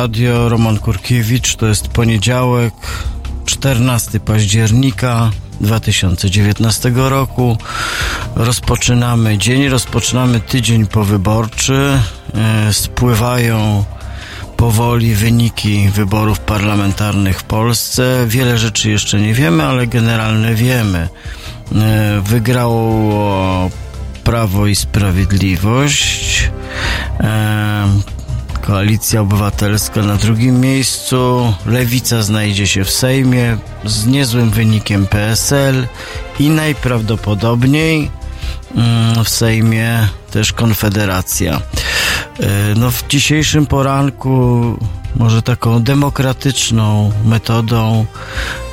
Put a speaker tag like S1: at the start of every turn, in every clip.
S1: Radio, Roman Kurkiewicz. To jest poniedziałek, 14 października 2019 roku. Rozpoczynamy dzień, rozpoczynamy tydzień powyborczy. E, spływają powoli wyniki wyborów parlamentarnych w Polsce. Wiele rzeczy jeszcze nie wiemy, ale generalnie wiemy. E, wygrało Prawo i Sprawiedliwość. Koalicja Obywatelska na drugim miejscu, Lewica znajdzie się w Sejmie z niezłym wynikiem PSL i najprawdopodobniej mm, w Sejmie też Konfederacja. E, no w dzisiejszym poranku może taką demokratyczną metodą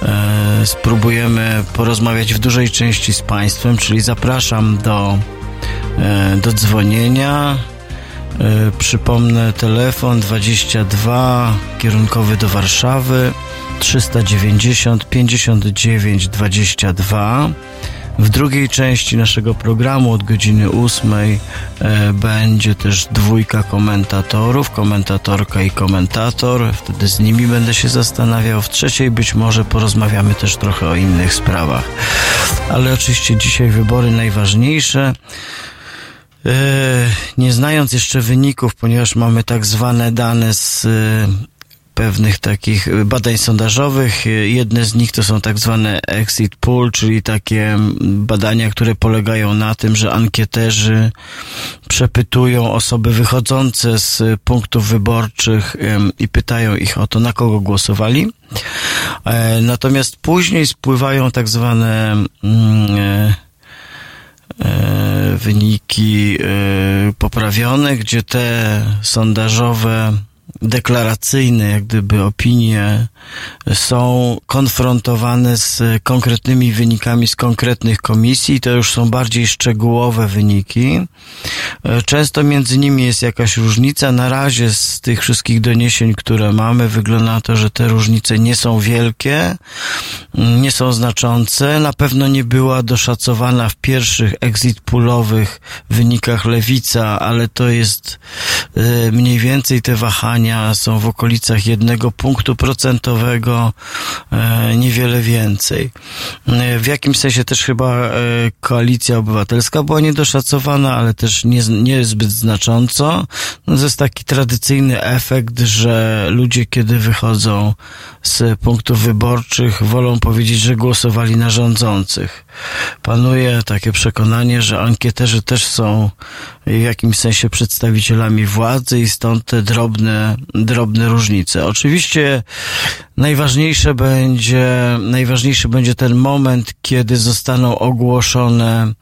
S1: e, spróbujemy porozmawiać w dużej części z Państwem, czyli zapraszam do, e, do dzwonienia przypomnę telefon 22 kierunkowy do Warszawy 390 59 22. W drugiej części naszego programu od godziny 8 e, będzie też dwójka komentatorów, komentatorka i komentator. Wtedy z nimi będę się zastanawiał. W trzeciej być może porozmawiamy też trochę o innych sprawach. Ale oczywiście dzisiaj wybory najważniejsze. E, nie znając jeszcze wyników, ponieważ mamy tak zwane dane z e, pewnych takich badań sondażowych. Jedne z nich to są tak zwane exit poll, czyli takie badania, które polegają na tym, że ankieterzy przepytują osoby wychodzące z punktów wyborczych i pytają ich o to, na kogo głosowali. E, natomiast później spływają tak zwane mm, E, wyniki e, poprawione, gdzie te sondażowe deklaracyjne, jak gdyby opinie są konfrontowane z konkretnymi wynikami z konkretnych komisji. To już są bardziej szczegółowe wyniki. Często między nimi jest jakaś różnica. Na razie z tych wszystkich doniesień, które mamy, wygląda na to, że te różnice nie są wielkie, nie są znaczące. Na pewno nie była doszacowana w pierwszych exit poolowych wynikach lewica, ale to jest e, mniej więcej te wahania są w okolicach jednego punktu procentowego, e, niewiele więcej. E, w jakimś sensie też chyba e, koalicja obywatelska była niedoszacowana, ale też nie, niezbyt znacząco. No to jest taki tradycyjny efekt, że ludzie, kiedy wychodzą z punktów wyborczych, wolą powiedzieć, że głosowali na rządzących. Panuje takie przekonanie, że ankieterzy też są w jakimś sensie przedstawicielami władzy i stąd te drobne drobne różnice. Oczywiście najważniejsze będzie, najważniejszy będzie ten moment, kiedy zostaną ogłoszone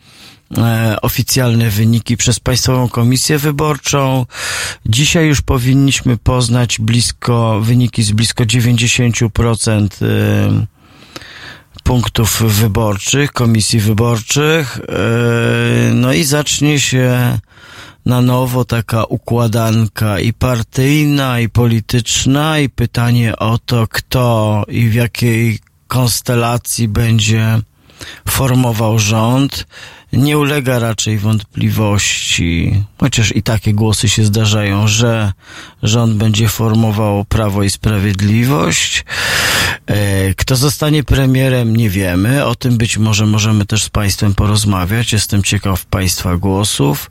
S1: e, oficjalne wyniki przez Państwową Komisję Wyborczą. Dzisiaj już powinniśmy poznać blisko, wyniki z blisko 90% e, punktów wyborczych, komisji wyborczych. E, no i zacznie się na nowo taka układanka i partyjna, i polityczna, i pytanie o to, kto i w jakiej konstelacji będzie formował rząd nie ulega raczej wątpliwości, chociaż i takie głosy się zdarzają, że rząd będzie formował Prawo i Sprawiedliwość. E, kto zostanie premierem, nie wiemy. O tym być może możemy też z Państwem porozmawiać. Jestem ciekaw Państwa głosów.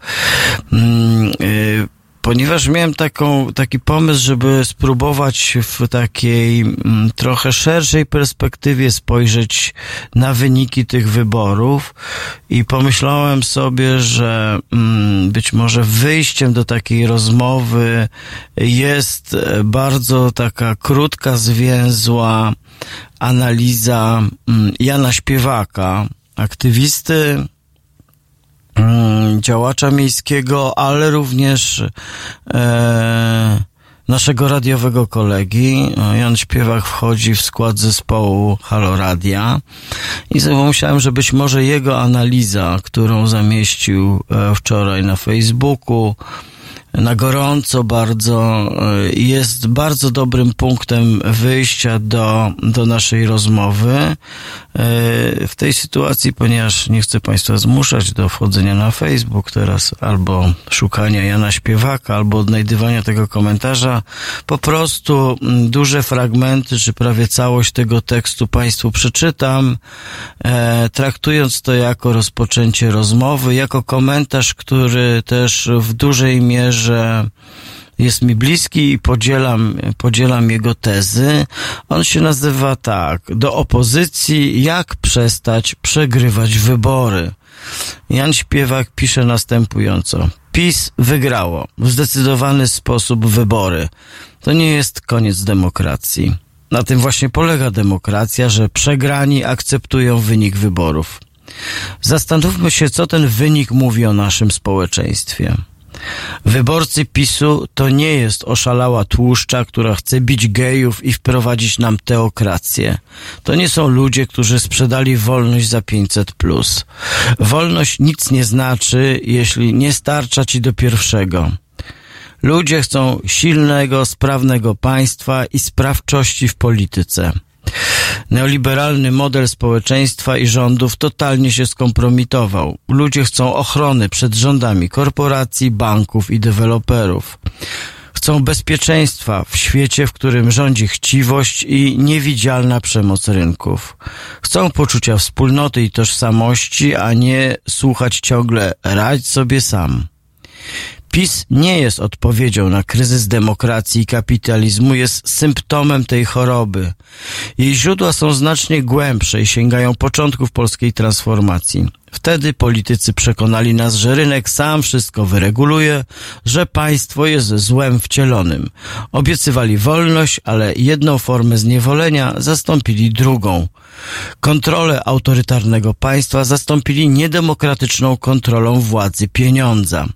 S1: Ponieważ miałem taką, taki pomysł, żeby spróbować w takiej mm, trochę szerszej perspektywie spojrzeć na wyniki tych wyborów i pomyślałem sobie, że mm, być może wyjściem do takiej rozmowy jest bardzo taka krótka, zwięzła analiza mm, Jana Śpiewaka, aktywisty, działacza miejskiego, ale również e, naszego radiowego kolegi. Jan Śpiewak wchodzi w skład zespołu Halo Radia i myślałem, że być może jego analiza, którą zamieścił e, wczoraj na Facebooku, na gorąco bardzo, jest bardzo dobrym punktem wyjścia do, do naszej rozmowy. W tej sytuacji, ponieważ nie chcę Państwa zmuszać do wchodzenia na Facebook teraz, albo szukania Jana Śpiewaka, albo odnajdywania tego komentarza, po prostu mm, duże fragmenty, czy prawie całość tego tekstu Państwu przeczytam, e, traktując to jako rozpoczęcie rozmowy, jako komentarz, który też w dużej mierze jest mi bliski i podzielam, podzielam jego tezy. On się nazywa tak, do opozycji, jak przestać przegrywać wybory. Jan Śpiewak pisze następująco. PiS wygrało w zdecydowany sposób wybory. To nie jest koniec demokracji. Na tym właśnie polega demokracja, że przegrani akceptują wynik wyborów. Zastanówmy się, co ten wynik mówi o naszym społeczeństwie. Wyborcy PiSu to nie jest oszalała tłuszcza, która chce bić gejów i wprowadzić nam teokrację. To nie są ludzie, którzy sprzedali wolność za 500 plus. Wolność nic nie znaczy, jeśli nie starcza ci do pierwszego. Ludzie chcą silnego, sprawnego państwa i sprawczości w polityce. Neoliberalny model społeczeństwa i rządów totalnie się skompromitował. Ludzie chcą ochrony przed rządami korporacji, banków i deweloperów. Chcą bezpieczeństwa w świecie, w którym rządzi chciwość i niewidzialna przemoc rynków. Chcą poczucia wspólnoty i tożsamości, a nie słuchać ciągle radź sobie sam. PiS nie jest odpowiedzią na kryzys demokracji i kapitalizmu, jest symptomem tej choroby. Jej źródła są znacznie głębsze i sięgają początków polskiej transformacji. Wtedy politycy przekonali nas, że rynek sam wszystko wyreguluje, że państwo jest złem wcielonym. Obiecywali wolność, ale jedną formę zniewolenia zastąpili drugą. Kontrolę autorytarnego państwa zastąpili niedemokratyczną kontrolą władzy pieniądza.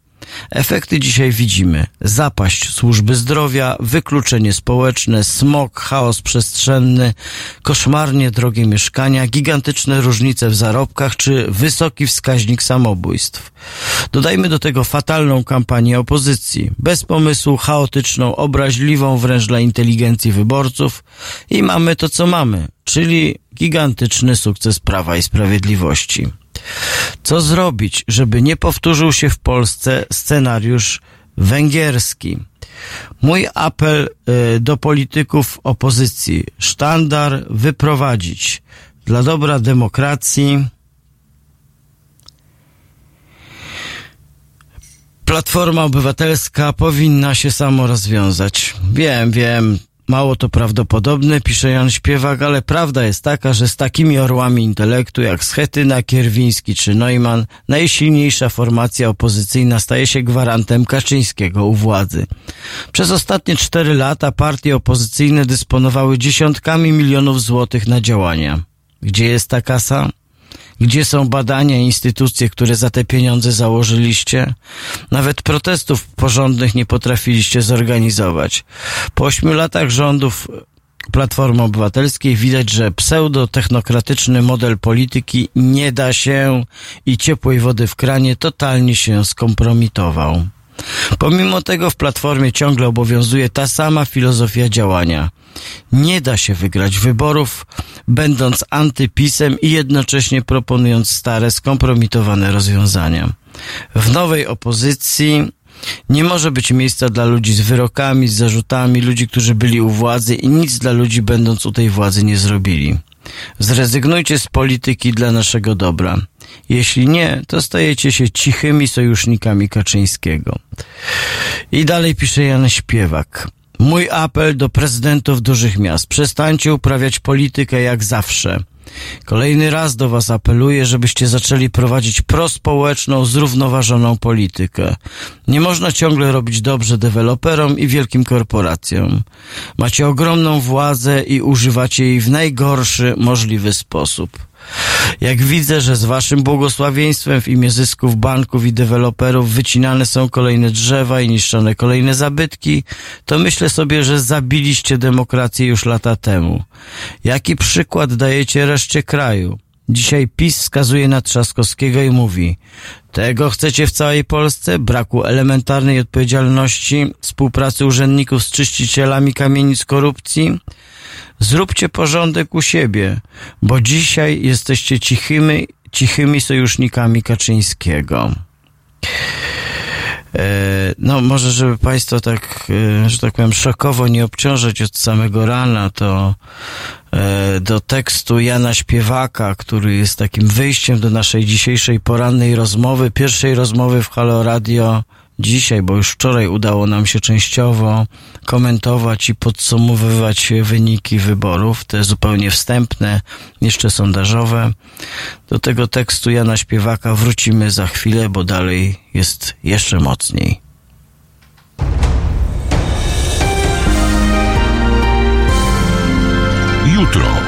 S1: Efekty dzisiaj widzimy. Zapaść służby zdrowia, wykluczenie społeczne, smog, chaos przestrzenny, koszmarnie drogie mieszkania, gigantyczne różnice w zarobkach czy wysoki wskaźnik samobójstw. Dodajmy do tego fatalną kampanię opozycji, bez pomysłu, chaotyczną, obraźliwą wręcz dla inteligencji wyborców i mamy to, co mamy, czyli gigantyczny sukces Prawa i Sprawiedliwości. Co zrobić, żeby nie powtórzył się w Polsce scenariusz węgierski? Mój apel y, do polityków opozycji. Sztandar wyprowadzić dla dobra demokracji. Platforma Obywatelska powinna się samo rozwiązać. Wiem, wiem, Mało to prawdopodobne, pisze Jan Śpiewak, ale prawda jest taka, że z takimi orłami intelektu jak Schetyna, Kierwiński czy Neumann, najsilniejsza formacja opozycyjna staje się gwarantem Kaczyńskiego u władzy. Przez ostatnie cztery lata partie opozycyjne dysponowały dziesiątkami milionów złotych na działania. Gdzie jest ta kasa? Gdzie są badania i instytucje, które za te pieniądze założyliście? Nawet protestów porządnych nie potrafiliście zorganizować. Po ośmiu latach rządów Platformy Obywatelskiej widać, że pseudotechnokratyczny model polityki nie da się i ciepłej wody w kranie totalnie się skompromitował. Pomimo tego w Platformie ciągle obowiązuje ta sama filozofia działania. Nie da się wygrać wyborów, będąc antypisem i jednocześnie proponując stare, skompromitowane rozwiązania. W nowej opozycji nie może być miejsca dla ludzi z wyrokami, z zarzutami, ludzi, którzy byli u władzy i nic dla ludzi będąc u tej władzy nie zrobili. Zrezygnujcie z polityki dla naszego dobra. Jeśli nie, to stajecie się cichymi sojusznikami Kaczyńskiego. I dalej pisze Jan Śpiewak. Mój apel do prezydentów dużych miast. Przestańcie uprawiać politykę jak zawsze. Kolejny raz do Was apeluję, żebyście zaczęli prowadzić prospołeczną, zrównoważoną politykę. Nie można ciągle robić dobrze deweloperom i wielkim korporacjom. Macie ogromną władzę i używacie jej w najgorszy możliwy sposób. Jak widzę, że z waszym błogosławieństwem w imię zysków banków i deweloperów wycinane są kolejne drzewa i niszczone kolejne zabytki, to myślę sobie, że zabiliście demokrację już lata temu. Jaki przykład dajecie reszcie kraju? Dzisiaj PiS wskazuje na Trzaskowskiego i mówi tego chcecie w całej Polsce? Braku elementarnej odpowiedzialności, współpracy urzędników z czyścicielami kamienic korupcji? Zróbcie porządek u siebie, bo dzisiaj jesteście cichymi, cichymi sojusznikami Kaczyńskiego. E, no, może, żeby Państwo tak, e, że tak powiem, szokowo nie obciążać od samego rana, to e, do tekstu Jana Śpiewaka, który jest takim wyjściem do naszej dzisiejszej porannej rozmowy, pierwszej rozmowy w Halo Radio, dzisiaj, bo już wczoraj udało nam się częściowo komentować i podsumowywać wyniki wyborów, te zupełnie wstępne, jeszcze sondażowe. Do tego tekstu Jana Śpiewaka wrócimy za chwilę, bo dalej jest jeszcze mocniej.
S2: Jutro.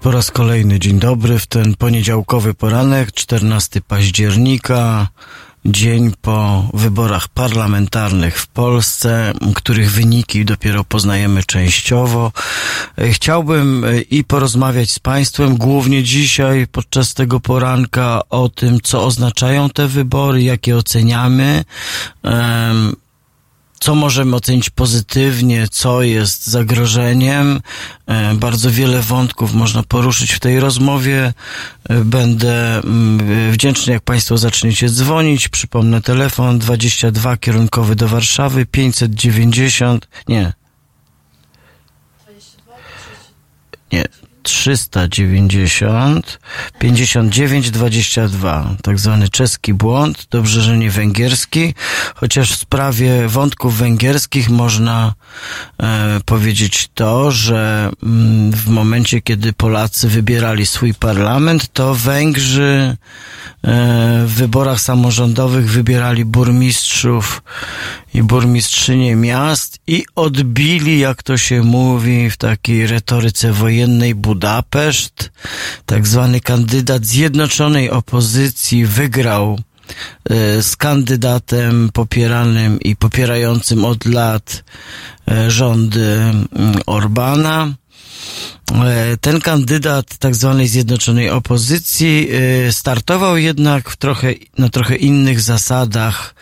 S1: Po raz kolejny dzień dobry w ten poniedziałkowy poranek, 14 października, dzień po wyborach parlamentarnych w Polsce, których wyniki dopiero poznajemy częściowo. Chciałbym i porozmawiać z Państwem głównie dzisiaj podczas tego poranka o tym, co oznaczają te wybory, jakie oceniamy co możemy ocenić pozytywnie, co jest zagrożeniem. E, bardzo wiele wątków można poruszyć w tej rozmowie. E, będę mm, wdzięczny, jak Państwo zaczniecie dzwonić. Przypomnę telefon 22 kierunkowy do Warszawy 590, nie. Nie, 390 59 22. Tak zwany czeski błąd, dobrze, że nie węgierski, chociaż w sprawie wątków węgierskich można e, powiedzieć to, że mm, w momencie, kiedy Polacy wybierali swój parlament, to Węgrzy e, w wyborach samorządowych wybierali burmistrzów i burmistrzynie miast i odbili, jak to się mówi w takiej retoryce wojennej, Budapeszt. Tak zwany kandydat zjednoczonej opozycji wygrał e, z kandydatem popieranym i popierającym od lat e, rządy mm, Orbana. E, ten kandydat tak zwanej zjednoczonej opozycji e, startował jednak w trochę, na trochę innych zasadach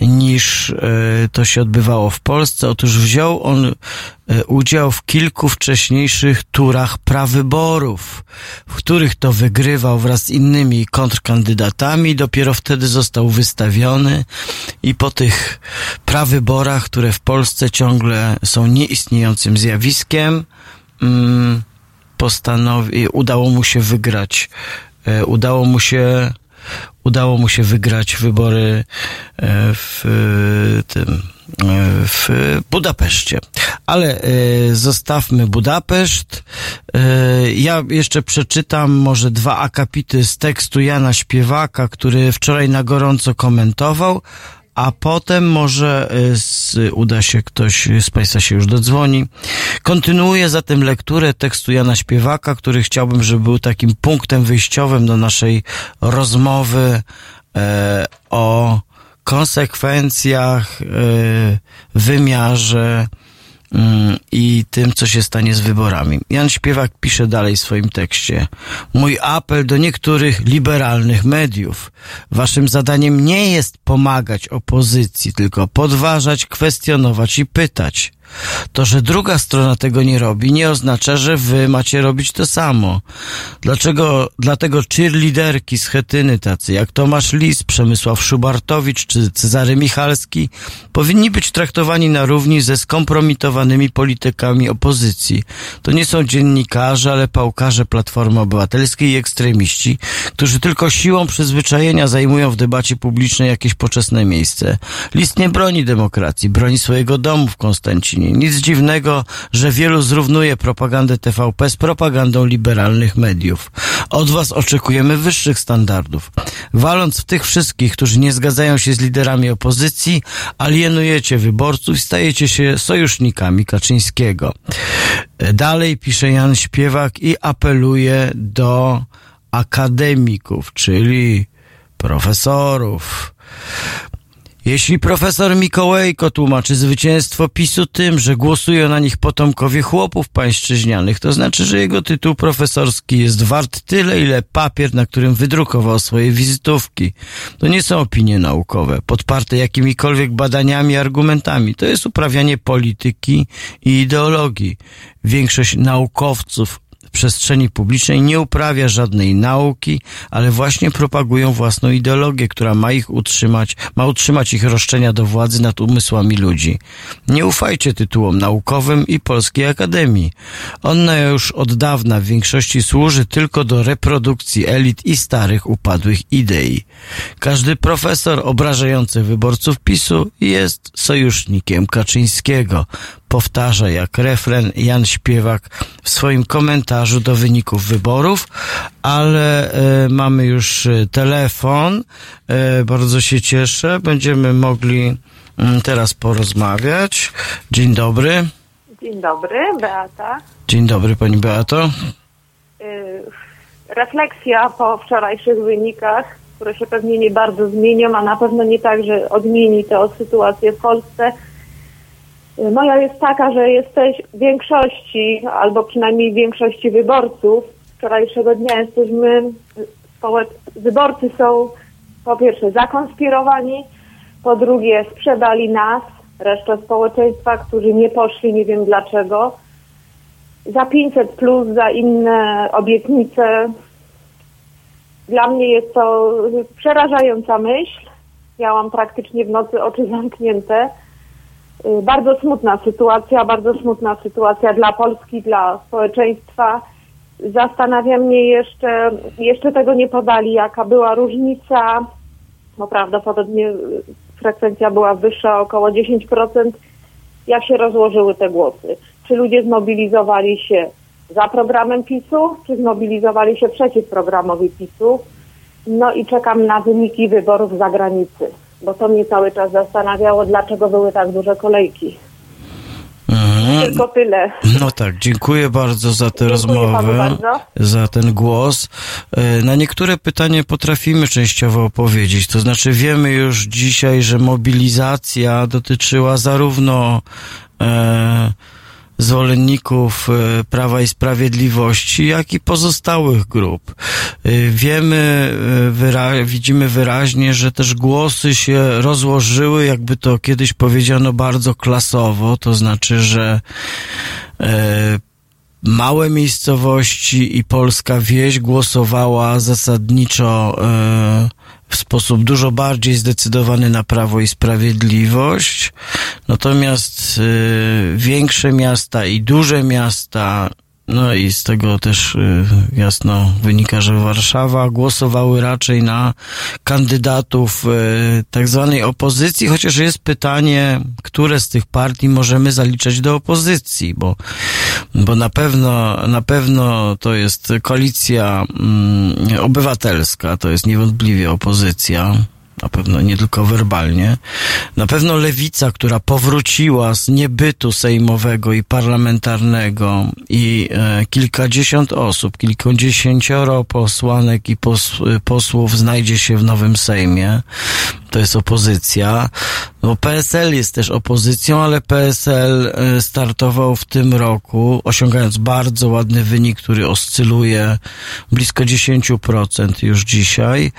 S1: niż e, to się odbywało w Polsce. Otóż wziął on udział w kilku wcześniejszych turach prawyborów, w których to wygrywał wraz z innymi kontrkandydatami. Dopiero wtedy został wystawiony i po tych prawyborach, które w Polsce ciągle są nieistniejącym zjawiskiem, postanowi, udało mu się wygrać, e, udało mu się, udało mu się wygrać wybory e, w tym, e, w Budapeszcie. Ale zostawmy Budapeszt. Ja jeszcze przeczytam może dwa akapity z tekstu Jana Śpiewaka, który wczoraj na gorąco komentował, a potem może y, z, uda się ktoś z Państwa się już dodzwoni. Kontynuuję zatem lekturę tekstu Jana Śpiewaka, który chciałbym, żeby był takim punktem wyjściowym do naszej rozmowy e, o konsekwencjach, e, wymiarze, i tym, co się stanie z wyborami. Jan Śpiewak pisze dalej w swoim tekście. Mój apel do niektórych liberalnych mediów. Waszym zadaniem nie jest pomagać opozycji, tylko podważać, kwestionować i pytać. To, że druga strona tego nie robi, nie oznacza, że wy macie robić to samo. Dlaczego, dlatego cheerleaderki z Chetyny, tacy jak Tomasz Lis, Przemysław Szubartowicz czy Cezary Michalski, powinni być traktowani na równi ze skompromitowanymi politykami opozycji. To nie są dziennikarze, ale pałkarze Platformy Obywatelskiej i ekstremiści, którzy tylko siłą przyzwyczajenia zajmują w debacie publicznej jakieś poczesne miejsce. List nie broni demokracji, broni swojego domu w Konstancinie nic dziwnego, że wielu zrównuje propagandę TVP z propagandą liberalnych mediów. Od was oczekujemy wyższych standardów. Waląc w tych wszystkich, którzy nie zgadzają się z liderami opozycji, alienujecie wyborców i stajecie się sojusznikami Kaczyńskiego. Dalej pisze Jan Śpiewak i apeluje do akademików, czyli profesorów, jeśli profesor Mikołajko tłumaczy zwycięstwo PiSu tym, że głosują na nich potomkowie chłopów pańszczyźnianych, to znaczy, że jego tytuł profesorski jest wart tyle, ile papier, na którym wydrukował swoje wizytówki. To nie są opinie naukowe, podparte jakimikolwiek badaniami, argumentami. To jest uprawianie polityki i ideologii. Większość naukowców przestrzeni publicznej nie uprawia żadnej nauki, ale właśnie propagują własną ideologię, która ma ich utrzymać, ma utrzymać ich roszczenia do władzy nad umysłami ludzi. Nie ufajcie tytułom naukowym i Polskiej Akademii. Ona już od dawna w większości służy tylko do reprodukcji elit i starych, upadłych idei. Każdy profesor obrażający wyborców PiSu jest sojusznikiem Kaczyńskiego powtarza jak refren Jan Śpiewak w swoim komentarzu do wyników wyborów, ale e, mamy już e, telefon. E, bardzo się cieszę. Będziemy mogli mm, teraz porozmawiać. Dzień dobry.
S3: Dzień dobry, Beata.
S1: Dzień dobry Pani Beato.
S3: Y, refleksja po wczorajszych wynikach, które się pewnie nie bardzo zmienią, a na pewno nie tak, że odmieni to sytuację w Polsce. Moja jest taka, że jesteś w większości, albo przynajmniej w większości wyborców wczorajszego dnia jesteśmy, wyborcy są po pierwsze zakonspirowani, po drugie sprzedali nas, resztę społeczeństwa, którzy nie poszli, nie wiem dlaczego, za 500 plus, za inne obietnice. Dla mnie jest to przerażająca myśl. Miałam praktycznie w nocy oczy zamknięte. Bardzo smutna sytuacja, bardzo smutna sytuacja dla Polski, dla społeczeństwa. Zastanawia mnie jeszcze, jeszcze tego nie podali, jaka była różnica, bo prawdopodobnie frekwencja była wyższa, około 10%, jak się rozłożyły te głosy. Czy ludzie zmobilizowali się za programem PiSu, czy zmobilizowali się przeciw programowi PiSu? No i czekam na wyniki wyborów z zagranicy, bo to mnie cały czas zastanawiało, dlaczego były tak duże kolejki. Mhm. Tylko tyle.
S1: No tak, dziękuję bardzo za tę rozmowę, za ten głos. E, na niektóre pytania potrafimy częściowo opowiedzieć. To znaczy, wiemy już dzisiaj, że mobilizacja dotyczyła zarówno e, zwolenników e, Prawa i Sprawiedliwości, jak i pozostałych grup. E, wiemy, e, wyra widzimy wyraźnie, że też głosy się rozłożyły, jakby to kiedyś powiedziano bardzo klasowo, to znaczy, że małe miejscowości i polska wieś głosowała zasadniczo w sposób dużo bardziej zdecydowany na Prawo i Sprawiedliwość. Natomiast y, większe miasta i duże miasta no i z tego też y, jasno wynika, że Warszawa głosowały raczej na kandydatów y, tak zwanej opozycji, chociaż jest pytanie, które z tych partii możemy zaliczać do opozycji, bo, bo na pewno, na pewno to jest koalicja mm, obywatelska, to jest niewątpliwie opozycja na pewno nie tylko werbalnie. Na pewno lewica, która powróciła z niebytu sejmowego i parlamentarnego i e, kilkadziesiąt osób, kilkudziesięcioro posłanek i pos, posłów znajdzie się w nowym Sejmie to jest opozycja. No PSL jest też opozycją, ale PSL e, startował w tym roku, osiągając bardzo ładny wynik, który oscyluje blisko 10% już dzisiaj, e,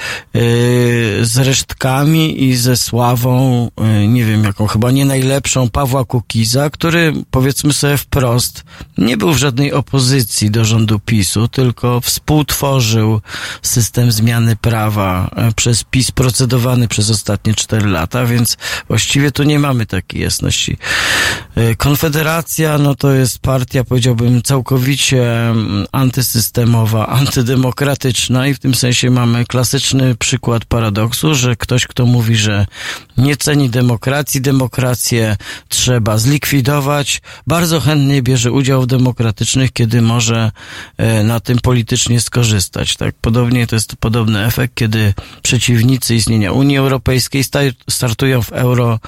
S1: z resztkami i ze sławą, e, nie wiem jaką, chyba nie najlepszą, Pawła Kukiza, który powiedzmy sobie wprost, nie był w żadnej opozycji do rządu PiSu, tylko współtworzył system zmiany prawa przez PiS procedowany przez ostatnie ostatnie 4 lata, więc właściwie tu nie mamy takiej jasności. E, Konfederacja, no to jest partia, powiedziałbym, całkowicie mm, antysystemowa, antydemokratyczna i w tym sensie mamy klasyczny przykład paradoksu, że ktoś, kto mówi, że nie ceni demokracji, demokrację trzeba zlikwidować, bardzo chętnie bierze udział w demokratycznych, kiedy może e, na tym politycznie skorzystać. Tak, podobnie to jest podobny efekt, kiedy przeciwnicy istnienia Unii Europejskiej Europejskiej startują w euro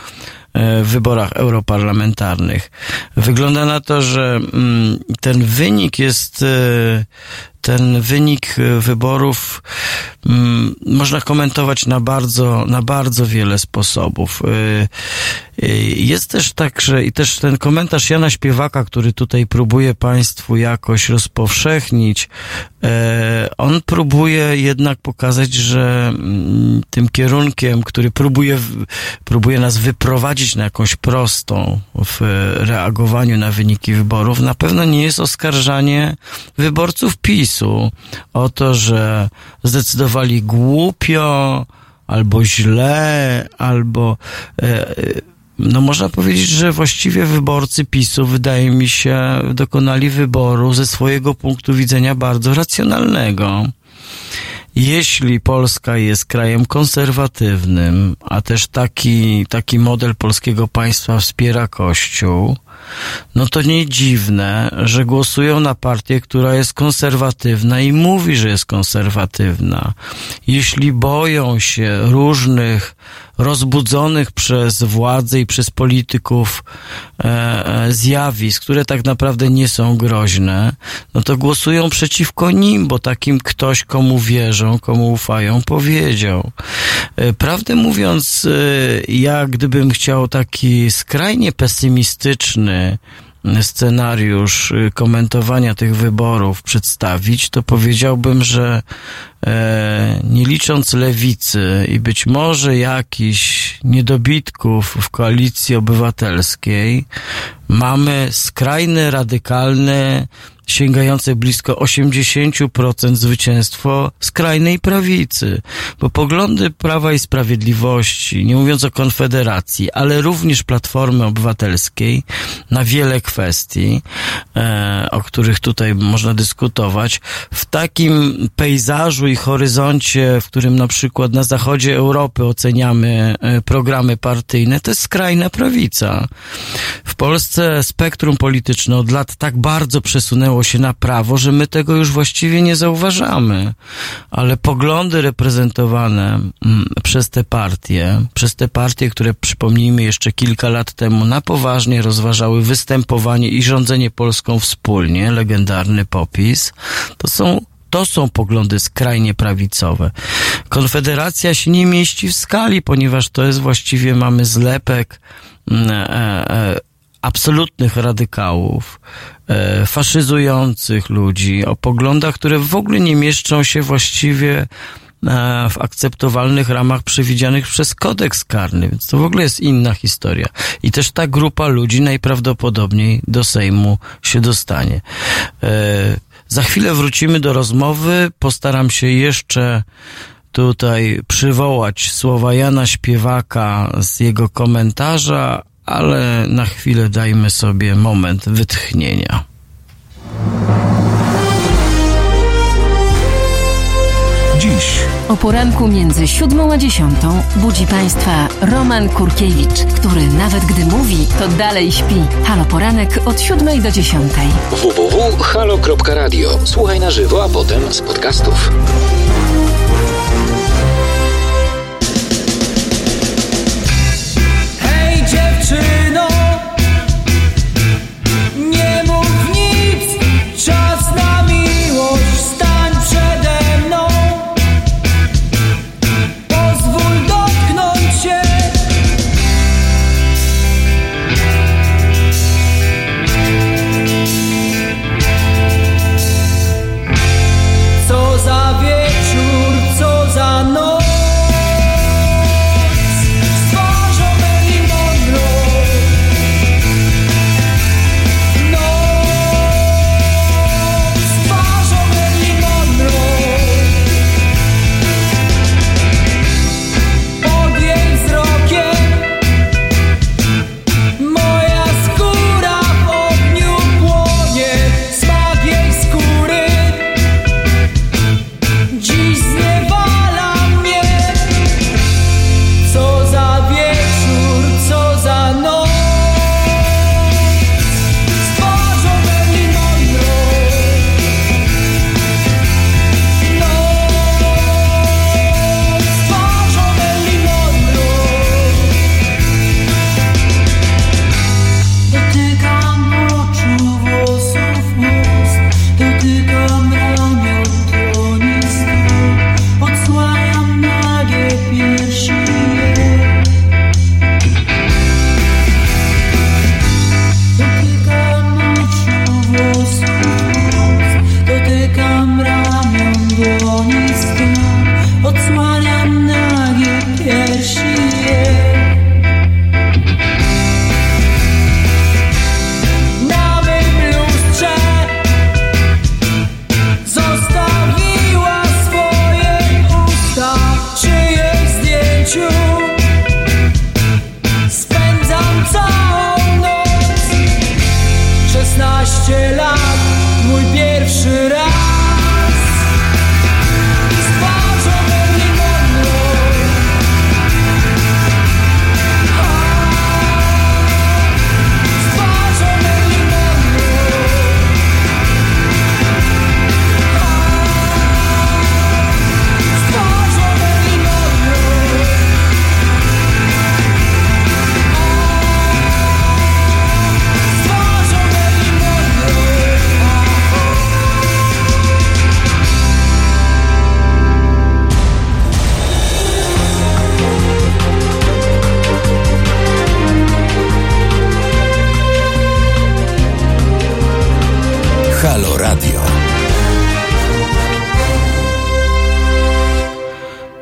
S1: e, w wyborach europarlamentarnych. Wygląda na to, że mm, ten wynik jest e, ten wynik e, wyborów mm, można komentować na bardzo, na bardzo wiele sposobów. Jest też tak, że i też ten komentarz Jana Śpiewaka, który tutaj próbuje Państwu jakoś rozpowszechnić, on próbuje jednak pokazać, że mm, tym kierunkiem, który próbuje, próbuje nas wyprowadzić na jakąś prostą w reagowaniu na wyniki wyborów, na pewno nie jest oskarżanie wyborców PiSu o to, że zdecydowali głupio, albo źle, albo e, no można powiedzieć, że właściwie wyborcy PiSu, wydaje mi się, dokonali wyboru ze swojego punktu widzenia bardzo racjonalnego. Jeśli Polska jest krajem konserwatywnym, a też taki, taki model polskiego państwa wspiera Kościół, no to nie dziwne, że głosują na partię, która jest konserwatywna i mówi, że jest konserwatywna. Jeśli boją się różnych rozbudzonych przez władze i przez polityków e, e, zjawisk, które tak naprawdę nie są groźne, no to głosują przeciwko nim, bo takim ktoś, komu wierzą, komu ufają, powiedział. E, prawdę mówiąc, ja gdybym chciał taki skrajnie pesymistyczny, scenariusz y, komentowania tych wyborów przedstawić, to powiedziałbym, że e, nie licząc lewicy i być może jakichś niedobitków w koalicji obywatelskiej, mamy skrajne, radykalne sięgające blisko 80% zwycięstwo skrajnej prawicy, bo poglądy Prawa i Sprawiedliwości, nie mówiąc o Konfederacji, ale również Platformy Obywatelskiej na wiele kwestii, e, o których tutaj można dyskutować, w takim pejzażu i horyzoncie, w którym na przykład na zachodzie Europy oceniamy e, programy partyjne, to jest skrajna prawica. W Polsce spektrum polityczne od lat tak bardzo przesunęło się na prawo, że my tego już właściwie nie zauważamy. Ale poglądy reprezentowane mm, przez te partie, przez te partie, które przypomnijmy jeszcze kilka lat temu na poważnie rozważały występowanie i rządzenie Polską wspólnie, legendarny popis, to są to są poglądy skrajnie prawicowe. Konfederacja się nie mieści w skali, ponieważ to jest właściwie, mamy zlepek mm, e, e, absolutnych radykałów, e, faszyzujących ludzi, o poglądach, które w ogóle nie mieszczą się właściwie e, w akceptowalnych ramach przewidzianych przez kodeks karny, więc to w ogóle jest inna historia. I też ta grupa ludzi najprawdopodobniej do Sejmu się dostanie. E, za chwilę wrócimy do rozmowy. Postaram się jeszcze tutaj przywołać słowa Jana Śpiewaka z jego komentarza, ale na chwilę dajmy sobie moment wytchnienia.
S4: Dziś. O poranku między siódmą a dziesiątą budzi Państwa Roman Kurkiewicz, który nawet gdy mówi, to dalej śpi. Halo Poranek od siódmej do dziesiątej.
S5: www.halo.radio. Słuchaj na żywo, a potem z podcastów.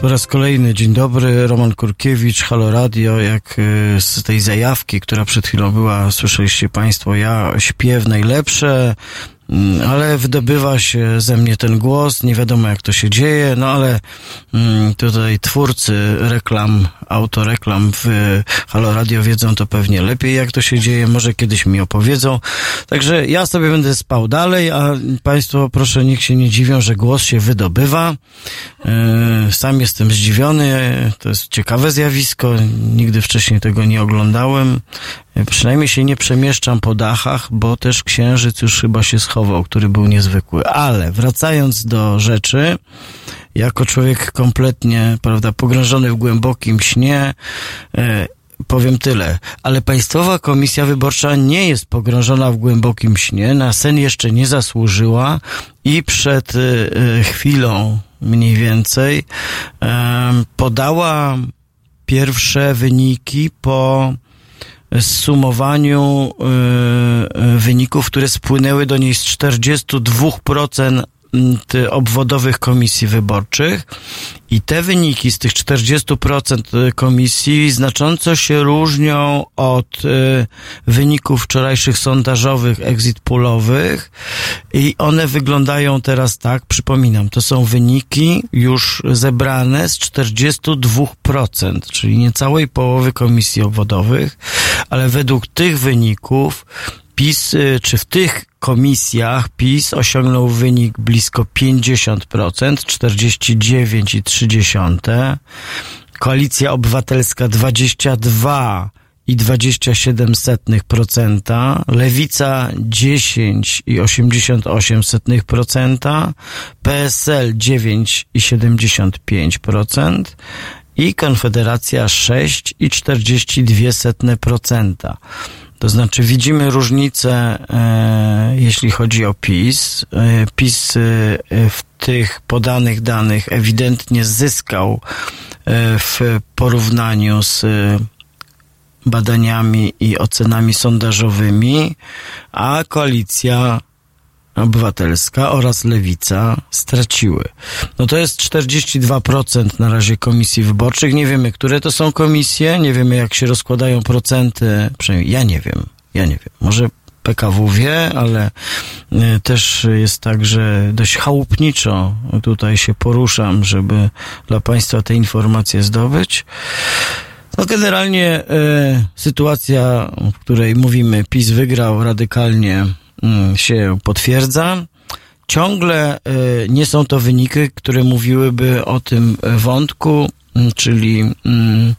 S1: Po raz kolejny dzień dobry, Roman Kurkiewicz, Halo Radio, jak y, z tej zajawki, która przed chwilą była, słyszeliście Państwo, ja śpiew najlepsze, ale wydobywa się ze mnie ten głos, nie wiadomo jak to się dzieje, no ale mm, tutaj twórcy reklam, autoreklam w Halo Radio wiedzą to pewnie lepiej jak to się dzieje, może kiedyś mi opowiedzą. Także ja sobie będę spał dalej, a Państwo proszę niech się nie dziwią, że głos się wydobywa. E, sam jestem zdziwiony, to jest ciekawe zjawisko, nigdy wcześniej tego nie oglądałem. Przynajmniej się nie przemieszczam po dachach, bo też księżyc już chyba się schował, który był niezwykły. Ale wracając do rzeczy, jako człowiek kompletnie, prawda, pogrążony w głębokim śnie, e, powiem tyle. Ale Państwowa Komisja Wyborcza nie jest pogrążona w głębokim śnie, na sen jeszcze nie zasłużyła i przed e, chwilą mniej więcej e, podała pierwsze wyniki po zsumowaniu y, wyników, które spłynęły do niej z 42% obwodowych komisji wyborczych. I te wyniki z tych 40% komisji znacząco się różnią od y, wyników wczorajszych sondażowych, exit poolowych i one wyglądają teraz tak, przypominam, to są wyniki już zebrane z 42%, czyli niecałej połowy komisji obwodowych, ale według tych wyników PiS, y, czy w tych komisjach PiS osiągnął wynik blisko 50%, 49,3%. Koalicja Obywatelska 22 i 27%, Lewica 10,88%, PSL 9,75% i Konfederacja 6,42%. To znaczy widzimy różnicę, e, jeśli chodzi o PiS. E, PiS e, w tych podanych danych ewidentnie zyskał e, w porównaniu z badaniami i ocenami sondażowymi, a koalicja Obywatelska oraz Lewica straciły. No to jest 42% na razie komisji wyborczych. Nie wiemy, które to są komisje, nie wiemy, jak się rozkładają procenty. Przynajmniej ja nie wiem. Ja nie wiem. Może PKW wie, ale y, też jest tak, że dość chałupniczo tutaj się poruszam, żeby dla Państwa te informacje zdobyć. No generalnie y, sytuacja, w której mówimy PiS wygrał radykalnie się potwierdza. Ciągle e, nie są to wyniki, które mówiłyby o tym wątku, mm, czyli mm,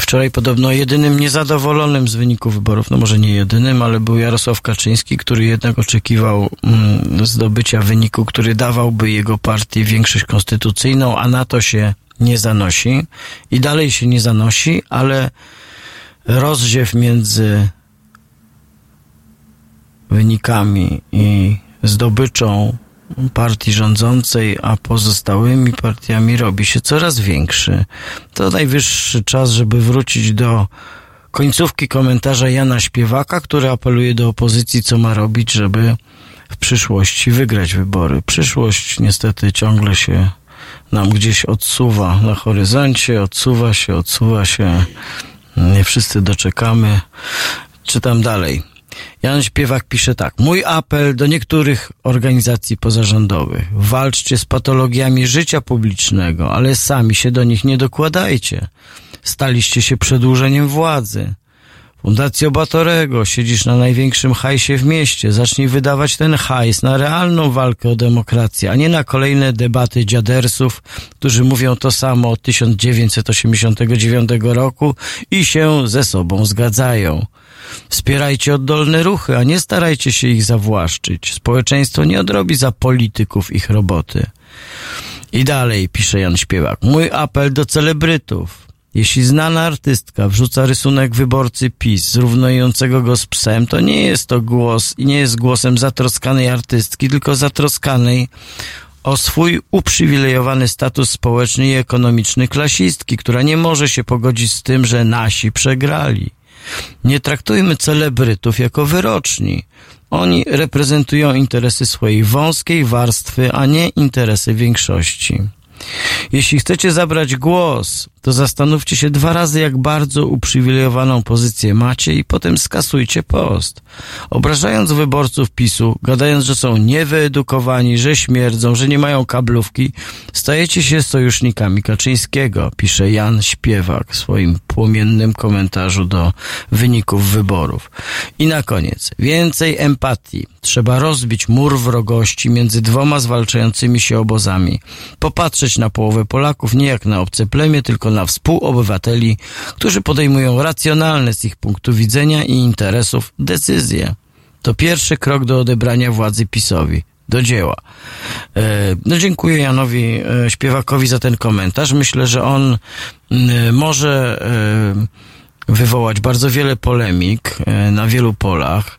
S1: Wczoraj podobno jedynym niezadowolonym z wyników wyborów, no może nie jedynym, ale był Jarosław Kaczyński, który jednak oczekiwał zdobycia wyniku, który dawałby jego partii większość konstytucyjną, a na to się nie zanosi i dalej się nie zanosi, ale rozdziew między wynikami i zdobyczą partii rządzącej, a pozostałymi partiami robi się coraz większy. To najwyższy czas, żeby wrócić do końcówki komentarza Jana Śpiewaka, który apeluje do opozycji, co ma robić, żeby w przyszłości wygrać wybory. Przyszłość niestety ciągle się nam gdzieś odsuwa na horyzoncie, odsuwa się, odsuwa się. Nie wszyscy doczekamy. Czytam dalej. Jan Śpiewak pisze tak. Mój apel do niektórych organizacji pozarządowych. Walczcie z patologiami życia publicznego, ale sami się do nich nie dokładajcie. Staliście się przedłużeniem władzy. Fundacja Batorego, siedzisz na największym hajsie w mieście. Zacznij wydawać ten hajs na realną walkę o demokrację, a nie na kolejne debaty dziadersów, którzy mówią to samo od 1989 roku i się ze sobą zgadzają. Wspierajcie oddolne ruchy, a nie starajcie się ich zawłaszczyć. Społeczeństwo nie odrobi za polityków ich roboty. I dalej, pisze Jan Śpiewak, mój apel do celebrytów. Jeśli znana artystka wrzuca rysunek wyborcy PiS zrównującego go z psem, to nie jest to głos i nie jest głosem zatroskanej artystki, tylko zatroskanej o swój uprzywilejowany status społeczny i ekonomiczny klasistki, która nie może się pogodzić z tym, że nasi przegrali. Nie traktujmy celebrytów jako wyroczni. Oni reprezentują interesy swojej wąskiej warstwy, a nie interesy większości. Jeśli chcecie zabrać głos, to zastanówcie się dwa razy, jak bardzo uprzywilejowaną pozycję macie i potem skasujcie post. Obrażając wyborców PiSu, gadając, że są niewyedukowani, że śmierdzą, że nie mają kablówki, stajecie się sojusznikami Kaczyńskiego, pisze Jan Śpiewak w swoim płomiennym komentarzu do wyników wyborów. I na koniec, więcej empatii. Trzeba rozbić mur wrogości między dwoma zwalczającymi się obozami. Popatrzeć na połowę Polaków nie jak na obce plemię, tylko na współobywateli, którzy podejmują racjonalne z ich punktu widzenia i interesów decyzje. To pierwszy krok do odebrania władzy PiSowi. Do dzieła. E, no dziękuję Janowi e, Śpiewakowi za ten komentarz. Myślę, że on może e, wywołać bardzo wiele polemik na wielu polach,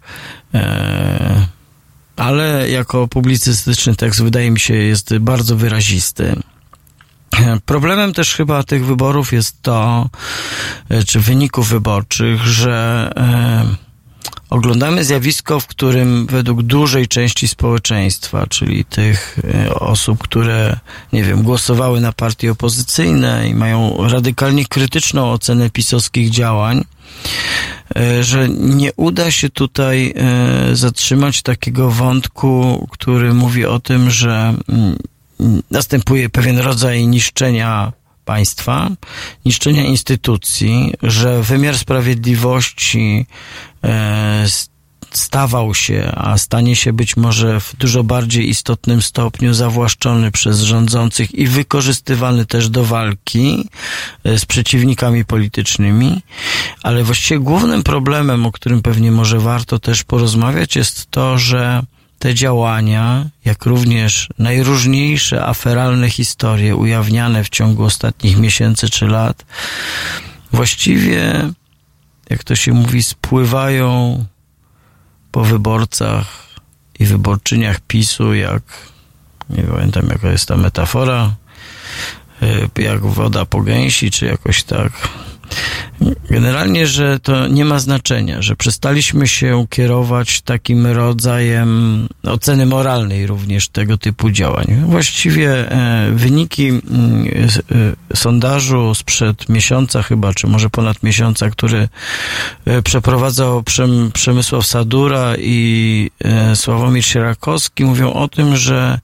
S1: ale jako publicystyczny tekst wydaje mi się jest bardzo wyrazisty. Problemem też chyba tych wyborów jest to, e, czy wyników wyborczych, że e, oglądamy zjawisko, w którym według dużej części społeczeństwa, czyli tych e, osób, które, nie wiem, głosowały na partie opozycyjne i mają radykalnie krytyczną ocenę pisowskich działań, że nie uda się tutaj zatrzymać takiego wątku, który mówi o tym, że mm, następuje pewien rodzaj niszczenia państwa, niszczenia instytucji, że wymiar sprawiedliwości e, stawał się, a stanie się być może w dużo bardziej istotnym stopniu zawłaszczony przez rządzących i wykorzystywany też do walki e, z przeciwnikami politycznymi, ale właściwie głównym problemem, o którym pewnie może warto też porozmawiać, jest to, że te działania, jak również najróżniejsze aferalne historie ujawniane w ciągu ostatnich miesięcy czy lat, właściwie, jak to się mówi, spływają po wyborcach i wyborczyniach PiSu, jak nie pamiętam jaka jest ta metafora, e, jak woda po gęsi, czy jakoś tak Generalnie, że to nie ma znaczenia, że przestaliśmy się kierować takim rodzajem oceny moralnej również tego typu działań. Właściwie e, wyniki mm, e, sondażu sprzed miesiąca chyba, czy może ponad miesiąca, który e, przeprowadzał Przemysław Sadura i Sławomir Sierakowski mówią o tym, że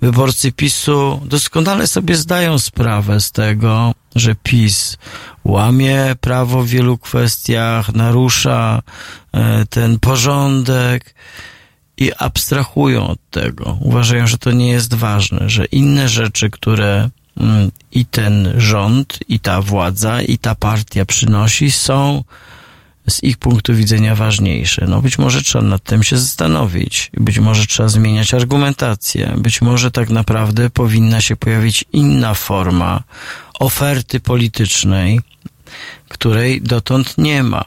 S1: wyborcy PiSu doskonale sobie zdają sprawę z tego, że PiS łamie prawo w wielu kwestiach, narusza e, ten porządek i abstrahują od tego. Uważają, że to nie jest ważne, że inne rzeczy, które mm, i ten rząd, i ta władza, i ta partia przynosi, są z ich punktu widzenia ważniejsze. No być może trzeba nad tym się zastanowić. Być może trzeba zmieniać argumentację. Być może tak naprawdę powinna się pojawić inna forma oferty politycznej, której dotąd nie ma.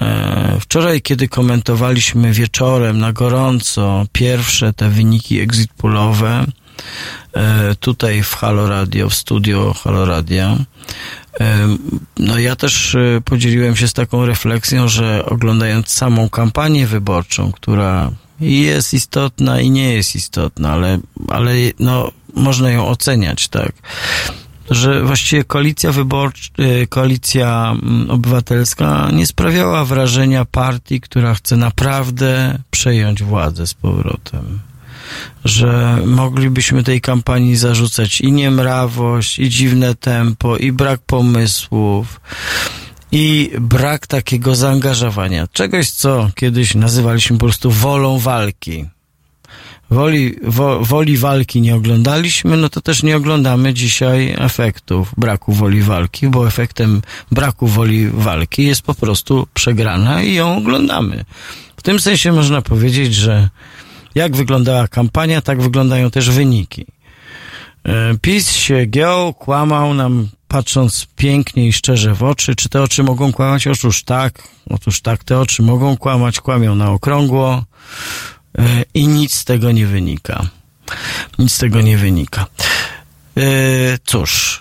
S1: E, wczoraj, kiedy komentowaliśmy wieczorem na gorąco pierwsze te wyniki exit poolowe, e, tutaj w Halo Radio, w studio Halo Radio, no ja też podzieliłem się z taką refleksją, że oglądając samą kampanię wyborczą, która jest istotna i nie jest istotna, ale, ale no, można ją oceniać, tak że właściwie koalicja y, koalicja mm, obywatelska nie sprawiała wrażenia partii, która chce naprawdę przejąć władzę z powrotem. Że moglibyśmy tej kampanii zarzucać i niemrawość, i dziwne tempo, i brak pomysłów, i brak takiego zaangażowania. Czegoś, co kiedyś nazywaliśmy po prostu wolą walki woli, wo, woli walki nie oglądaliśmy, no to też nie oglądamy dzisiaj efektów braku woli walki, bo efektem braku woli walki jest po prostu przegrana i ją oglądamy. W tym sensie można powiedzieć, że jak wyglądała kampania, tak wyglądają też wyniki. E, PiS się giął, kłamał nam, patrząc pięknie i szczerze w oczy. Czy te oczy mogą kłamać? Otóż tak, otóż tak, te oczy mogą kłamać, kłamią na okrągło. E, i nic z tego nie wynika. Nic z tego nie wynika. E, cóż,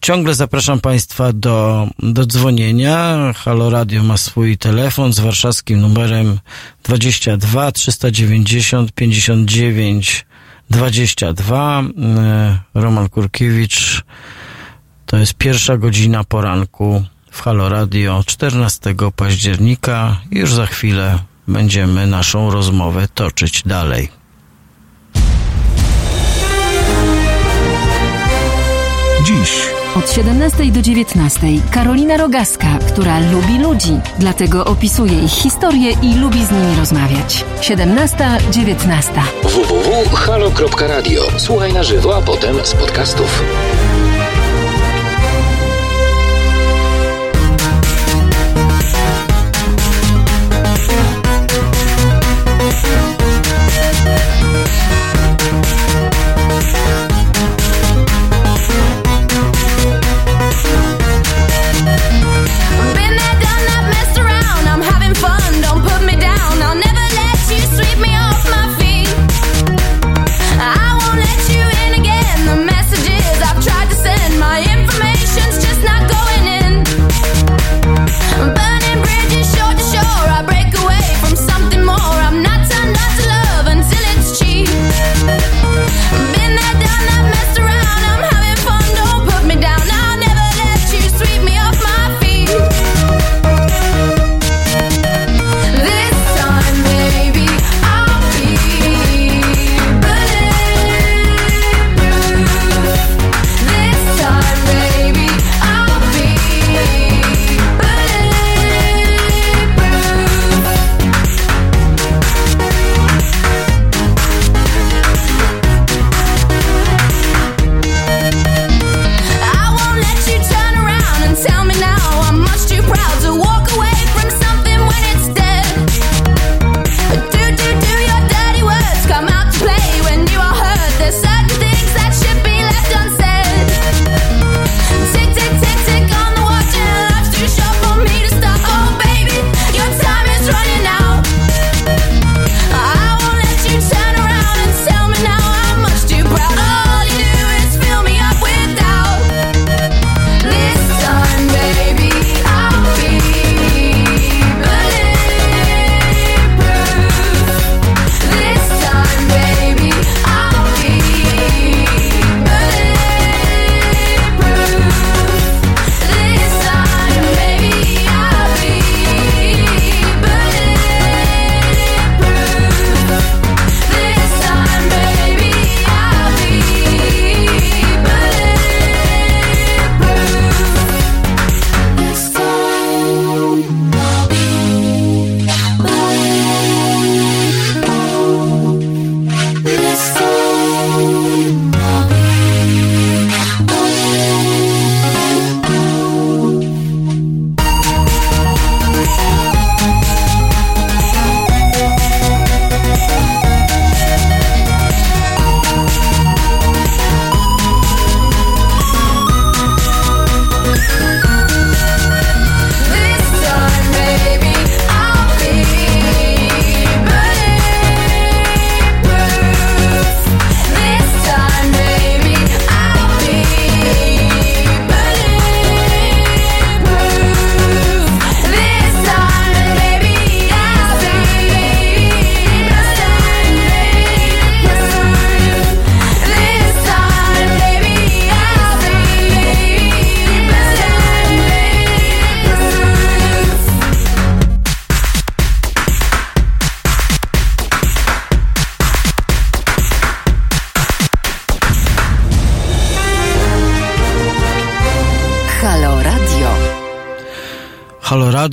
S1: ciągle zapraszam Państwa do, do dzwonienia. Halo Radio ma swój telefon z warszawskim numerem 22 390 59 22. Roman Kurkiewicz, to jest pierwsza godzina poranku w Halo Radio 14 października. Już za chwilę będziemy naszą rozmowę toczyć dalej.
S4: Dziś od 17 do 19 Karolina Rogaska, która lubi ludzi, dlatego opisuje ich historię i lubi z nimi rozmawiać. 17-19
S5: www.halo.radio. Słuchaj na żywo, a potem z podcastów.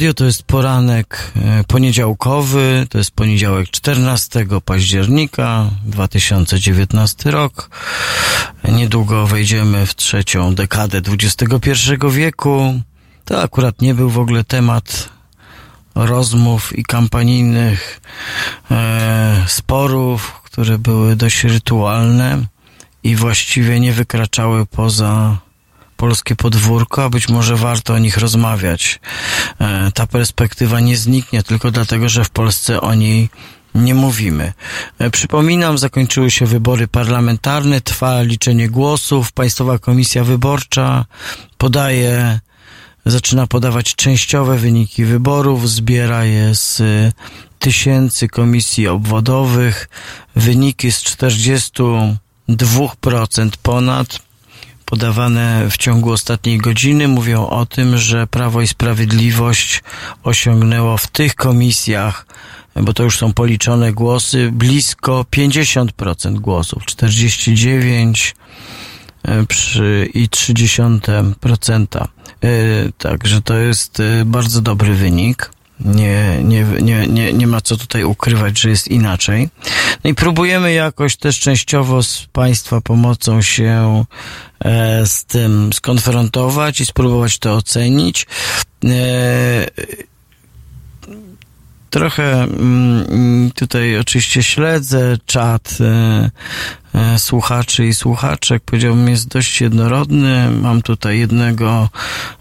S1: Radio to jest poranek e, poniedziałkowy, to jest poniedziałek 14 października 2019 rok. Niedługo wejdziemy w trzecią dekadę XXI wieku. To akurat nie był w ogóle temat rozmów i kampanijnych e, sporów, które były dość rytualne i właściwie nie wykraczały poza polskie podwórko, a być może warto o nich rozmawiać. E, ta perspektywa nie zniknie tylko dlatego, że w Polsce o niej nie mówimy. E, przypominam, zakończyły się wybory parlamentarne, trwa liczenie głosów, Państwowa Komisja Wyborcza podaje, zaczyna podawać częściowe wyniki wyborów, zbiera je z tysięcy komisji obwodowych, wyniki z 42% ponad podawane w ciągu ostatniej godziny mówią o tym, że Prawo i Sprawiedliwość osiągnęło w tych komisjach, bo to już są policzone głosy, blisko 50% głosów, 49 e, przy i 30%. E, także to jest e, bardzo dobry wynik. Nie, nie, nie, nie, nie ma co tutaj ukrywać, że jest inaczej. No i próbujemy jakoś też częściowo z Państwa pomocą się z tym skonfrontować i spróbować to ocenić. E, trochę mm, tutaj oczywiście śledzę czat e, e, słuchaczy i słuchaczek. Powiedziałbym, jest dość jednorodny. Mam tutaj jednego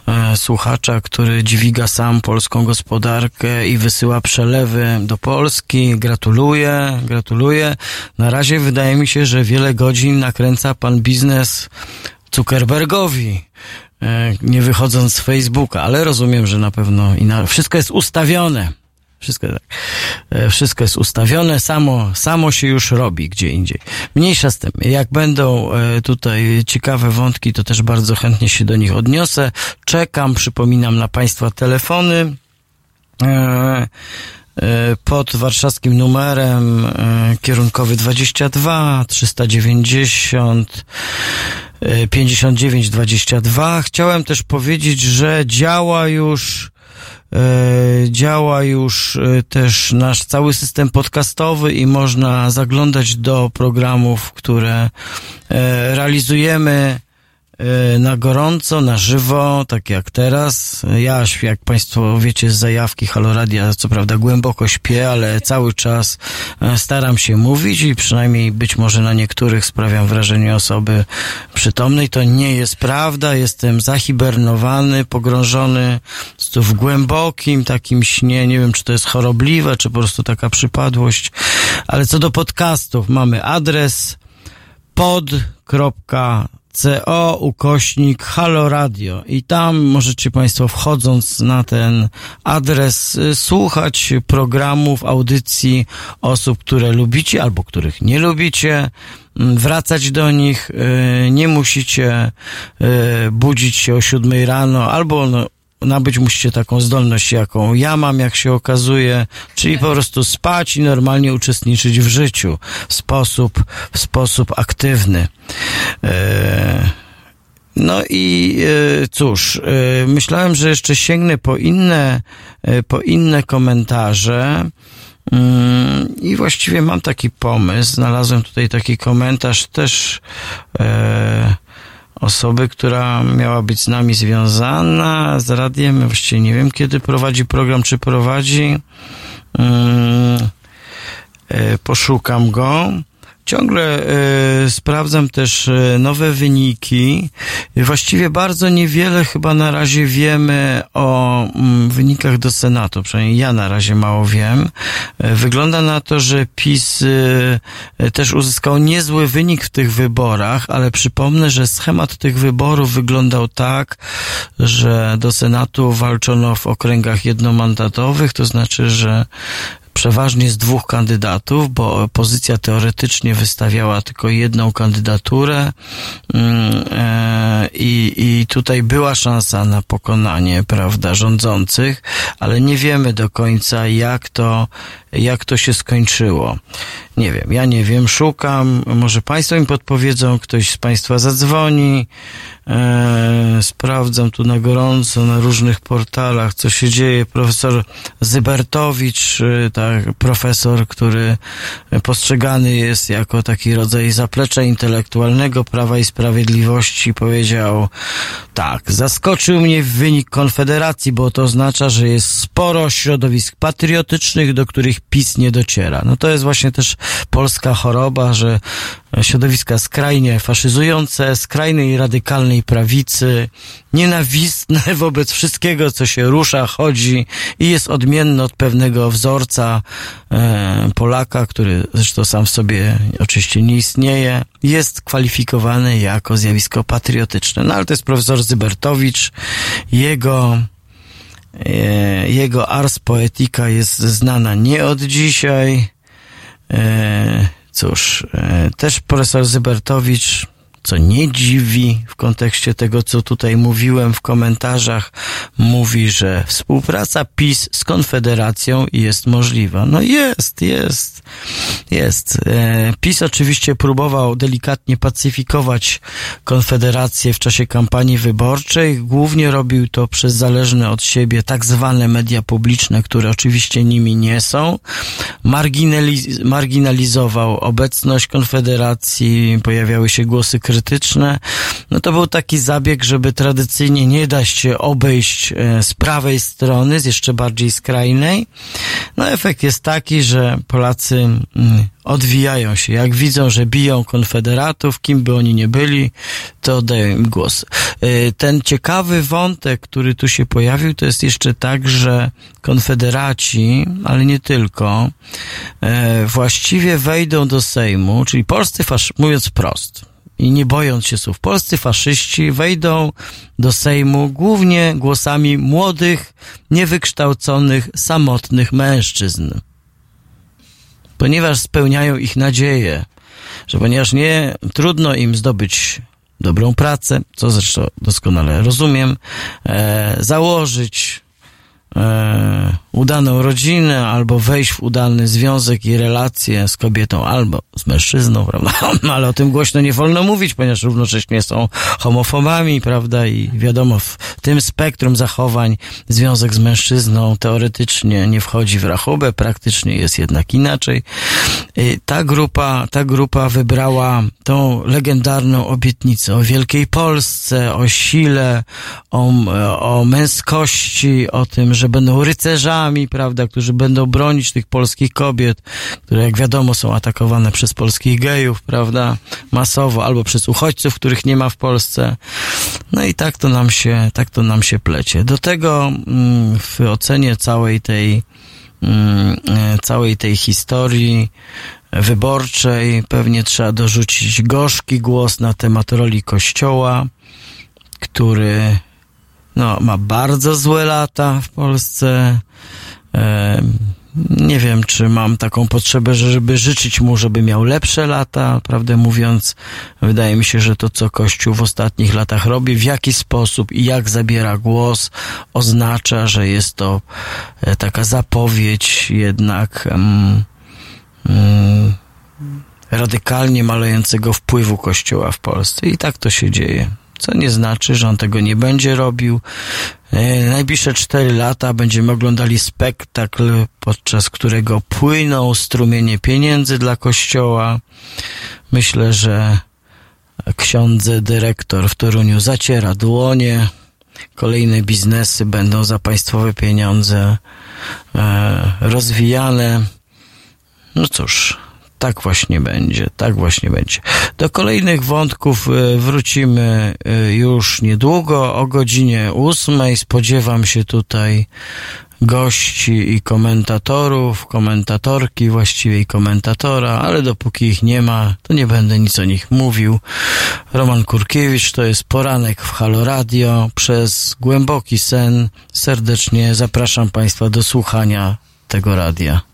S1: e, słuchacza, który dźwiga sam polską gospodarkę i wysyła przelewy do Polski. Gratuluję, gratuluję. Na razie wydaje mi się, że wiele godzin nakręca pan biznes Zuckerbergowi nie wychodząc z Facebooka, ale rozumiem, że na pewno i na, wszystko jest ustawione. Wszystko, tak. E, wszystko jest ustawione, samo, samo się już robi gdzie indziej. Mniejsza z tym. Jak będą e, tutaj ciekawe wątki, to też bardzo chętnie się do nich odniosę. Czekam, przypominam na Państwa telefony e, pod warszawskim numerem kierunkowy 22 390 59 22. Chciałem też powiedzieć, że działa już E, działa już e, też nasz cały system podcastowy i można zaglądać do programów, które e, realizujemy E, na gorąco, na żywo, tak jak teraz. Ja, jak Państwo wiecie z zajawki Haloradia, co prawda głęboko śpię, ale cały czas e, staram się mówić i przynajmniej być może na niektórych sprawiam wrażenie osoby przytomnej. To nie jest prawda, jestem zahibernowany, pogrążony w głębokim takim śnie. Nie wiem, czy to jest chorobliwe, czy po prostu taka przypadłość. Ale co do podcastów, mamy adres pod co ukośnik Halo Radio. I tam możecie Państwo wchodząc na ten adres y, słuchać programów, audycji osób, które lubicie albo których nie lubicie, mm, wracać do nich, y, nie musicie y, budzić się o siódmej rano albo no, nabyć musicie taką zdolność, jaką ja mam, jak się okazuje, czyli po prostu spać i normalnie uczestniczyć w życiu w sposób, w sposób aktywny. E, no i e, cóż, e, myślałem, że jeszcze sięgnę po inne, po inne komentarze. Mm, I właściwie mam taki pomysł. Znalazłem tutaj taki komentarz też osoby, która miała być z nami związana z radiem. Właściwie nie wiem, kiedy prowadzi program, czy prowadzi. Mm, e, poszukam go. Ciągle y, sprawdzam też y, nowe wyniki. Właściwie bardzo niewiele chyba na razie wiemy o y, wynikach do Senatu, przynajmniej ja na razie mało wiem. Y, wygląda na to, że PiS y, też uzyskał niezły wynik w tych wyborach, ale przypomnę, że schemat tych wyborów wyglądał tak, że do Senatu walczono w okręgach jednomandatowych, to znaczy, że przeważnie z dwóch kandydatów, bo opozycja teoretycznie wystawiała tylko jedną kandydaturę mm, e, i, i tutaj była szansa na pokonanie, prawda, rządzących, ale nie wiemy do końca, jak to, jak to się skończyło. Nie wiem, ja nie wiem, szukam, może Państwo mi podpowiedzą, ktoś z Państwa zadzwoni, e, sprawdzam tu na gorąco, na różnych portalach, co się dzieje. Profesor Zybertowicz, e, tak, profesor, który postrzegany jest jako taki rodzaj zaplecza intelektualnego Prawa i Sprawiedliwości, powiedział tak, zaskoczył mnie wynik Konfederacji, bo to oznacza, że jest sporo środowisk patriotycznych, do których PiS nie dociera. No to jest właśnie też polska choroba, że środowiska skrajnie faszyzujące, skrajnej radykalnej prawicy, nienawistne wobec wszystkiego, co się rusza, chodzi i jest odmienne od pewnego wzorca e, Polaka, który zresztą sam w sobie oczywiście nie istnieje, jest kwalifikowany jako zjawisko patriotyczne. No ale to jest profesor Zybertowicz, jego jego ars poetica jest znana nie od dzisiaj. E, cóż, e, też profesor Zybertowicz co nie dziwi w kontekście tego, co tutaj mówiłem w komentarzach, mówi, że współpraca PiS z Konfederacją jest możliwa. No jest, jest, jest. E, PiS oczywiście próbował delikatnie pacyfikować Konfederację w czasie kampanii wyborczej. Głównie robił to przez zależne od siebie tak zwane media publiczne, które oczywiście nimi nie są. Marginaliz marginalizował obecność Konfederacji, pojawiały się głosy krytyczne krytyczne, no to był taki zabieg, żeby tradycyjnie nie dać się obejść e, z prawej strony, z jeszcze bardziej skrajnej. No efekt jest taki, że Polacy mm, odwijają się. Jak widzą, że biją konfederatów, kim by oni nie byli, to oddają im głos. E, ten ciekawy wątek, który tu się pojawił, to jest jeszcze tak, że konfederaci, ale nie tylko, e, właściwie wejdą do Sejmu, czyli polscy mówiąc prost, i nie bojąc się słów, polscy faszyści wejdą do Sejmu głównie głosami młodych, niewykształconych, samotnych mężczyzn. Ponieważ spełniają ich nadzieję, że ponieważ nie trudno im zdobyć dobrą pracę, co zresztą doskonale rozumiem, e, założyć e, udaną rodzinę, albo wejść w udany związek i relacje z kobietą, albo z mężczyzną, prawda? Ale o tym głośno nie wolno mówić, ponieważ równocześnie są homofobami, prawda? I wiadomo, w tym spektrum zachowań związek z mężczyzną teoretycznie nie wchodzi w rachubę, praktycznie jest jednak inaczej. Ta grupa, ta grupa wybrała tą legendarną obietnicę o wielkiej Polsce, o sile, o, o męskości, o tym, że będą rycerzami, prawda, którzy będą bronić tych polskich kobiet, które jak wiadomo są atakowane przez polskich gejów, prawda, masowo, albo przez uchodźców, których nie ma w Polsce. No i tak to nam się, tak to nam się plecie. Do tego mm, w ocenie całej tej, mm, e, całej tej historii wyborczej pewnie trzeba dorzucić gorzki głos na temat roli Kościoła, który no, ma bardzo złe lata w Polsce. E, nie wiem, czy mam taką potrzebę, żeby życzyć mu, żeby miał lepsze lata. Prawdę mówiąc, wydaje mi się, że to, co Kościół w ostatnich latach robi, w jaki sposób i jak zabiera głos, oznacza, że jest to e, taka zapowiedź jednak um, um, radykalnie malejącego wpływu Kościoła w Polsce. I tak to się dzieje co nie znaczy, że on tego nie będzie robił. E, najbliższe cztery lata będziemy oglądali spektakl, podczas którego płyną strumienie pieniędzy dla kościoła. Myślę, że ksiądze dyrektor w Toruniu zaciera dłonie. Kolejne biznesy będą za państwowe pieniądze e, rozwijane. No cóż, tak właśnie będzie, tak właśnie będzie. Do kolejnych wątków e, wrócimy e, już niedługo, o godzinie ósmej. Spodziewam się tutaj gości i komentatorów, komentatorki właściwie i komentatora, ale dopóki ich nie ma, to nie będę nic o nich mówił. Roman Kurkiewicz to jest poranek w Halo Radio. Przez głęboki sen serdecznie zapraszam Państwa do słuchania tego radia.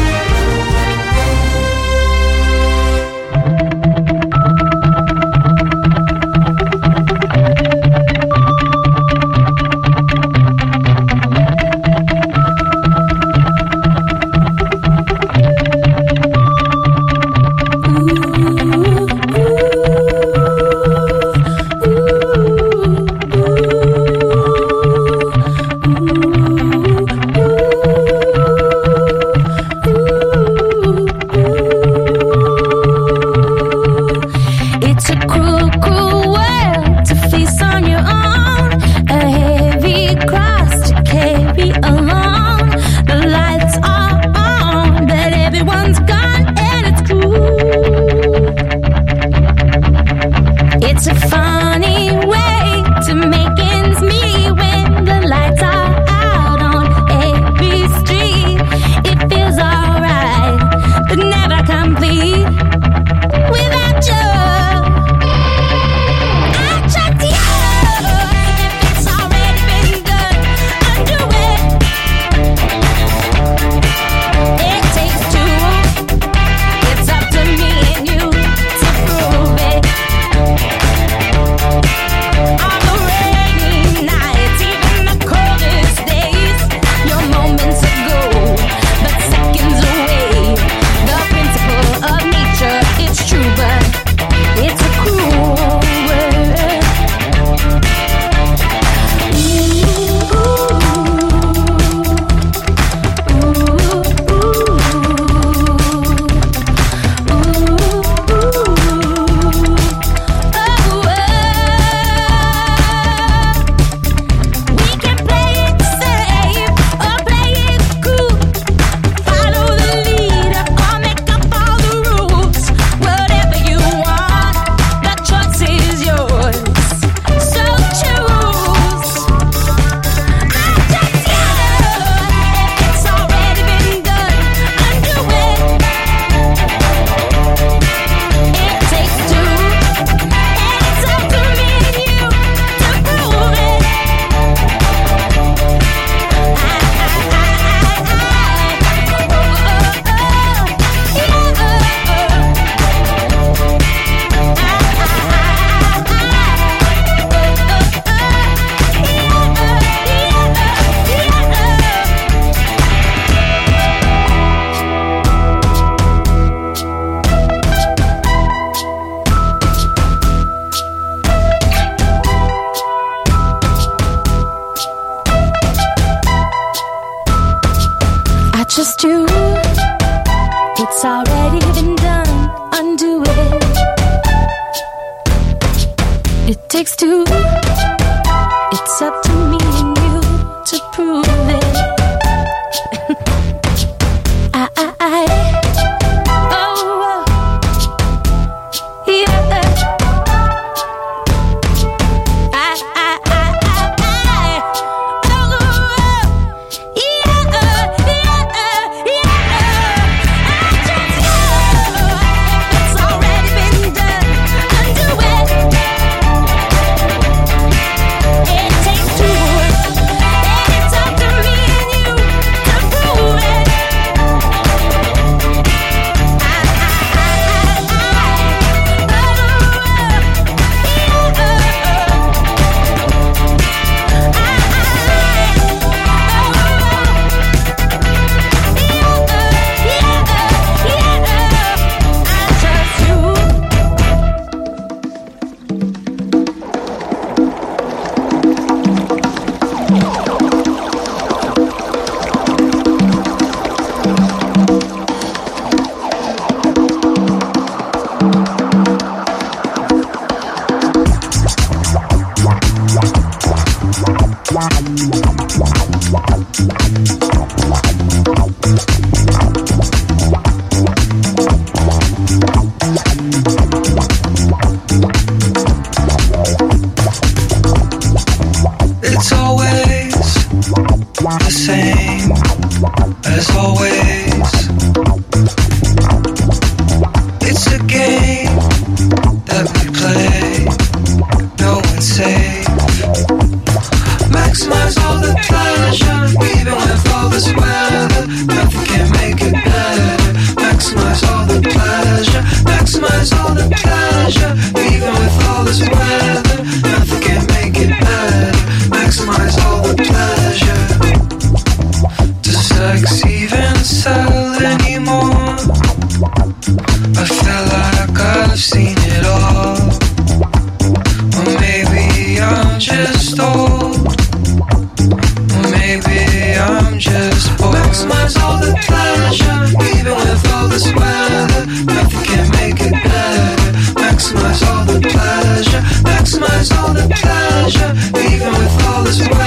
S1: Po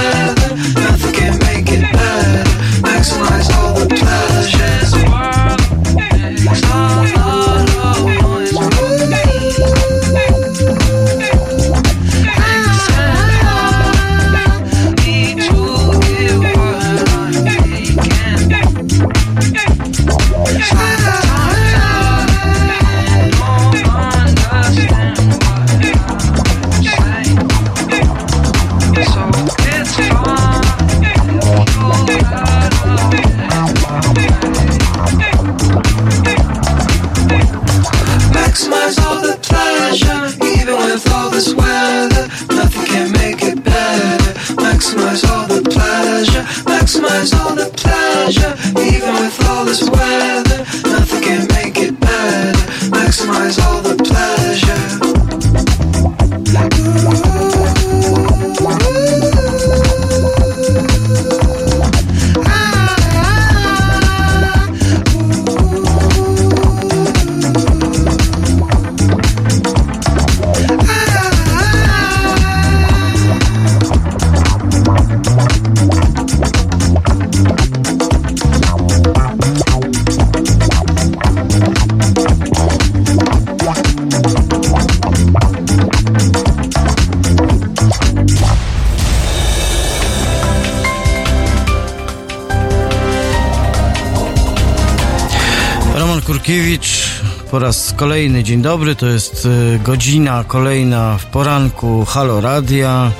S1: kolejny dzień dobry. To jest y, godzina kolejna w poranku Halo Radia.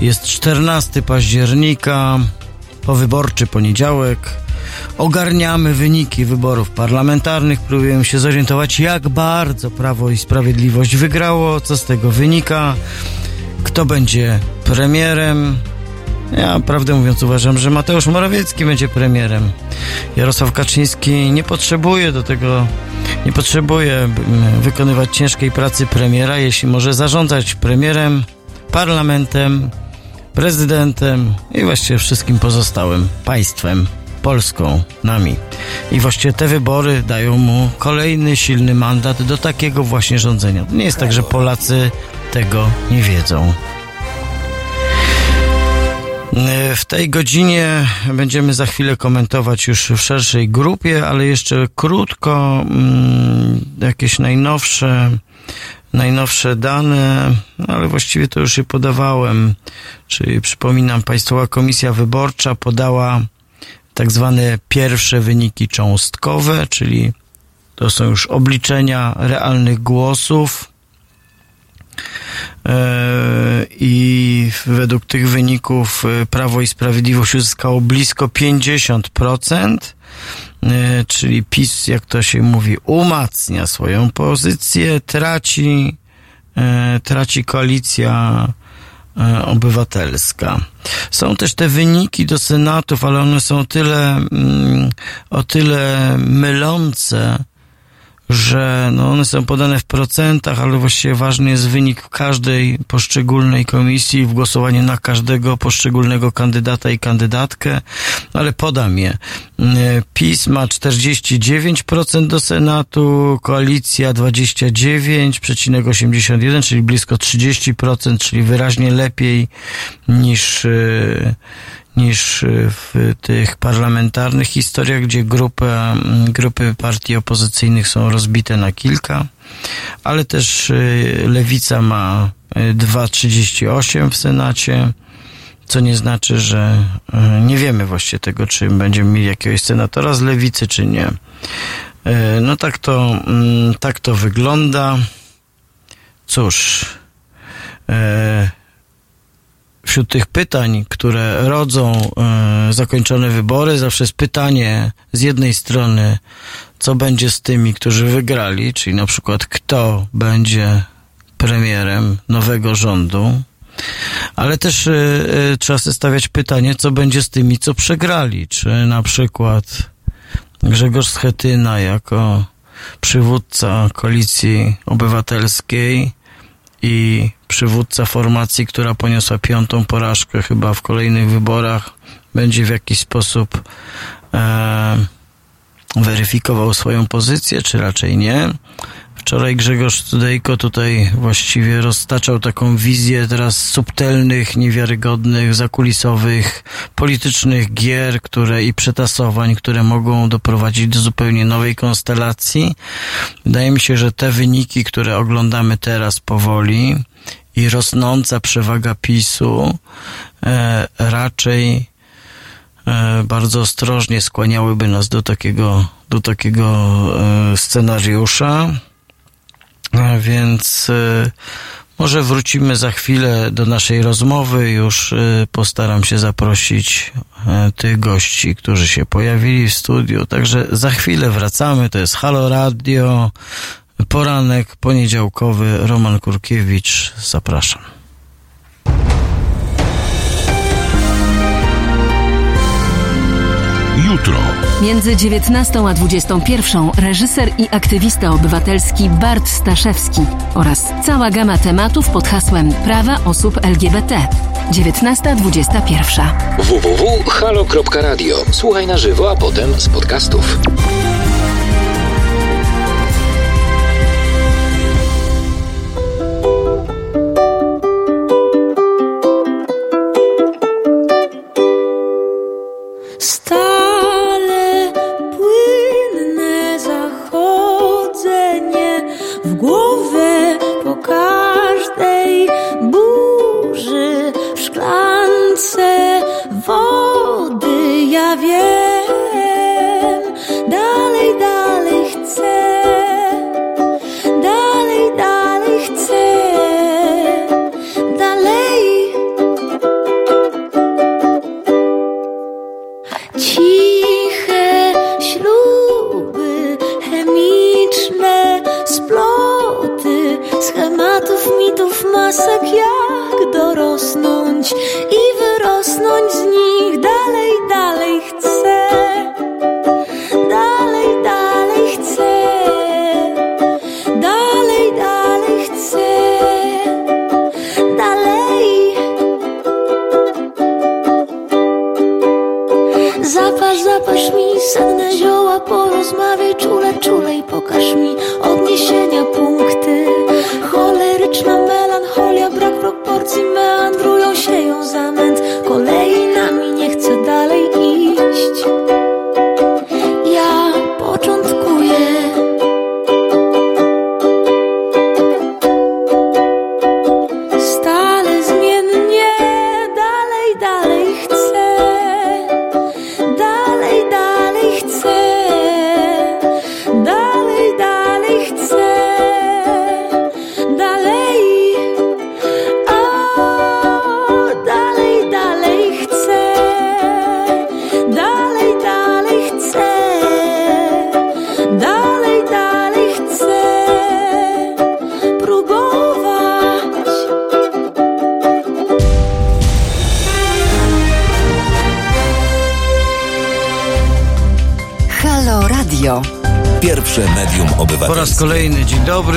S1: Jest 14 października, powyborczy poniedziałek. Ogarniamy wyniki wyborów parlamentarnych. Próbujemy się zorientować, jak bardzo Prawo i Sprawiedliwość wygrało, co z tego wynika, kto będzie premierem. Ja prawdę mówiąc uważam, że Mateusz Morawiecki będzie premierem. Jarosław Kaczyński nie potrzebuje do tego nie potrzebuje wykonywać ciężkiej pracy premiera, jeśli może zarządzać premierem, parlamentem, prezydentem i właściwie wszystkim pozostałym państwem, Polską, nami. I właściwie te wybory dają mu kolejny silny mandat do takiego właśnie rządzenia. Nie jest tak, że Polacy tego nie wiedzą. W tej godzinie będziemy za chwilę komentować już w szerszej grupie, ale jeszcze krótko mm, jakieś najnowsze najnowsze dane, no ale właściwie to już je podawałem. Czyli przypominam, Państwowa Komisja Wyborcza podała tak zwane pierwsze wyniki cząstkowe, czyli to są już obliczenia realnych głosów. E, I według tych wyników e, Prawo i Sprawiedliwość uzyskało blisko 50%, e, czyli PiS, jak to się mówi, umacnia swoją pozycję, traci, traci koalicja obywatelska. Są też te wyniki do Senatów, ale one są tyle, mm, o tyle mylące, że no one są podane w procentach, ale właściwie ważny jest wynik każdej poszczególnej komisji, w głosowaniu na każdego poszczególnego kandydata i kandydatkę, ale podam je. PiS ma 49% do Senatu, koalicja 29,81, czyli blisko 30%, czyli wyraźnie lepiej niż niż w tych parlamentarnych historiach, gdzie grupy, grupy partii opozycyjnych są rozbite na kilka, ale też y, Lewica ma 2,38 y, w Senacie, co nie znaczy, że y, nie wiemy właściwie tego, czy będziemy mieli jakiegoś senatora z Lewicy, czy nie. No tak to, mm, tak to wygląda. Cóż, wśród tych pytań, które rodzą e, zakończone wybory, zawsze jest pytanie z jednej strony, co będzie z tymi, którzy wygrali, czyli na przykład kto będzie premierem nowego rządu, ale też e, e, trzeba sobie stawiać pytanie, co będzie z tymi, co przegrali, czy na przykład Grzegorz Schetyna jako przywódca koalicji obywatelskiej i przywódca formacji, która poniosła piątą porażkę chyba w kolejnych wyborach, będzie w jakiś sposób e, weryfikował swoją pozycję, czy raczej nie. Wczoraj Grzegorz Studejko tutaj właściwie roztaczał taką wizję teraz subtelnych, niewiarygodnych, zakulisowych, politycznych gier, które i przetasowań, które mogą doprowadzić do zupełnie nowej konstelacji. Wydaje mi się, że te wyniki, które oglądamy teraz powoli i rosnąca przewaga PiSu e, raczej e, bardzo ostrożnie skłaniałyby nas do takiego, do takiego e, scenariusza. Więc może wrócimy za chwilę do naszej rozmowy. Już postaram się zaprosić tych gości, którzy się pojawili w studiu. Także za chwilę wracamy. To jest Halo Radio. Poranek poniedziałkowy. Roman Kurkiewicz. Zapraszam.
S4: jutro. Między 19 a 21 reżyser i aktywista obywatelski Bart Staszewski oraz cała gama tematów pod hasłem Prawa osób LGBT. 19.21
S6: www.halo.radio. Słuchaj na żywo, a potem z podcastów.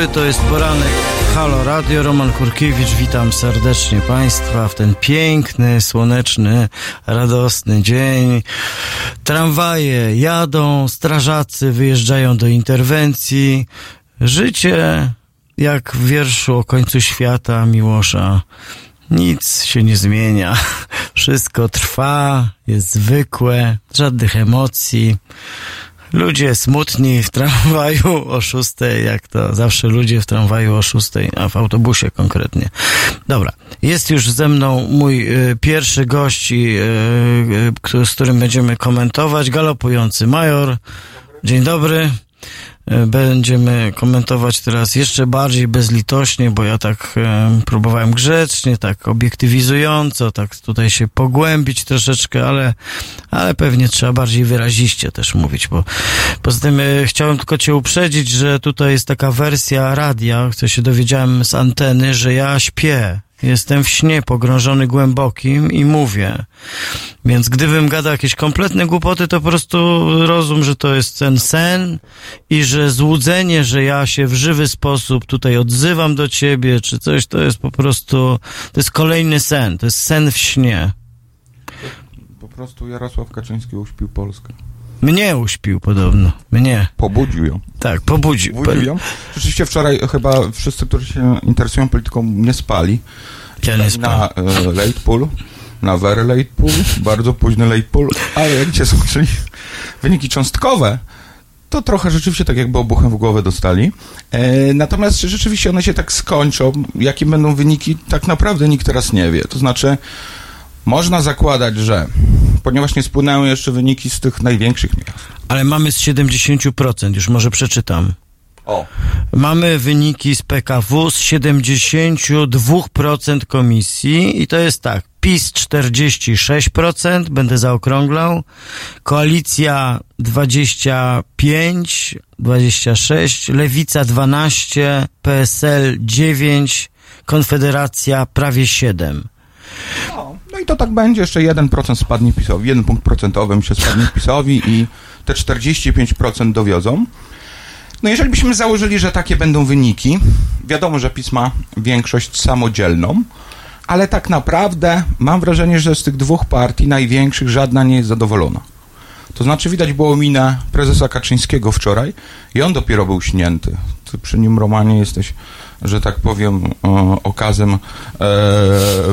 S1: To jest poranek Halo Radio. Roman Kurkiewicz, witam serdecznie Państwa w ten piękny, słoneczny, radosny dzień. Tramwaje jadą, strażacy wyjeżdżają do interwencji. Życie jak w wierszu o końcu świata Miłosza. Nic się nie zmienia. Wszystko trwa, jest zwykłe, żadnych emocji. Ludzie smutni w tramwaju o szóstej, jak to zawsze ludzie w tramwaju o szóstej, a w autobusie konkretnie. Dobra, jest już ze mną mój y, pierwszy gość, y, y, z którym będziemy komentować, galopujący major. Dzień dobry. E, będziemy komentować teraz jeszcze bardziej bezlitośnie, bo ja tak e, próbowałem grzecznie, tak obiektywizująco, tak tutaj się pogłębić troszeczkę, ale, ale pewnie trzeba bardziej wyraziście też mówić, bo poza tym e, chciałem tylko cię uprzedzić, że tutaj jest taka wersja radia, co się dowiedziałem z anteny, że ja śpię Jestem w śnie pogrążony głębokim i mówię. Więc gdybym gadał jakieś kompletne głupoty, to po prostu rozum, że to jest ten sen i że złudzenie, że ja się w żywy sposób tutaj odzywam do ciebie, czy coś, to jest po prostu, to jest kolejny sen, to jest sen w śnie.
S7: Po prostu Jarosław Kaczyński uśpił Polskę.
S1: Mnie uśpił podobno. Mnie.
S7: Pobudził ją.
S1: Tak, pobudził.
S7: Pobudził ją. Rzeczywiście wczoraj chyba wszyscy, którzy się interesują polityką, nie spali.
S1: Ja nie spałem.
S7: Na e, late pool, na very late pool, bardzo późny late pool, ale jak cię zobaczyli wyniki cząstkowe, to trochę rzeczywiście tak jakby obuchem w głowę dostali. E, natomiast rzeczywiście one się tak skończą. Jakie będą wyniki, tak naprawdę nikt teraz nie wie. To znaczy, można zakładać, że ponieważ nie spłynęły jeszcze wyniki z tych największych miast.
S1: Ale mamy z 70%, już może przeczytam.
S7: O.
S1: Mamy wyniki z PKW z 72% komisji i to jest tak. PiS 46%, będę zaokrąglał. Koalicja 25, 26, Lewica 12, PSL 9, Konfederacja prawie 7.
S7: No, no i to tak będzie, jeszcze 1% spadnie PiSowi, 1 punkt procentowy się spadnie PiSowi i te 45% dowiozą. No jeżeli byśmy założyli, że takie będą wyniki, wiadomo, że PiS ma większość samodzielną, ale tak naprawdę mam wrażenie, że z tych dwóch partii największych żadna nie jest zadowolona. To znaczy widać było minę prezesa Kaczyńskiego wczoraj i on dopiero był śnięty. Ty przy nim, Romanie, jesteś, że tak powiem, okazem e,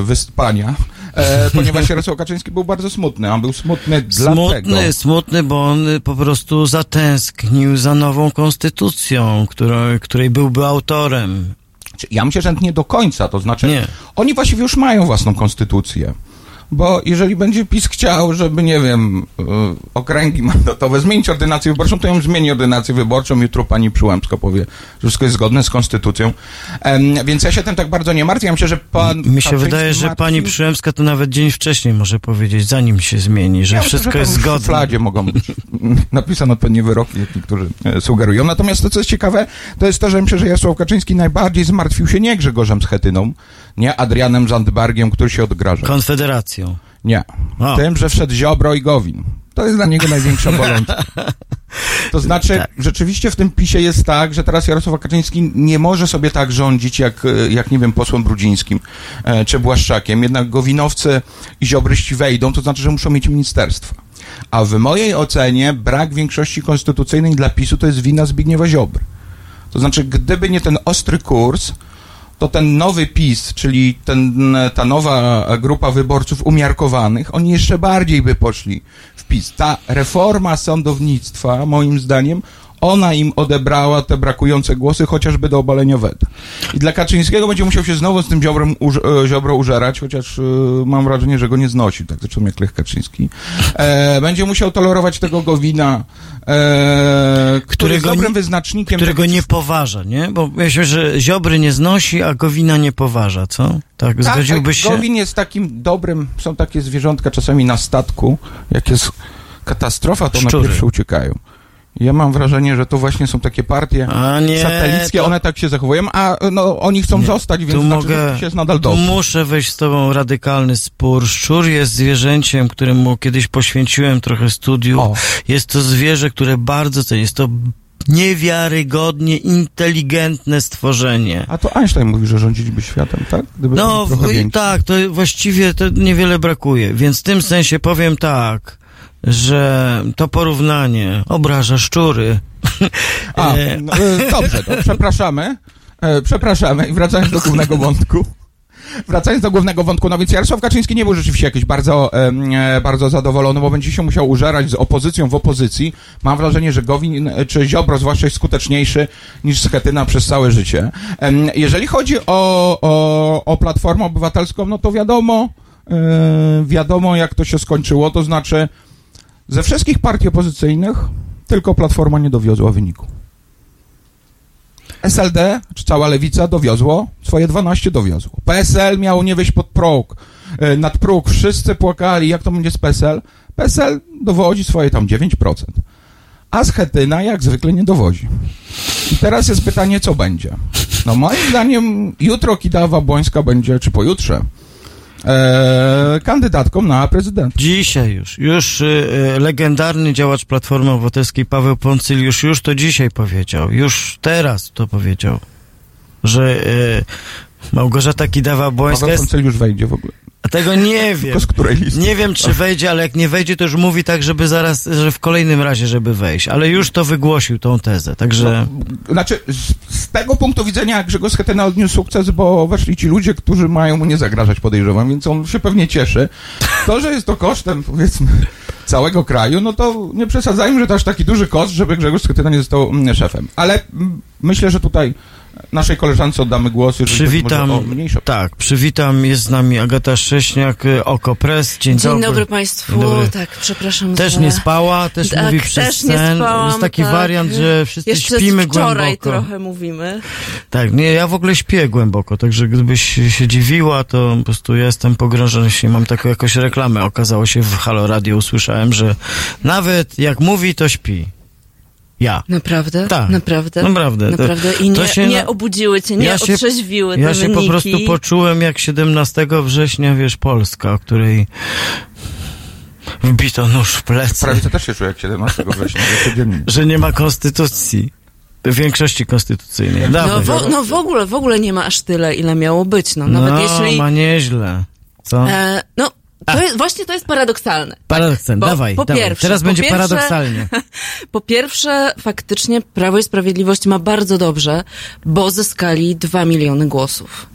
S7: wyspania e, ponieważ Jarosław Kaczyński był bardzo smutny. On był smutny
S1: smutny,
S7: dlatego...
S1: Smutny, bo on po prostu zatęsknił za nową konstytucją, której, której byłby autorem.
S7: Ja myślę, że nie do końca, to znaczy
S1: nie.
S7: oni właściwie już mają własną konstytucję bo jeżeli będzie PiS chciał, żeby, nie wiem, y, okręgi mandatowe zmienić ordynację wyborczą, to ją zmieni ordynację wyborczą. Jutro pani Przyłębska powie, że wszystko jest zgodne z konstytucją. więc ja się tym tak bardzo nie martwię. Ja myślę, że pan...
S1: Mi się wydaje, że martwi... pani Przyłębska to nawet dzień wcześniej może powiedzieć, zanim się zmieni, że
S7: ja
S1: wszystko
S7: myślę,
S1: że jest zgodne. W
S7: szufladzie mogą być napisane odpowiednie wyroki, jak niektórzy e, sugerują. Natomiast to, co jest ciekawe, to jest to, że myślę, że Jarosław Kaczyński najbardziej zmartwił się nie Grzegorzem Schetyną, nie Adrianem Zandbergiem, który się odgraża. Nie. O. Tym, że wszedł Ziobro i Gowin. To jest dla niego największa bolączka. To znaczy, tak. rzeczywiście w tym pisie jest tak, że teraz Jarosław Kaczyński nie może sobie tak rządzić, jak, jak nie wiem, posłem Brudzińskim e, czy Błaszczakiem. Jednak Gowinowcy i Ziobryści wejdą, to znaczy, że muszą mieć ministerstwa. A w mojej ocenie brak większości konstytucyjnej dla PiSu to jest wina Zbigniewa Ziobry. To znaczy, gdyby nie ten ostry kurs, to ten nowy PiS, czyli ten, ta nowa grupa wyborców umiarkowanych, oni jeszcze bardziej by poszli w PiS. Ta reforma sądownictwa, moim zdaniem, ona im odebrała te brakujące głosy, chociażby do obalenia weta. I dla Kaczyńskiego będzie musiał się znowu z tym ziobrem, uż, e, ziobro użerać, chociaż y, mam wrażenie, że go nie znosi, tak zresztą jak Lech Kaczyński. E, będzie musiał tolerować tego Gowina, e, który jest dobrym wyznacznikiem.
S1: Którego nie poważa, nie? Bo myślę, że Ziobry nie znosi, a Gowina nie poważa, co? Tak, tak zgodziłbyś
S7: tak, się? Gowin jest takim dobrym, są takie zwierzątka czasami na statku, jak jest katastrofa, to Szczury. na pierwsze uciekają. Ja mam wrażenie, że to właśnie są takie partie nie, satelickie, to... one tak się zachowują, a no, oni chcą nie, zostać, więc tu znaczy, mogę, jest nadal dobrze.
S1: Tu muszę wejść z tobą radykalny spór. Szczur jest zwierzęciem, któremu kiedyś poświęciłem trochę studiów. O. Jest to zwierzę, które bardzo cenię. Jest to niewiarygodnie inteligentne stworzenie.
S7: A to Einstein mówi, że rządziliby światem, tak?
S1: Gdyby no tak, to właściwie to niewiele brakuje. Więc w tym sensie powiem tak, że to porównanie obraża szczury.
S7: A, no, dobrze, to przepraszamy. E, przepraszamy i wracając do głównego wątku. Wracając do głównego wątku, no więc Jarosław Kaczyński nie był rzeczywiście jakiś bardzo, e, bardzo zadowolony, bo będzie się musiał użerać z opozycją w opozycji. Mam wrażenie, że Gowin e, czy Ziobro zwłaszcza jest skuteczniejszy niż Schetyna przez całe życie. E, jeżeli chodzi o, o, o Platformę Obywatelską, no to wiadomo, e, wiadomo jak to się skończyło, to znaczy ze wszystkich partii opozycyjnych tylko Platforma nie dowiozła wyniku. SLD, czy cała lewica dowiozło, swoje 12 dowiozło. PSL miało nie wejść pod próg, e, nad próg, wszyscy płakali, jak to będzie z PSL. PSL dowodzi swoje tam 9%. A Schetyna jak zwykle nie dowozi. I teraz jest pytanie, co będzie. No moim zdaniem jutro Kidawa Błońska będzie, czy pojutrze, e, kandydatką na prezydenta.
S1: Dzisiaj już. Już e, legendarny działacz Platformy Obywatelskiej Paweł Poncyliusz już to dzisiaj powiedział. Już teraz to powiedział. Że e, Małgorzata Kidawa-Błońska
S7: Paweł Poncyliusz wejdzie w ogóle.
S1: A tego nie wiem.
S7: z której listy?
S1: Nie wiem, czy wejdzie, ale jak nie wejdzie, to już mówi tak, żeby zaraz, że w kolejnym razie, żeby wejść. Ale już to wygłosił, tą tezę, także...
S7: No, znaczy, z, z, tego punktu widzenia Grzegorz Schetyna odniósł sukces, bo weszli ci ludzie, którzy mają mu nie zagrażać, podejrzewam, więc on się pewnie cieszy. To, że jest to kosztem, powiedzmy, całego kraju, no to nie przesadzajmy, że to aż taki duży koszt, żeby Grzegorz Schetyna nie został mm, szefem. Ale mm, myślę, że tutaj naszej koleżance oddamy głos,
S1: jeżeli przywitam, o mniejsze. Tak, przywitam, jest z nami Agata Szcześniak, Okopres. Dzień,
S8: Dzień
S1: dobry.
S8: dobry Państwu. Dzień dobry. Tak, przepraszam.
S1: Też
S8: za...
S1: nie spała, też tak, mówi przez też sen. Nie spałam, jest taki tak. wariant, że wszyscy
S8: Jeszcze
S1: śpimy
S8: wczoraj
S1: głęboko.
S8: trochę mówimy.
S1: Tak, nie, ja w ogóle śpię głęboko, także gdybyś się dziwiła, to po prostu ja jestem pogrążony, mam taką jakoś reklamę. Okazało się w Halo Radio, usłyszałem, że nawet jak mówi, to śpi. Ja.
S8: Naprawdę?
S1: Tak.
S8: Naprawdę?
S1: Naprawdę.
S8: Naprawdę. I nie, się, nie obudziły cię, nie ja się, otrzeźwiły te
S1: Ja się
S8: wyniki.
S1: po prostu poczułem jak 17 września, wiesz, Polska, której wbito nóż w plecy.
S7: Prawie to też się czuję jak 17 września,
S1: że nie ma konstytucji. W większości konstytucyjnej.
S8: no, w, no w ogóle, w ogóle nie ma aż tyle, ile miało być. No, nawet
S1: no,
S8: jeśli...
S1: ma nieźle. Co?
S8: E, no, to jest, właśnie to jest paradoksalne.
S1: Paradoksalne, tak, dawaj, po dawaj. Pierwsze, teraz będzie pierwsze, paradoksalnie.
S8: Po pierwsze, faktycznie Prawo i Sprawiedliwość ma bardzo dobrze, bo zyskali dwa miliony głosów.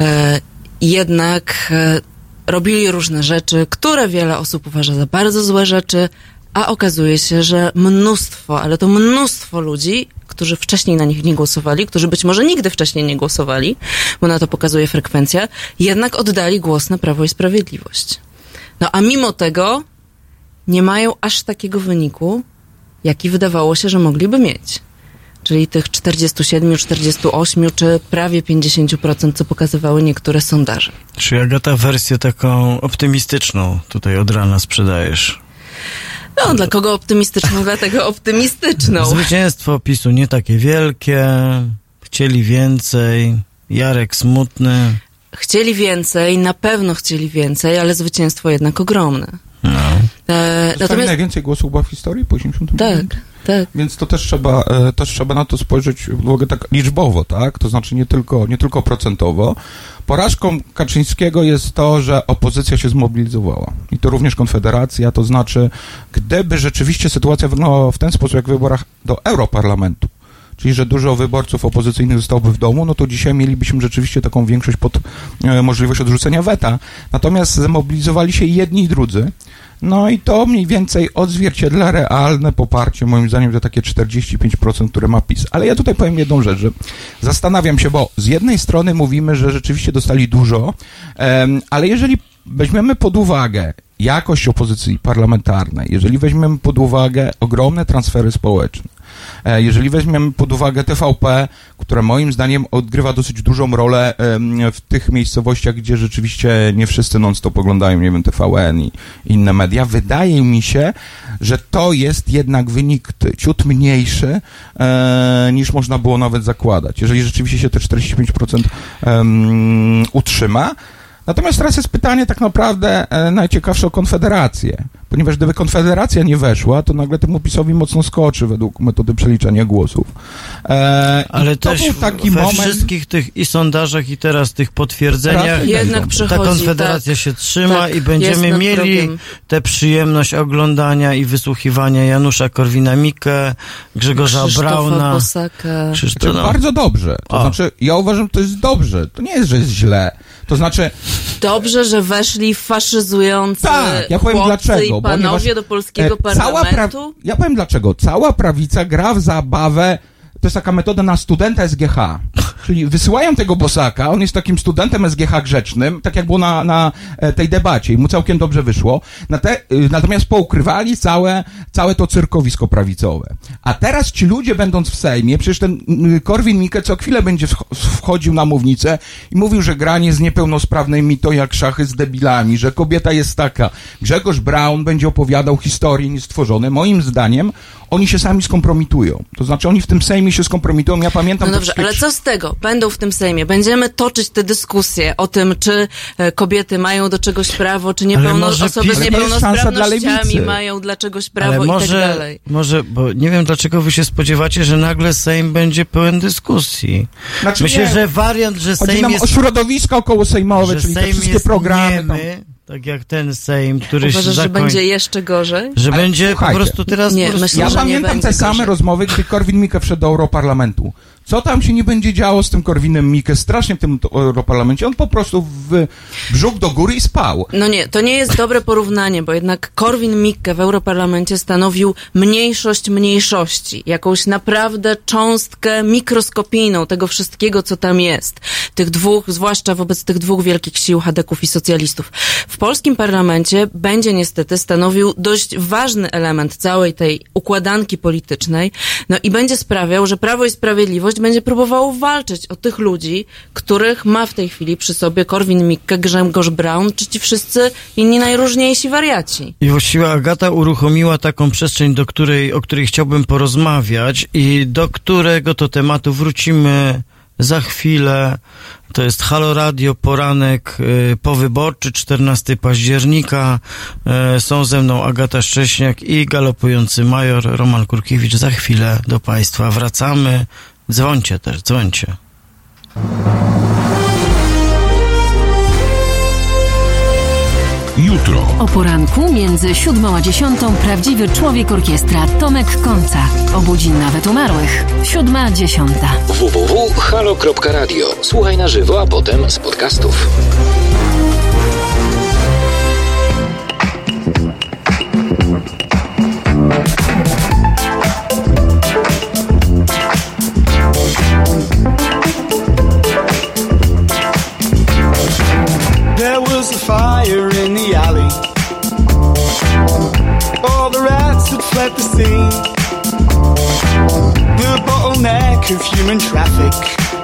S8: E, jednak e, robili różne rzeczy, które wiele osób uważa za bardzo złe rzeczy, a okazuje się, że mnóstwo, ale to mnóstwo ludzi którzy wcześniej na nich nie głosowali, którzy być może nigdy wcześniej nie głosowali, bo na to pokazuje frekwencja, jednak oddali głos na Prawo i Sprawiedliwość. No a mimo tego nie mają aż takiego wyniku, jaki wydawało się, że mogliby mieć. Czyli tych 47, 48 czy prawie 50%, co pokazywały niektóre sondaże.
S1: Czy Agata wersję taką optymistyczną tutaj od rana sprzedajesz?
S8: No, dla kogo optymistyczną, dlatego optymistyczną.
S1: Zwycięstwo PiSu nie takie wielkie, chcieli więcej, Jarek smutny.
S8: Chcieli więcej, na pewno chcieli więcej, ale zwycięstwo jednak ogromne.
S1: No.
S7: E, natomiast... najwięcej głosów było w historii po 80
S8: Tak, tak.
S7: Więc to też trzeba, e, też trzeba na to spojrzeć w ogóle tak liczbowo, tak? To znaczy nie tylko, nie tylko procentowo. Porażką Kaczyńskiego jest to, że opozycja się zmobilizowała. I to również Konfederacja, to znaczy, gdyby rzeczywiście sytuacja wyglądała w ten sposób, jak w wyborach do Europarlamentu, czyli że dużo wyborców opozycyjnych zostałoby w domu, no to dzisiaj mielibyśmy rzeczywiście taką większość pod e, możliwość odrzucenia weta. Natomiast zmobilizowali się jedni i drudzy. No i to mniej więcej odzwierciedla realne poparcie, moim zdaniem, za takie 45%, które ma PiS. Ale ja tutaj powiem jedną rzecz, że zastanawiam się, bo z jednej strony mówimy, że rzeczywiście dostali dużo, ale jeżeli weźmiemy pod uwagę jakość opozycji parlamentarnej, jeżeli weźmiemy pod uwagę ogromne transfery społeczne, jeżeli weźmiemy pod uwagę TVP, które moim zdaniem odgrywa dosyć dużą rolę w tych miejscowościach, gdzie rzeczywiście nie wszyscy non-stop oglądają, nie wiem, TVN i inne media, wydaje mi się, że to jest jednak wynik ciut mniejszy e, niż można było nawet zakładać. Jeżeli rzeczywiście się te 45% utrzyma, Natomiast teraz jest pytanie tak naprawdę e, najciekawsze o Konfederację. ponieważ gdyby Konfederacja nie weszła, to nagle temu PiSowi mocno skoczy według metody przeliczania głosów.
S1: E, Ale to też taki we moment... wszystkich tych i sondażach i teraz tych potwierdzeniach
S8: jednak
S1: ta Konfederacja tak, się trzyma tak, i będziemy mieli tę przyjemność oglądania i wysłuchiwania Janusza Korwina-Mikke, Grzegorza
S8: Krzysztofa
S1: Brauna.
S8: Bosaka.
S7: Krzysztof... To bardzo dobrze. To o. znaczy, ja uważam, że to jest dobrze. To nie jest, że jest źle. To znaczy...
S8: Dobrze, że weszli faszyzujący
S7: tak, ja powiem dlaczego,
S8: i panowie do polskiego e, parlamentu?
S7: ja powiem dlaczego. Cała prawica gra w zabawę to jest taka metoda na studenta SGH. Czyli wysyłają tego bosaka, on jest takim studentem SGH grzecznym, tak jak było na, na e, tej debacie i mu całkiem dobrze wyszło. Na te, y, natomiast poukrywali całe, całe to cyrkowisko prawicowe. A teraz ci ludzie będąc w Sejmie, przecież ten y, Korwin-Mikke co chwilę będzie wchodził na mównicę i mówił, że granie z niepełnosprawnymi to jak szachy z debilami, że kobieta jest taka. Grzegorz Braun będzie opowiadał historie niestworzone. Moim zdaniem oni się sami skompromitują. To znaczy oni w tym Sejmie się skompromitują. Ja pamiętam...
S8: No dobrze, ale co z tego? Będą w tym Sejmie. Będziemy toczyć te dyskusje o tym, czy e, kobiety mają do czegoś prawo, czy niepełno... osoby z niepełnosprawnościami mają dla czegoś prawo ale może, i tak dalej.
S1: Może, bo nie wiem, dlaczego wy się spodziewacie, że nagle Sejm będzie pełen dyskusji. Znaczy, Myślę, nie. że wariant, że
S7: Chodzi
S1: Sejm
S7: nam
S1: jest...
S7: o środowisko około sejmowe, czyli Sejm te wszystkie programy.
S1: Niemy, tak jak ten Sejm, który
S8: Uważasz,
S1: się
S8: zakoń... że będzie jeszcze gorzej?
S1: Że Ale będzie słuchajcie, po prostu teraz...
S8: Nie,
S1: po prostu...
S8: myślę,
S7: ja pamiętam te same rozmowy, gdy Korwin-Mikke wszedł do Europarlamentu. Co tam się nie będzie działo z tym Korwinem Mikke strasznie w tym Europarlamencie? On po prostu w brzuch do góry i spał.
S8: No nie, to nie jest dobre porównanie, bo jednak Korwin Mikke w Europarlamencie stanowił mniejszość mniejszości, jakąś naprawdę cząstkę mikroskopijną tego wszystkiego, co tam jest. Tych dwóch, zwłaszcza wobec tych dwóch wielkich sił Hadeków i socjalistów. W polskim parlamencie będzie niestety stanowił dość ważny element całej tej układanki politycznej, no i będzie sprawiał, że Prawo i Sprawiedliwość będzie próbowało walczyć o tych ludzi, których ma w tej chwili przy sobie Korwin-Mikke, Grzegorz Braun, czy ci wszyscy inni najróżniejsi wariaci.
S1: I właściwie Agata uruchomiła taką przestrzeń, do której, o której chciałbym porozmawiać i do którego to tematu wrócimy za chwilę. To jest Halo Radio, poranek y, powyborczy, 14 października. Y, są ze mną Agata Szcześniak i galopujący major Roman Kurkiewicz. Za chwilę do Państwa wracamy. Dzwońcie też, dzwońcie.
S4: Jutro. O poranku między siódmą a dziesiątą prawdziwy człowiek orkiestra Tomek Końca. Obudzi nawet umarłych. Siódma, dziesiąta.
S5: www.halo.radio. Słuchaj na żywo, a potem z podcastów.
S9: Fled the scene. The bottleneck of human traffic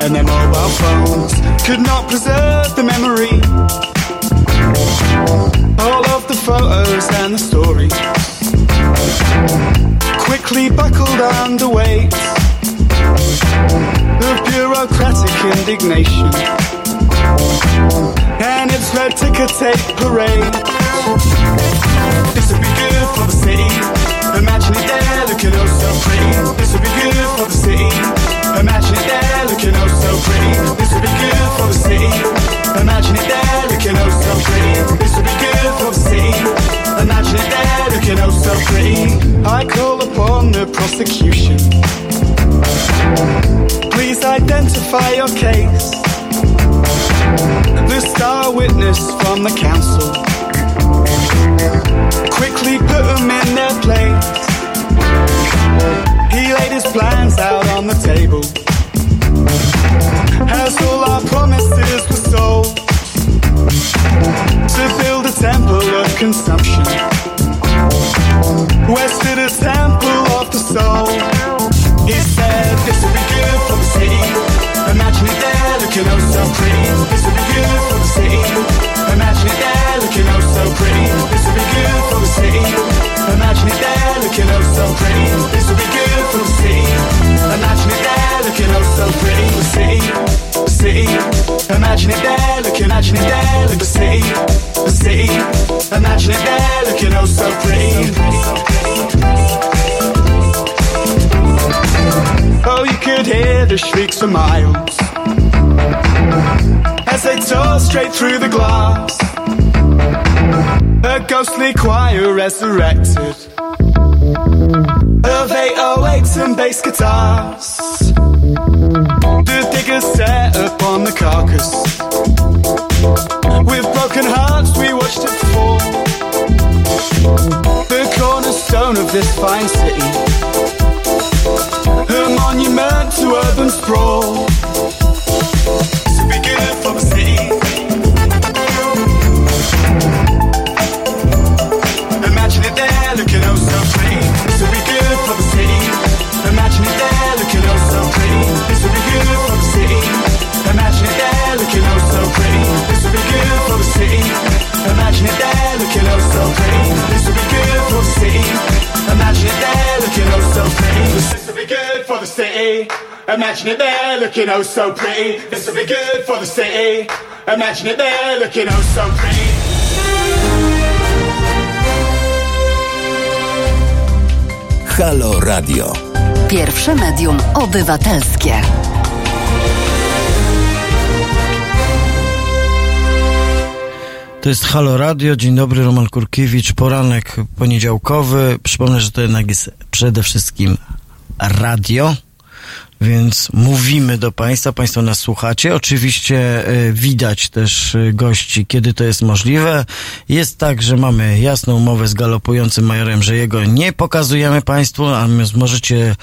S9: and their mobile phones could not preserve the memory. All of the photos and the stories quickly buckled under weight of bureaucratic indignation and its red ticker tape parade. This would be good for the city. Imagine it there, looking oh so pretty. This would be good for the city. Imagine it there, looking oh so pretty. This would be good for the city. Imagine it there, looking oh so pretty. This would be good for the city. Imagine it there, looking oh so pretty. I call upon the prosecution. Please identify your case the star witness from the council. For miles as they tore straight through the glass. A ghostly choir resurrected of 808s and bass guitars. The diggers set upon the carcass. With broken hearts, we watched it fall. The cornerstone of this fine city. Monument to urban sprawl. The city. Imagine it there, looking oh so pretty. This be good for the city. Imagine it there, looking oh so pretty. This would be good for the city. Imagine it there, looking oh so pretty. This would be good for the city. Imagine it there, looking oh so pretty. This would be good for the city. Good for the city. Imagine it there, looking oh so pretty. This would be good for the city. Imagine it there, looking oh so pretty.
S10: Halo Radio.
S4: Pierwsze medium obywatelskie.
S1: To jest Halo Radio. Dzień dobry, Roman Kurkiewicz. Poranek poniedziałkowy. Przypomnę, że to jednak jest przede wszystkim radio. Więc mówimy do Państwa, Państwo nas słuchacie. Oczywiście e, widać też e, gości, kiedy to jest możliwe. Jest tak, że mamy jasną umowę z galopującym majorem, że jego nie pokazujemy Państwu, a możecie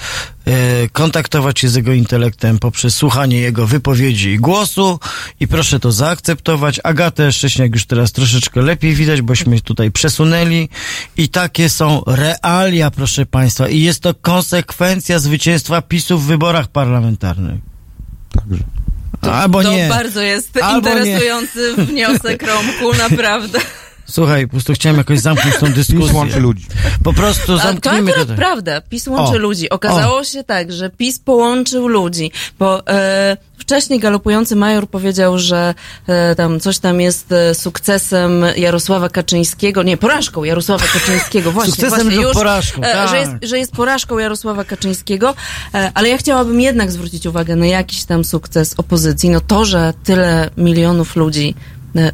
S1: kontaktować się z jego intelektem poprzez słuchanie jego wypowiedzi i głosu i proszę to zaakceptować. Agatę Szcześniak już teraz troszeczkę lepiej widać, bośmy tutaj przesunęli i takie są realia, proszę Państwa i jest to konsekwencja zwycięstwa PiSu w wyborach parlamentarnych.
S7: Także.
S1: Albo
S8: to
S1: nie.
S8: bardzo jest
S1: Albo nie.
S8: interesujący wniosek, Romku, naprawdę.
S1: Słuchaj, po prostu chciałem jakoś zamknąć tą
S7: PiS
S1: dyskusję.
S7: łączy ludzi.
S1: Po prostu
S8: A to
S1: zamknijmy
S8: akurat
S1: to.
S8: prawda. PiS łączy
S1: O,
S8: ludzi. Okazało się tak, że PiS połączył ludzi, bo e, wcześniej galopujący major powiedział, że e, tam coś tam jest e, sukcesem Jarosława Kaczyńskiego, nie, porażką Jarosława Kaczyńskiego, właśnie.
S1: Sukcesem
S8: właśnie
S1: lub
S8: już,
S1: porażką,
S8: e,
S1: tak.
S8: że, jest, że jest porażką Jarosława Kaczyńskiego, e, ale ja chciałabym jednak zwrócić uwagę na jakiś tam sukces opozycji. No to, że tyle milionów ludzi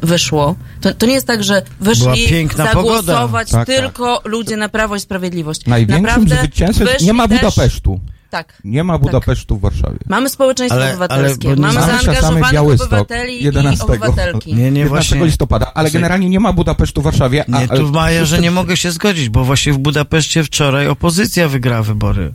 S8: wyszło. To, to nie jest tak, że wyszli zagłosować
S7: pogoda. Tak,
S8: tylko ludzie na Prawo i Sprawiedliwość.
S7: Największym
S8: Naprawdę
S7: zwycięstwem nie ma
S8: też-
S7: Budapesztu.
S8: Tak.
S7: Nie ma Budapesztu w Warszawie.
S8: Mamy społeczeństwo
S1: Ale-
S8: obywatelskie,
S1: ale
S8: mamy zaangażowanych
S7: Białystok,
S8: obywateli
S7: 11.
S8: i obywatelki.
S1: Nie, nie,
S7: 11
S1: właśnie.
S7: listopada, ale generalnie nie ma Budapesztu w Warszawie. a-
S1: Nie, tu w Majerze nie mogę się zgodzić, bo właśnie w Budapeszcie wczoraj opozycja wygrała wybory.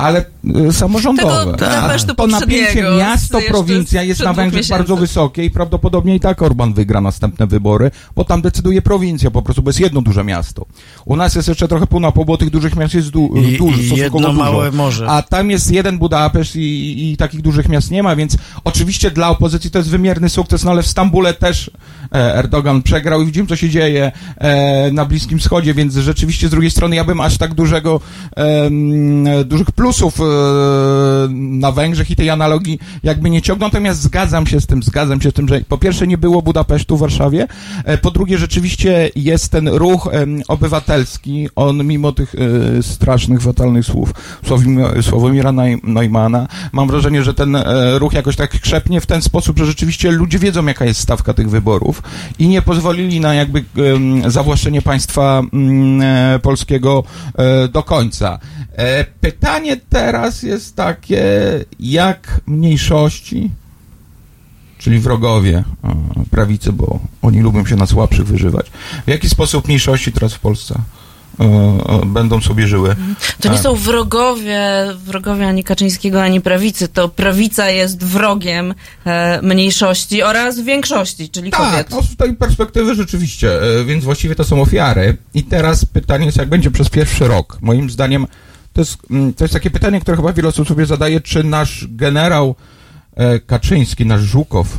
S7: Ale y, samorządowe.
S8: Tego
S7: A
S8: Budapesztu
S7: to napięcie miasto, prowincja jest na Węgrzech bardzo wysokie i prawdopodobnie i tak Orban wygra następne wybory, bo tam decyduje prowincja po prostu, bo jest jedno duże miasto. U nas jest jeszcze trochę pół na pół, bo tych dużych miast jest du-
S1: I-
S7: dużo,
S1: i
S7: stosunkowo
S1: jedno
S7: dużo.
S1: małe morze.
S7: A tam jest jeden Budapeszt i, i, takich dużych miast nie ma, więc oczywiście dla opozycji to jest wymierny sukces, no ale w Stambule też e, Erdogan przegrał i widzimy, co się dzieje e, na Bliskim Wschodzie, więc rzeczywiście z drugiej strony ja bym aż tak dużego, dużych plusów e, na Węgrzech i tej analogii jakby nie ciągnął, natomiast zgadzam się z tym, zgadzam się z tym, że po pierwsze nie było Budapesztu w Warszawie, e, po drugie rzeczywiście jest ten ruch obywatelski, on mimo tych e, strasznych, fatalnych słów Sławomira, Sławomira Neu- Neumana, mam wrażenie, że ten ruch jakoś tak krzepnie w ten sposób, że rzeczywiście ludzie wiedzą, jaka jest stawka tych wyborów i nie pozwolili na jakby zawłaszczenie państwa mm, polskiego do końca. Pytanie teraz jest takie, jak mniejszości, czyli wrogowie e, prawicy, bo oni lubią się na słabszych wyżywać, w jaki sposób mniejszości teraz w Polsce e, e, będą sobie żyły?
S8: To nie
S7: Tak.
S8: są wrogowie, wrogowie ani Kaczyńskiego, ani prawicy. To prawica jest wrogiem e, mniejszości oraz większości, czyli
S7: Tak,
S8: kobiet.
S7: no z tej perspektywy rzeczywiście, e, więc właściwie to są ofiary. I teraz pytanie jest, jak będzie przez pierwszy rok. Moim zdaniem to jest, mm, to jest takie pytanie, które chyba wiele osób sobie zadaje, czy nasz generał e, Kaczyński, nasz Żukow,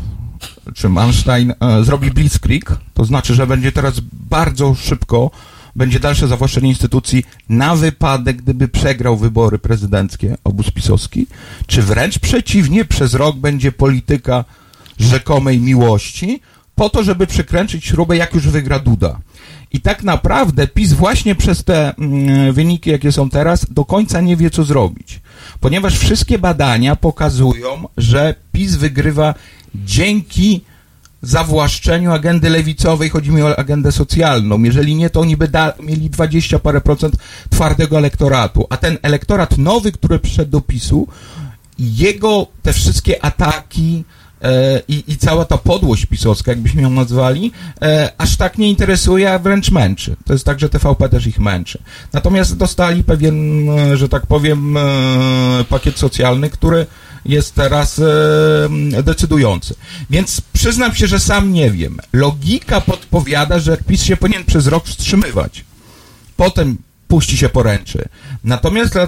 S7: czy Manstein e, zrobi blitzkrieg, to znaczy, że będzie teraz bardzo szybko będzie dalsze zawłaszczenie instytucji na wypadek, gdyby przegrał wybory prezydenckie obóz pisowski, czy wręcz przeciwnie, przez rok będzie polityka rzekomej miłości, po to, żeby przykręcić śrubę, jak już wygra Duda. I tak naprawdę PiS właśnie przez te mm, wyniki, jakie są teraz, do końca nie wie, co zrobić. Ponieważ wszystkie badania pokazują, że PiS wygrywa dzięki zawłaszczeniu agendy lewicowej, chodzi mi o agendę socjalną. Jeżeli nie, to oni by da, mieli 20 parę procent twardego elektoratu. A ten elektorat nowy, który przyszedł do PiSu, jego te wszystkie ataki, i, i cała ta podłość pisowska, jakbyśmy ją nazwali, e, aż tak nie interesuje, a wręcz męczy. To jest tak, że TVP też ich męczy. Natomiast dostali pewien, e, że tak powiem, e, pakiet socjalny, który jest teraz e, decydujący. Więc przyznam się, że sam nie wiem. Logika podpowiada, że PiS się powinien przez rok wstrzymywać. Potem puści się poręczy. Natomiast e,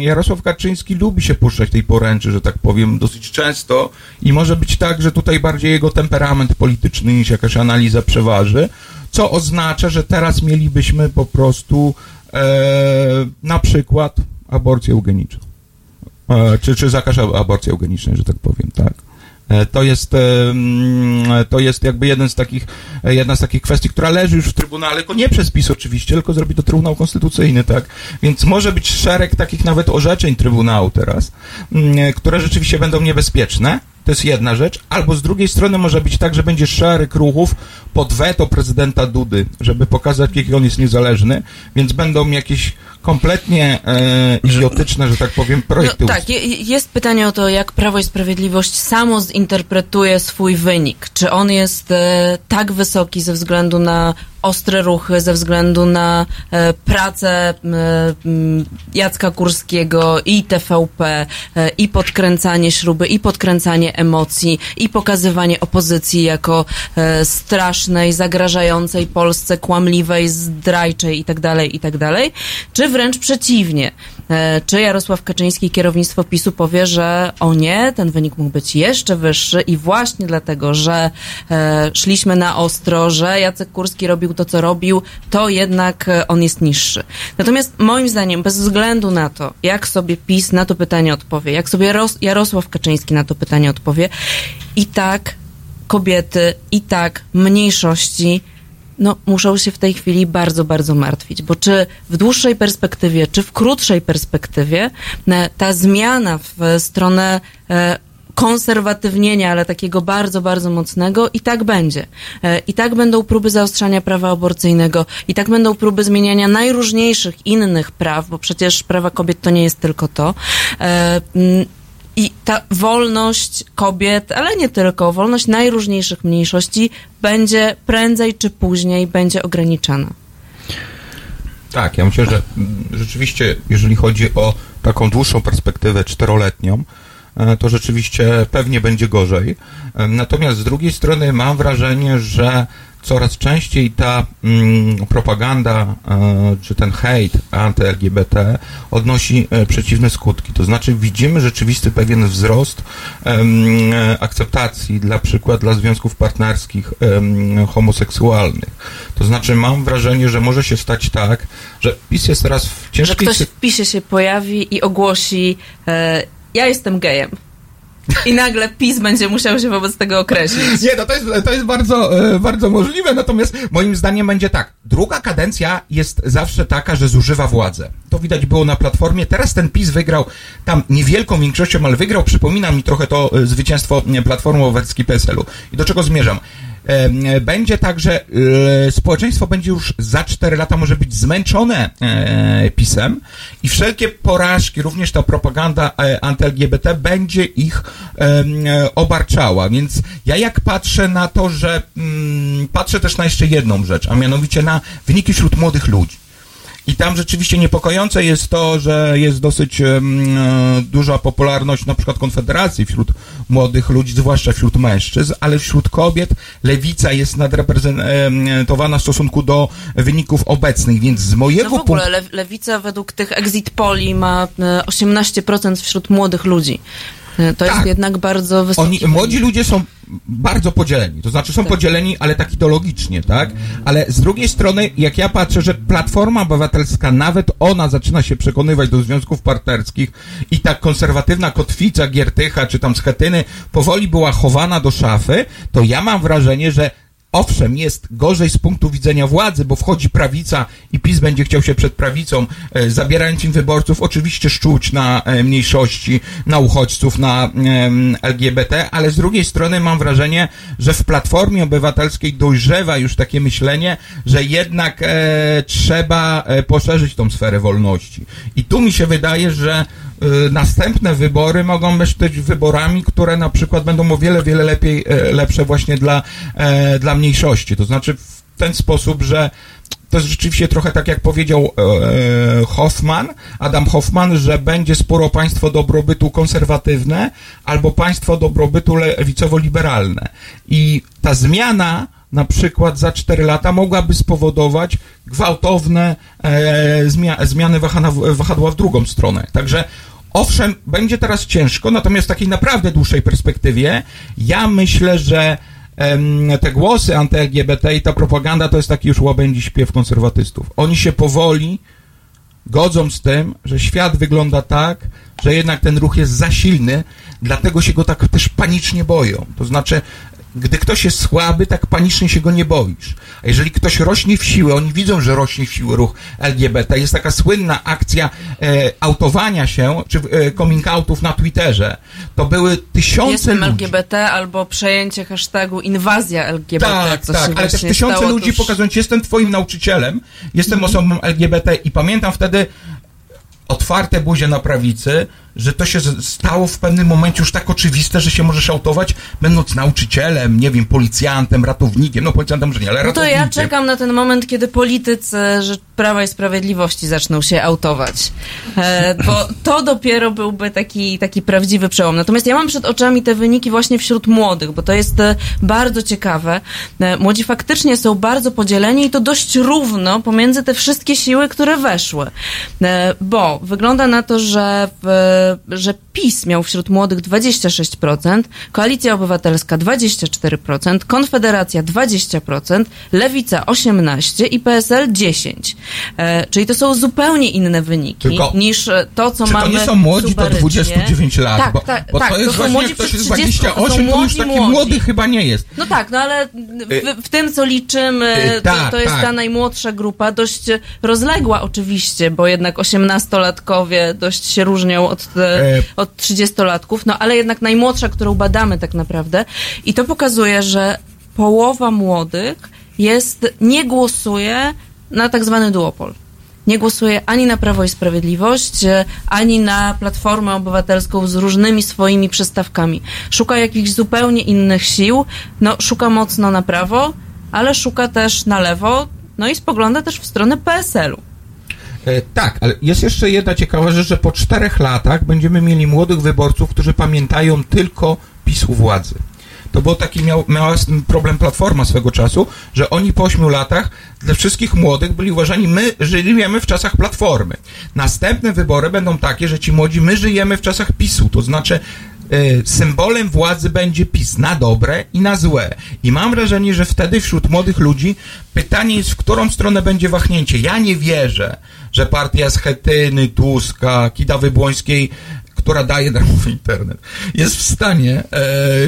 S7: Jarosław Kaczyński lubi się puszczać tej poręczy, że tak powiem, dosyć często i może być tak, że tutaj bardziej jego temperament polityczny niż jakaś analiza przeważy, co oznacza, że teraz mielibyśmy po prostu e, na przykład aborcję eugeniczną. E, czy, czy zakaz aborcji eugenicznej, że tak powiem, tak. E, To jest, e, mm, to jest jakby jeden z takich, e, jedna z takich kwestii, która leży już w Trybunale, tylko nie przez PiS oczywiście, tylko zrobi to Trybunał Konstytucyjny, tak? Więc może być szereg takich nawet orzeczeń Trybunału teraz, mm, które rzeczywiście będą niebezpieczne. To jest jedna rzecz. Albo z drugiej strony może być tak, że będzie szereg ruchów pod weto prezydenta Dudy, żeby pokazać, jaki on jest niezależny, więc będą jakieś kompletnie e, idiotyczne, że tak powiem, projekty
S8: No, tak, je, jest pytanie o to, jak Prawo i Sprawiedliwość samo zinterpretuje swój wynik. Czy on jest e, tak wysoki ze względu na ostre ruchy, ze względu na e, pracę e, Jacka Kurskiego i TVP, e, i podkręcanie śruby, i podkręcanie emocji, i pokazywanie opozycji jako e, strasznej, zagrażającej Polsce, kłamliwej, zdrajczej itd., itd., czy wręcz przeciwnie. E, Czy Jarosław Kaczyński i kierownictwo PiSu powie, że o nie, ten wynik mógł być jeszcze wyższy i właśnie dlatego, że e, szliśmy na ostro, że Jacek Kurski robił to, co robił, to jednak e, on jest niższy. Natomiast moim zdaniem, bez względu na to, jak sobie PiS na to pytanie odpowie, jak sobie Ros- Jarosław Kaczyński na to pytanie odpowie, i tak kobiety, i tak mniejszości no, muszą się w tej chwili bardzo, bardzo martwić, bo czy w dłuższej perspektywie, czy w krótszej perspektywie e, ta zmiana w stronę e, konserwatywnienia, ale takiego bardzo, bardzo mocnego i tak będzie. E, I tak będą próby zaostrzania prawa aborcyjnego, i tak będą próby zmieniania najróżniejszych innych praw, bo przecież prawa kobiet to nie jest tylko to. I ta wolność kobiet, ale nie tylko, wolność najróżniejszych mniejszości będzie prędzej czy później będzie ograniczana.
S7: Tak, ja myślę, że rzeczywiście, jeżeli chodzi o taką dłuższą perspektywę czteroletnią, e, to rzeczywiście pewnie będzie gorzej. E, Natomiast z drugiej strony mam wrażenie, że coraz częściej ta mm, propaganda e, czy ten hejt anty-LGBT odnosi e, przeciwne skutki. To znaczy widzimy rzeczywisty pewien wzrost e, akceptacji dla przykład dla związków partnerskich homoseksualnych. To znaczy mam wrażenie, że może się stać tak, że PiS jest teraz w
S8: Że
S7: ciężkiej
S8: ktoś
S7: sy-
S8: w PiSie się pojawi i ogłosi ja jestem gejem. I nagle PiS będzie musiał się wobec tego określić.
S7: Nie, no to jest, to jest bardzo, e, bardzo możliwe, natomiast moim zdaniem będzie tak. Druga kadencja jest zawsze taka, że zużywa władzę. To widać było na Platformie. Teraz ten PiS wygrał tam niewielką większością, ale wygrał, przypomina mi trochę to e, zwycięstwo Platformy Obywatelskiej PSL-u. I do czego zmierzam? E, będzie tak, że e, społeczeństwo będzie już za 4 lata może być zmęczone e, PiSem i wszelkie porażki, również ta propaganda anty-LGBT będzie ich obarczała. Więc ja jak patrzę na to, że mm, patrzę też na jeszcze jedną rzecz, a mianowicie na wyniki wśród młodych ludzi. I tam rzeczywiście niepokojące jest to, że jest dosyć e, duża popularność na przykład Konfederacji wśród młodych ludzi, zwłaszcza wśród mężczyzn, ale wśród kobiet lewica jest nadreprezentowana w stosunku do wyników obecnych, więc z mojego
S8: No w
S7: punktu...
S8: ogóle le, lewica według tych exit poli ma e, 18% wśród młodych ludzi. E, To jest
S7: Tak.
S8: jednak bardzo wysoki
S7: Oni, młodzi ludzie są bardzo podzieleni, to znaczy są
S8: Tak.
S7: podzieleni, ale tak ideologicznie, tak? Ale z drugiej strony, jak ja patrzę, że Platforma Obywatelska, nawet ona zaczyna się przekonywać do związków partnerskich i ta konserwatywna kotwica Giertycha, czy tam Schetyny powoli była chowana do szafy, to ja mam wrażenie, że Owszem, jest gorzej z punktu widzenia władzy, bo wchodzi prawica i PiS będzie chciał się przed prawicą, e, zabierając im wyborców, oczywiście szczuć na e, mniejszości, na uchodźców, na em, LGBT, ale z drugiej strony mam wrażenie, że w Platformie Obywatelskiej dojrzewa już takie myślenie, że jednak e, trzeba e, poszerzyć tą sferę wolności. I tu mi się wydaje, że następne wybory mogą być wyborami, które na przykład będą o wiele, wiele lepiej, e, lepsze właśnie dla, e, dla mniejszości. To znaczy w ten sposób, że to jest rzeczywiście trochę tak, jak powiedział e, Hoffman, Adam Hoffman, że będzie sporo państwo dobrobytu konserwatywne albo państwo dobrobytu lewicowo-liberalne. I ta zmiana na przykład za 4 lata mogłaby spowodować gwałtowne e, zmia- zmiany wahana, wahadła w drugą stronę. Także owszem, będzie teraz ciężko, natomiast w takiej naprawdę dłuższej perspektywie ja myślę, że te głosy anty-LGBT i ta propaganda to jest taki już łabędzi śpiew konserwatystów. Oni się powoli godzą z tym, że świat wygląda tak, że jednak ten ruch jest za silny, dlatego się go tak też panicznie boją. To znaczy, gdy ktoś jest słaby, tak panicznie się go nie boisz. A jeżeli ktoś rośnie w siłę, oni widzą, że rośnie w siłę ruch LGBT. Jest taka słynna akcja e, autowania się, czy e, coming outów na Twitterze. To były tysiące
S8: Jestem
S7: ludzi.
S8: LGBT albo przejęcie hashtagu inwazja LGBT.
S7: Tak, tak, ale też tysiące ludzi
S8: tuż-
S7: pokazując, jestem twoim nauczycielem, jestem
S8: Mhm.
S7: osobą LGBT i pamiętam wtedy otwarte buzie na prawicy, że to się stało w pewnym momencie już tak oczywiste, że się możesz autować, będąc nauczycielem, nie wiem, policjantem, ratownikiem, no policjantem może nie, ale
S8: No to
S7: ratownikiem.
S8: ja czekam na ten moment, kiedy politycy że Prawa i Sprawiedliwości zaczną się autować. E, bo to dopiero byłby taki, taki prawdziwy przełom. Natomiast ja mam przed oczami te wyniki właśnie wśród młodych, bo to jest e, bardzo ciekawe. E, młodzi faktycznie są bardzo podzieleni i to dość równo pomiędzy te wszystkie siły, które weszły. E, bo wygląda na to, że, w, że PiS miał wśród młodych 26%, Koalicja Obywatelska 24%, Konfederacja 20%, Lewica 18% i PSL 10%. E, czyli to są zupełnie inne wyniki
S7: Tylko-
S8: niż e, to, co
S7: Czy to
S8: mamy
S7: nie są młodzi do
S8: sumarycznie.
S7: 29 lat?
S8: Tak,
S7: bo,
S8: tak,
S7: bo
S8: tak,
S7: to jest
S8: są
S7: właśnie,
S8: młodzi
S7: jak ktoś jest
S8: 30, to
S7: 28, to już taki
S8: młodzi.
S7: młody chyba nie jest.
S8: No tak, no ale w, w tym, co liczymy,
S7: Y,
S8: to,
S7: tak,
S8: to jest
S7: tak.
S8: ta najmłodsza grupa, dość rozległa oczywiście, bo jednak osiemnastolatkowie dość się różnią od, e,
S7: E.
S8: od trzydziestolatków, no ale jednak najmłodsza, którą badamy tak naprawdę. I to pokazuje, że połowa młodych jest, nie głosuje na tak zwany duopol. Nie głosuje ani na Prawo i Sprawiedliwość, e, ani na Platformę Obywatelską z różnymi swoimi przystawkami. Szuka jakichś zupełnie innych sił, no szuka mocno na prawo, ale szuka też na lewo, no i spogląda też w stronę PSL-u.
S7: E, tak, ale jest jeszcze jedna ciekawa rzecz, że po czterech latach będziemy mieli młodych wyborców, którzy pamiętają tylko PiS u władzy. To był taki miał, problem Platforma swego czasu, że oni po ośmiu latach dla wszystkich młodych byli uważani, my żyjemy w czasach Platformy. Następne wybory będą takie, że ci młodzi, my żyjemy w czasach PiSu, to znaczy e, symbolem władzy będzie PiS na dobre i na złe. I mam wrażenie, że wtedy wśród młodych ludzi pytanie jest, w którą stronę będzie wahnięcie. Ja nie wierzę, że partia Schetyny, Tuska, Kidawy Błońskiej która daje darmowy internet, jest w stanie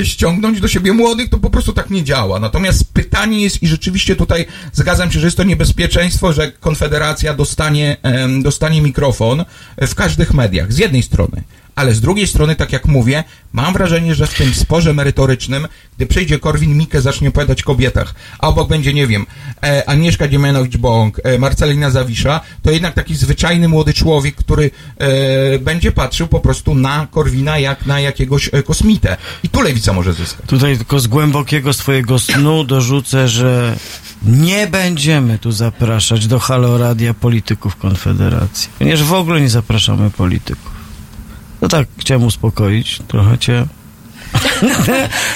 S7: e, ściągnąć do siebie młodych, to po prostu tak nie działa. Natomiast pytanie jest, i rzeczywiście tutaj zgadzam się, że jest to niebezpieczeństwo, że Konfederacja dostanie, em, dostanie mikrofon w każdych mediach, z jednej strony. Ale z drugiej strony, tak jak mówię, mam wrażenie, że w tym sporze merytorycznym, gdy przyjdzie Korwin-Mikke, zacznie opowiadać kobietach, a obok będzie, nie wiem, e, Agnieszka Dziemianowicz-Bąk, e, Marcelina Zawisza, to jednak taki zwyczajny młody człowiek, który e, będzie patrzył po prostu na Korwina jak na jakiegoś e, kosmitę. I tu lewica może zyskać.
S1: Tutaj tylko z głębokiego swojego snu dorzucę, że nie będziemy tu zapraszać do Halo Radia polityków Konfederacji. Ponieważ w ogóle nie zapraszamy polityków. No tak, chciałem uspokoić trochę cię.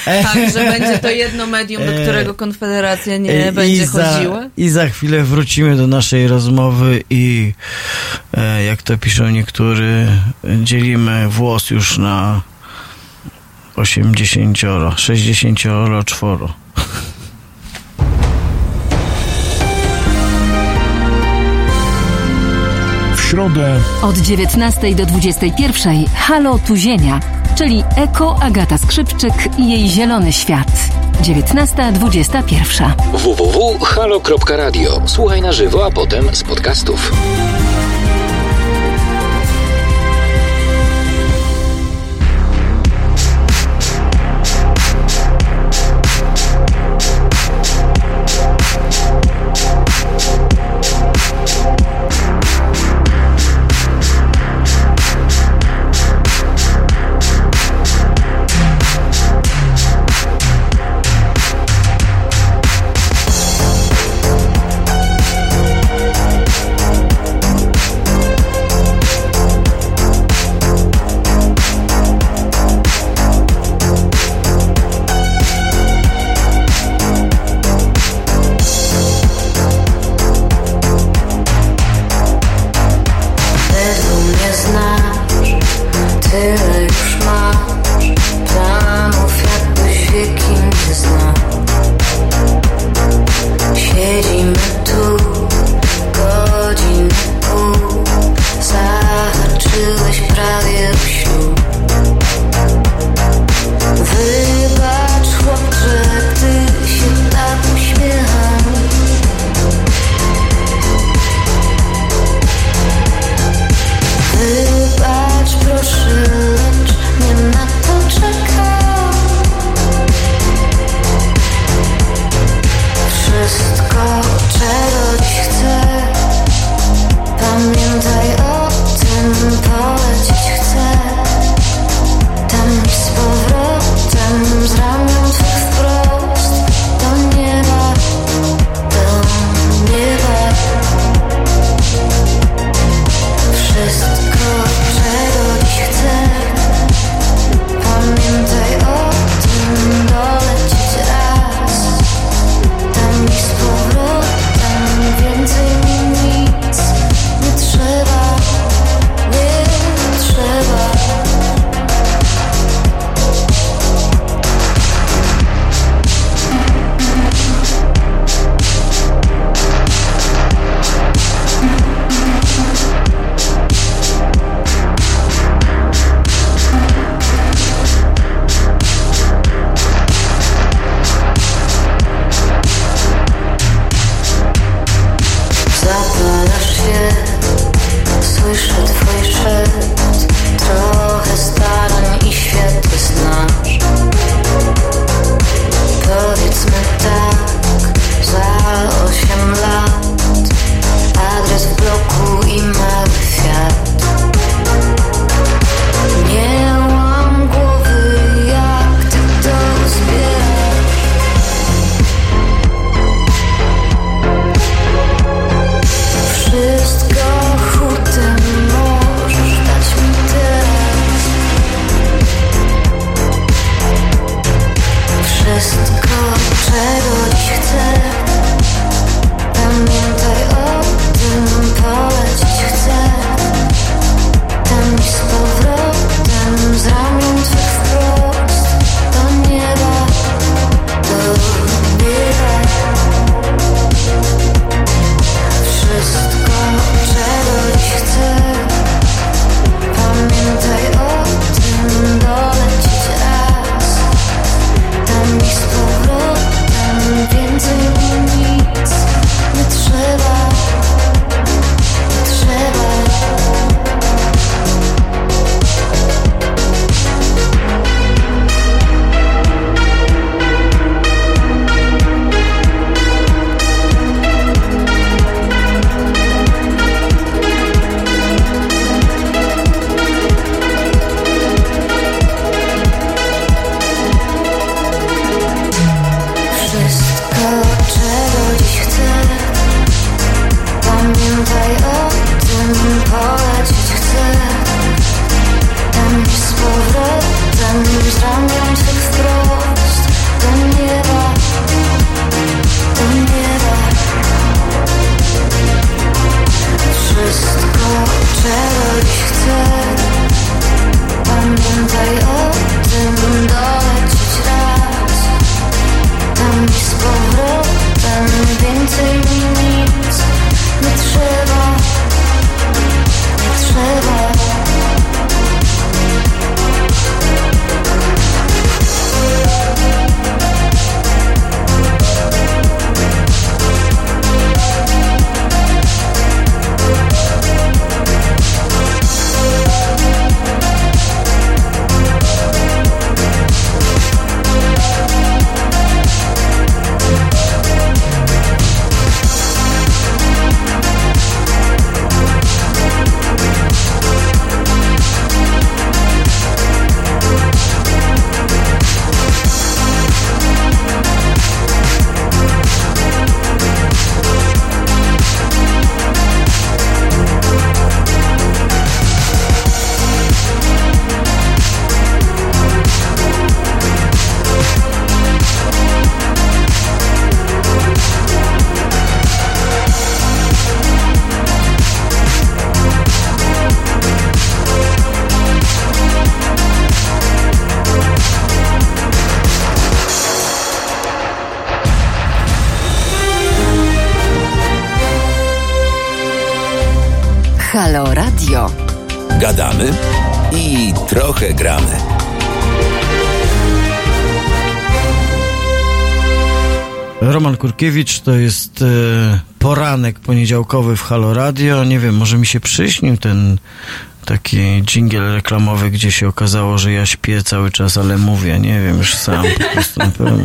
S8: Tak, że będzie to jedno medium, do którego Konfederacja nie
S1: I
S8: będzie
S1: za,
S8: chodziła.
S1: I za chwilę wrócimy do naszej rozmowy i e, jak to piszą niektórzy, dzielimy włos już na 80, 64.
S11: W środę
S4: Od 19 do 21 Halo Tuzienia, czyli Eko Agata Skrzypczyk i jej zielony świat. 19.21.
S12: www.halo.radio. Słuchaj na żywo, a potem z podcastów.
S1: Roman Kurkiewicz to jest e, poranek poniedziałkowy w Halo Radio. Nie wiem, może mi się przyśnił ten taki dżingiel reklamowy, gdzie się okazało, że ja śpię cały czas, ale mówię, nie wiem, już sam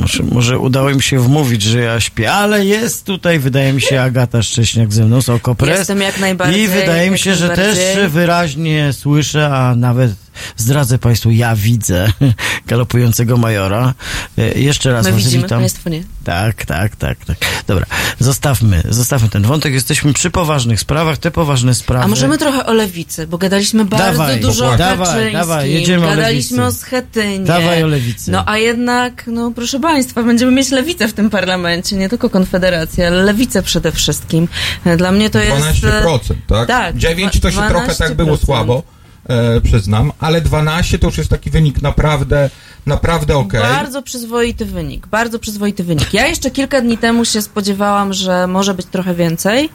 S1: Może, może udało mi się wmówić, że ja śpię, ale jest tutaj, wydaje mi się, Agata Szcześniak ze mną z Okopres.
S8: Jestem jak najbardziej.
S1: I wydaje mi się, że też wyraźnie słyszę, a nawet zdradzę Państwu, ja widzę galopującego majora. E, Jeszcze raz
S8: My
S1: Was
S8: widzimy,
S1: witam.
S8: Państwo nie.
S1: Tak, tak, tak, tak. Dobra, zostawmy, zostawmy ten wątek. Jesteśmy przy poważnych sprawach, te poważne sprawy.
S8: A możemy trochę o lewicy, bo gadaliśmy bardzo
S1: Dawaj,
S8: dużo o
S1: dawaj, dawaj, jedziemy o
S8: gadaliśmy
S1: lewicy.
S8: o Schetynie.
S1: Dawaj o lewicy.
S8: No a jednak, no proszę Państwa, będziemy mieć lewicę w tym parlamencie, nie tylko Konfederację, ale lewicę przede wszystkim. Dla mnie to jest...
S7: 12%, tak?
S8: tak,
S7: 9 to się trochę tak było
S8: 12%.
S7: słabo, e, przyznam, ale 12 to już jest taki wynik naprawdę, naprawdę okej.
S8: Bardzo przyzwoity wynik, bardzo przyzwoity wynik. Ja jeszcze kilka dni temu się spodziewałam, że może być trochę więcej.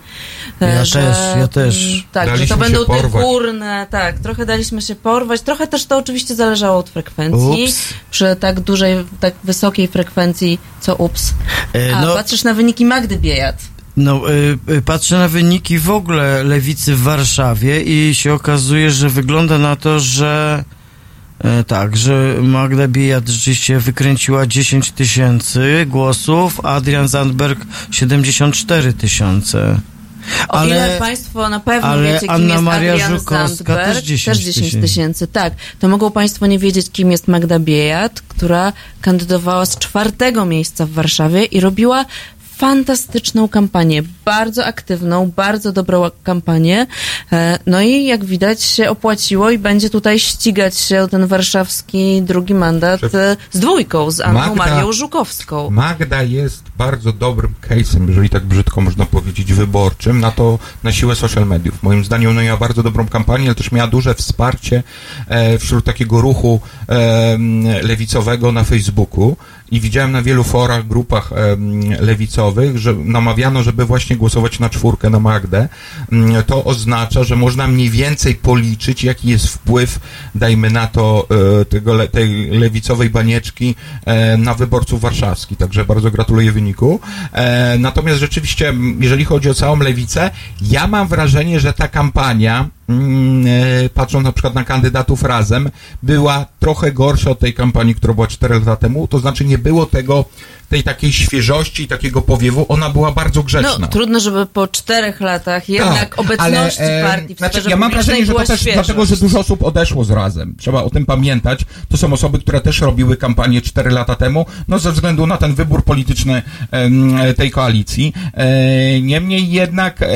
S8: e,
S1: Ja
S8: że,
S1: też, ja też.
S8: Tak, że
S7: Daliśmy
S8: to będą te górne, tak, trochę daliśmy się porwać. Trochę też to oczywiście zależało od frekwencji.
S1: Ups.
S8: Przy tak dużej, tak wysokiej frekwencji, co ups.
S1: E,
S8: A,
S1: no-
S8: patrzysz na wyniki Magdy Biejat.
S1: No, y, y, patrzę na wyniki w ogóle lewicy w Warszawie i się okazuje, że wygląda na to, że e, tak, że Magda Bijat rzeczywiście wykręciła 10 tysięcy głosów, a Adrian Zandberg 74 tysiące.
S8: O ile Państwo na pewno
S1: ale
S8: wiecie, kim
S1: Anna
S8: jest
S1: Maria
S8: Adrian
S1: Żukowska
S8: Zandberg,
S1: też 10
S8: tysięcy, tak. To mogą Państwo nie wiedzieć, kim jest Magda Biejat, która kandydowała z czwartego miejsca w Warszawie i robiła fantastyczną kampanię, bardzo aktywną, bardzo dobrą kampanię. E, No i jak widać się opłaciło i będzie tutaj ścigać się o ten warszawski drugi mandat e, z dwójką, z Anną
S7: Magda-
S8: Marią Żukowską.
S7: Magda jest bardzo dobrym case'em, jeżeli tak brzydko można powiedzieć, wyborczym na to, na siłę social mediów. Moim zdaniem ona miała bardzo dobrą kampanię, ale też miała duże wsparcie e, wśród takiego ruchu lewicowego na Facebooku i widziałem na wielu forach, grupach lewicowych, że namawiano, żeby właśnie głosować na czwórkę, na Magdę. Mm, To oznacza, że można mniej więcej policzyć, jaki jest wpływ, dajmy na to, e, tego, tej lewicowej banieczki e, na wyborców warszawskich. Także bardzo gratuluję wyniku. E, Natomiast rzeczywiście, jeżeli chodzi o całą lewicę, ja mam wrażenie, że ta kampania, patrząc na przykład na kandydatów razem, była trochę gorsza od tej kampanii, która była 4 lata temu. To znaczy nie było tego, tej takiej świeżości i takiego powiewu. Ona była bardzo grzeczna.
S8: No, trudno, żeby po czterech latach jednak obecności
S7: ale, e,
S8: partii w
S7: znaczy, Ja mam wrażenie, że to też
S8: świeżość.
S7: dlatego, że dużo osób odeszło z razem. Trzeba o tym pamiętać. To są osoby, które też robiły kampanię 4 lata temu, no ze względu na ten wybór polityczny em, tej koalicji. E, niemniej jednak, e,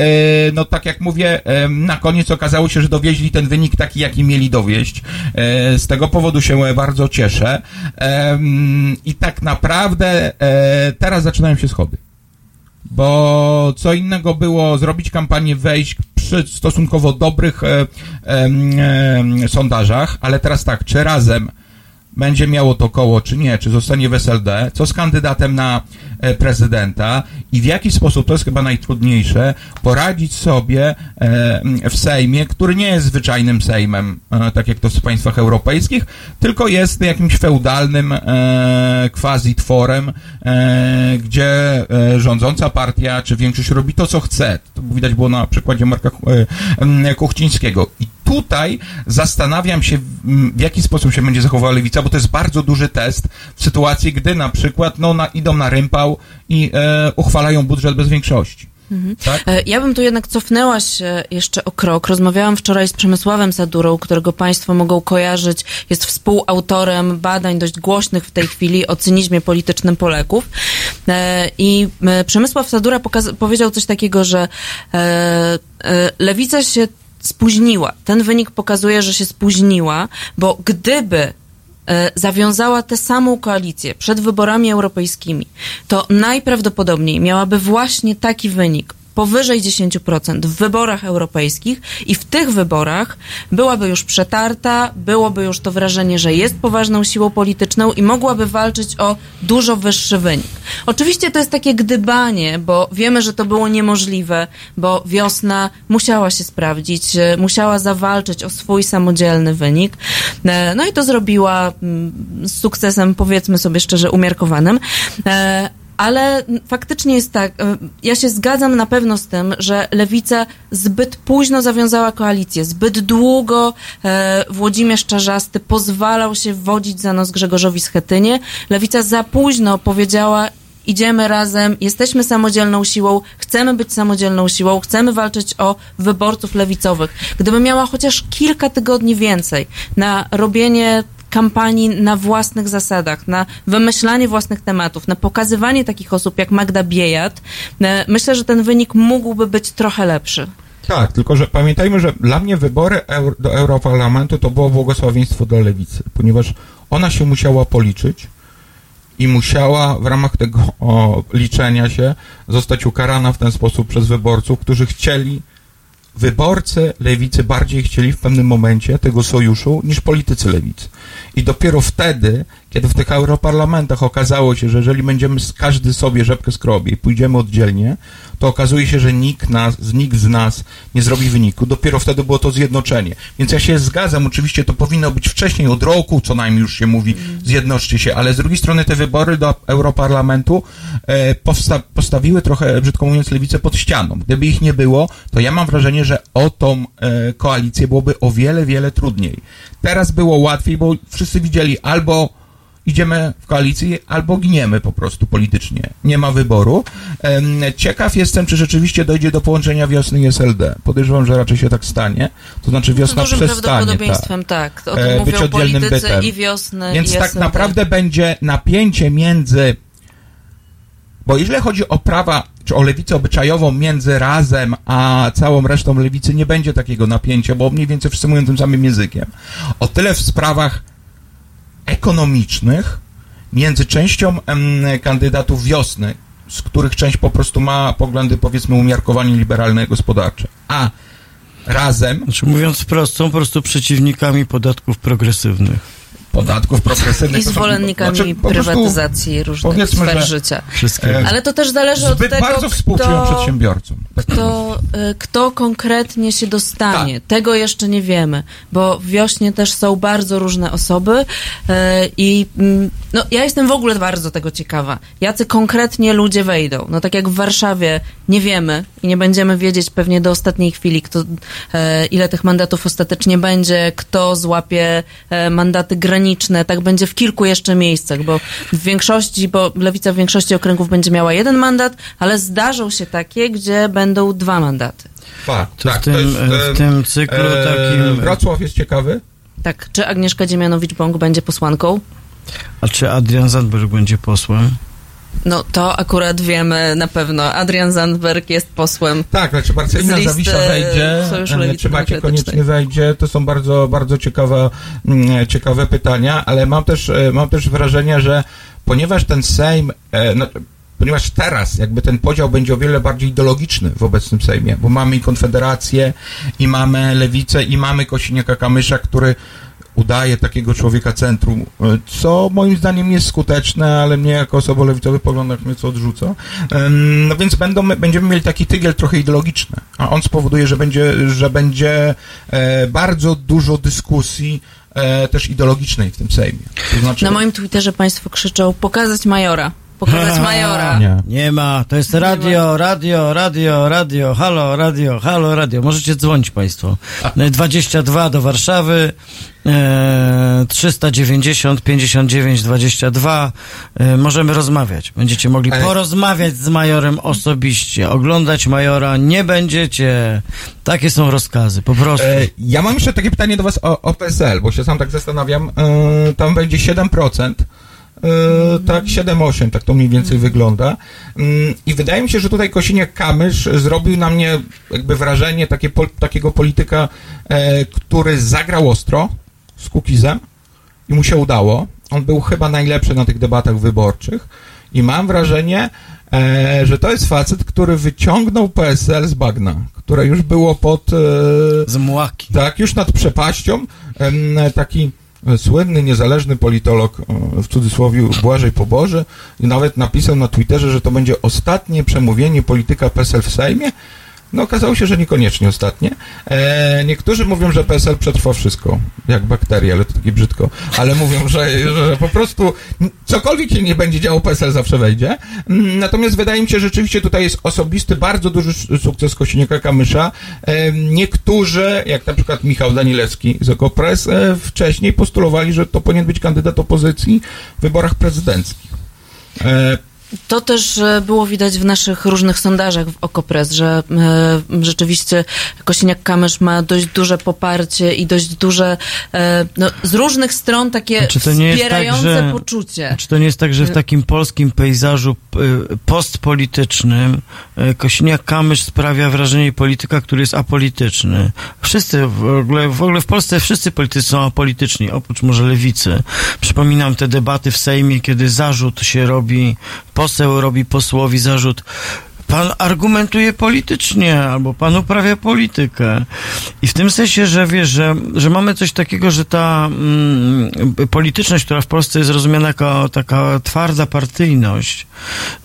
S7: no tak jak mówię, em, na koniec okazało się, że dowieźli ten wynik taki, jaki mieli dowieść. E, z tego powodu się e, bardzo cieszę. Em, I tak naprawdę e, teraz zaczynają się schody. Bo co innego było zrobić kampanię, wejść przy stosunkowo dobrych e, em, sondażach, ale teraz tak, czy razem będzie miało to koło, czy nie, czy zostanie w SLD, co z kandydatem na e, prezydenta i w jaki sposób, to jest chyba najtrudniejsze, poradzić sobie e, w Sejmie, który nie jest zwyczajnym Sejmem, e, tak jak to w państwach europejskich, tylko jest jakimś feudalnym quasi-tworem, gdzie rządząca partia, czy większość robi to, co chce. To widać było na przykładzie Marka Kuchcińskiego. I tutaj zastanawiam się, m, w jaki sposób się będzie zachowała lewica, bo to jest bardzo duży test w sytuacji, gdy na przykład no, na, idą na rympał i e, uchwalają budżet bez większości. Tak?
S8: E, Ja bym tu jednak cofnęła się jeszcze o krok. Rozmawiałam wczoraj z Przemysławem Sadurą, którego Państwo mogą kojarzyć. Jest współautorem badań dość głośnych w tej chwili o cynizmie politycznym Polaków. E, I e, Przemysław Sadura powiedział coś takiego, że lewica się spóźniła. Ten wynik pokazuje, że się spóźniła, bo gdyby e, zawiązała tę samą koalicję przed wyborami europejskimi, to najprawdopodobniej miałaby właśnie taki wynik. Powyżej 10% w wyborach europejskich i w tych wyborach byłaby już przetarta, byłoby już to wrażenie, że jest poważną siłą polityczną i mogłaby walczyć o dużo wyższy wynik. Oczywiście to jest takie gdybanie, bo wiemy, że to było niemożliwe, bo wiosna musiała się sprawdzić, e, musiała zawalczyć o swój samodzielny wynik. E, No i to zrobiła mm, z sukcesem, powiedzmy sobie szczerze, umiarkowanym. Ale faktycznie jest tak, e, ja się zgadzam na pewno z tym, że lewica zbyt późno zawiązała koalicję, zbyt długo e, Włodzimierz Czarzasty pozwalał się wodzić za nos Grzegorzowi Schetynie. Lewica za późno powiedziała, idziemy razem, jesteśmy samodzielną siłą, chcemy być samodzielną siłą, chcemy walczyć o wyborców lewicowych. Gdyby miała chociaż kilka tygodni więcej na robienie kampanii na własnych zasadach, na wymyślanie własnych tematów, na pokazywanie takich osób jak Magda Biejat, e, myślę, że ten wynik mógłby być trochę lepszy.
S7: Tak, tylko że pamiętajmy, że dla mnie wybory do Europarlamentu to było błogosławieństwo dla lewicy, ponieważ ona się musiała policzyć i musiała w ramach tego liczenia się zostać ukarana w ten sposób przez wyborców, którzy chcieli, wyborcy lewicy bardziej chcieli w pewnym momencie tego sojuszu niż politycy lewicy. I dopiero wtedy, kiedy w tych europarlamentach okazało się, że jeżeli będziemy każdy sobie rzepkę skrobie i pójdziemy oddzielnie, to okazuje się, że nikt, nas, nikt z nas nie zrobi wyniku. Dopiero wtedy było to zjednoczenie. Więc ja się zgadzam, oczywiście to powinno być wcześniej, od roku co najmniej już się mówi, zjednoczcie się, ale z drugiej strony te wybory do Europarlamentu e, powsta- postawiły trochę, brzydko mówiąc, lewicę pod ścianą. Gdyby ich nie było, to ja mam wrażenie, że o tą e, koalicję byłoby o wiele, wiele trudniej. Teraz było łatwiej, bo wszyscy widzieli albo idziemy w koalicji, albo giniemy po prostu politycznie. Nie ma wyboru. Ciekaw jestem, czy rzeczywiście dojdzie do połączenia wiosny i SLD. Podejrzewam, że raczej się tak stanie. To znaczy wiosna
S8: dużym
S7: przestanie. Tak.
S8: prawdopodobieństwem tak. O tym
S7: E, być oddzielnym bytem.
S8: i wiosny
S7: Więc
S8: i
S7: tak naprawdę będzie napięcie między. Bo jeżeli chodzi o prawa, czy o lewicę obyczajową między razem a całą resztą lewicy, nie będzie takiego napięcia, bo mniej więcej wszyscy mówią tym samym językiem. O tyle w sprawach ekonomicznych między częścią kandydatów wiosny, z których część po prostu ma poglądy, powiedzmy, umiarkowanie liberalne gospodarcze, a razem
S1: Znaczy, mówiąc wprost, są po prostu przeciwnikami podatków progresywnych.
S7: Podatków progresywnych.
S8: I
S7: to są-
S8: zwolennikami
S7: znaczy,
S8: prywatyzacji różnych
S7: powiedzmy,
S8: sfer życia.
S1: Wszystkie.
S7: E,
S8: Ale to też zależy od tego,
S7: bardzo współczują
S8: kto,
S7: przedsiębiorcom.
S8: kto, y, kto konkretnie się dostanie.
S7: Tak.
S8: Tego jeszcze nie wiemy, bo w wiośnie też są bardzo różne osoby y, i mm, no, ja jestem w ogóle bardzo tego ciekawa. Jacy konkretnie ludzie wejdą. No tak jak w Warszawie nie wiemy i nie będziemy wiedzieć pewnie do ostatniej chwili, kto, e, ile tych mandatów ostatecznie będzie, kto złapie e, mandaty graniczne. Tak będzie w kilku jeszcze miejscach, bo w większości, bo Lewica w większości okręgów będzie miała jeden mandat, ale zdarzą się takie, gdzie będą dwa mandaty.
S7: Tak,
S1: To
S7: tak,
S1: w tym,
S7: jest,
S1: w tym cyklu
S7: e,
S1: takim...
S7: Wrocław jest ciekawy.
S8: Tak, czy Agnieszka Dziemianowicz-Bąk będzie posłanką?
S1: A czy Adrian Zandberg będzie posłem?
S8: No to akurat wiemy na pewno. Adrian Zandberg jest posłem.
S7: Tak, znaczy Marcelina Zawisza wejdzie,
S8: Sojuszu
S7: e, czy
S8: Demokratycznej.
S7: koniecznie wejdzie, to są bardzo, bardzo ciekawe, mm, ciekawe pytania, ale mam też, e, mam też wrażenie, że ponieważ ten Sejm, e, no, ponieważ teraz jakby ten podział będzie o wiele bardziej ideologiczny w obecnym Sejmie, bo mamy i Konfederację, i mamy Lewicę, i mamy Kosiniaka-Kamysza, który udaje takiego człowieka centrum, e, co moim zdaniem jest skuteczne, ale mnie jako osoba o lewicowych poglądach nieco odrzuca. Em, No więc będą, będziemy mieli taki tygiel trochę ideologiczny, a on spowoduje, że będzie, że będzie e, bardzo dużo dyskusji e, też ideologicznej w tym Sejmie. To znaczy,
S8: Na moim Twitterze państwo krzyczą pokazać majora. Pokazać majora.
S7: nie.
S1: Nie ma, to jest radio, radio, radio, radio, halo, radio, halo, radio. Możecie dzwonić Państwo. E, 22 do Warszawy, e, 390 59 22. E, możemy rozmawiać. Będziecie mogli
S7: Ale-
S1: porozmawiać z majorem osobiście. Oglądać majora nie będziecie. Takie są rozkazy, po prostu.
S7: E, ja mam jeszcze takie pytanie do Was o, o PSL, bo się sam tak zastanawiam. E, tam będzie 7%. E, tak, 7-8, tak to mniej więcej wygląda. Mm, I wydaje mi się, że tutaj Kosiniak-Kamysz zrobił na mnie jakby wrażenie takie, pol, takiego polityka, e, który zagrał ostro z Kukizem i mu się udało. On był chyba najlepszy na tych debatach wyborczych I mam wrażenie, e, że to jest facet, który wyciągnął PSL z bagna, które już było pod... E,
S1: Z młaki.
S7: tak, już nad przepaścią. Taki słynny, niezależny politolog, e, w cudzysłowie Błażej Poboży, nawet napisał na Twitterze, że to będzie ostatnie przemówienie polityka PSL w Sejmie. No okazało się, że niekoniecznie ostatnie. E, niektórzy mówią, że PSL przetrwa wszystko, jak bakterie, ale to takie brzydko. Ale mówią, że, że po prostu cokolwiek się nie będzie działo, PSL zawsze wejdzie. Mm, Natomiast wydaje mi się, że rzeczywiście tutaj jest osobisty, bardzo duży sukces Kościeniaka Kamysza. E, niektórzy, jak na przykład Michał Danilewski z Okopres, e, wcześniej postulowali, że to powinien być kandydat opozycji w wyborach prezydenckich. E,
S8: To też e, było widać w naszych różnych sondażach w Okopres, że e, rzeczywiście Kosiniak-Kamysz ma dość duże poparcie i dość duże, e, no, z różnych stron takie
S1: Czy to nie jest tak,
S8: wspierające
S1: że-
S8: poczucie.
S1: Czy to nie jest tak, że w takim polskim pejzażu postpolitycznym Kosiniak-Kamysz sprawia wrażenie polityka, który jest apolityczny? Wszyscy, w ogóle, w ogóle w Polsce wszyscy politycy są apolityczni, oprócz może lewicy. Przypominam te debaty w Sejmie, kiedy zarzut się robi, poseł robi posłowi zarzut Pan argumentuje politycznie, albo pan uprawia politykę. I w tym sensie, że wiesz, że, że mamy coś takiego, że ta mm, polityczność, która w Polsce jest rozumiana jako taka twarda partyjność,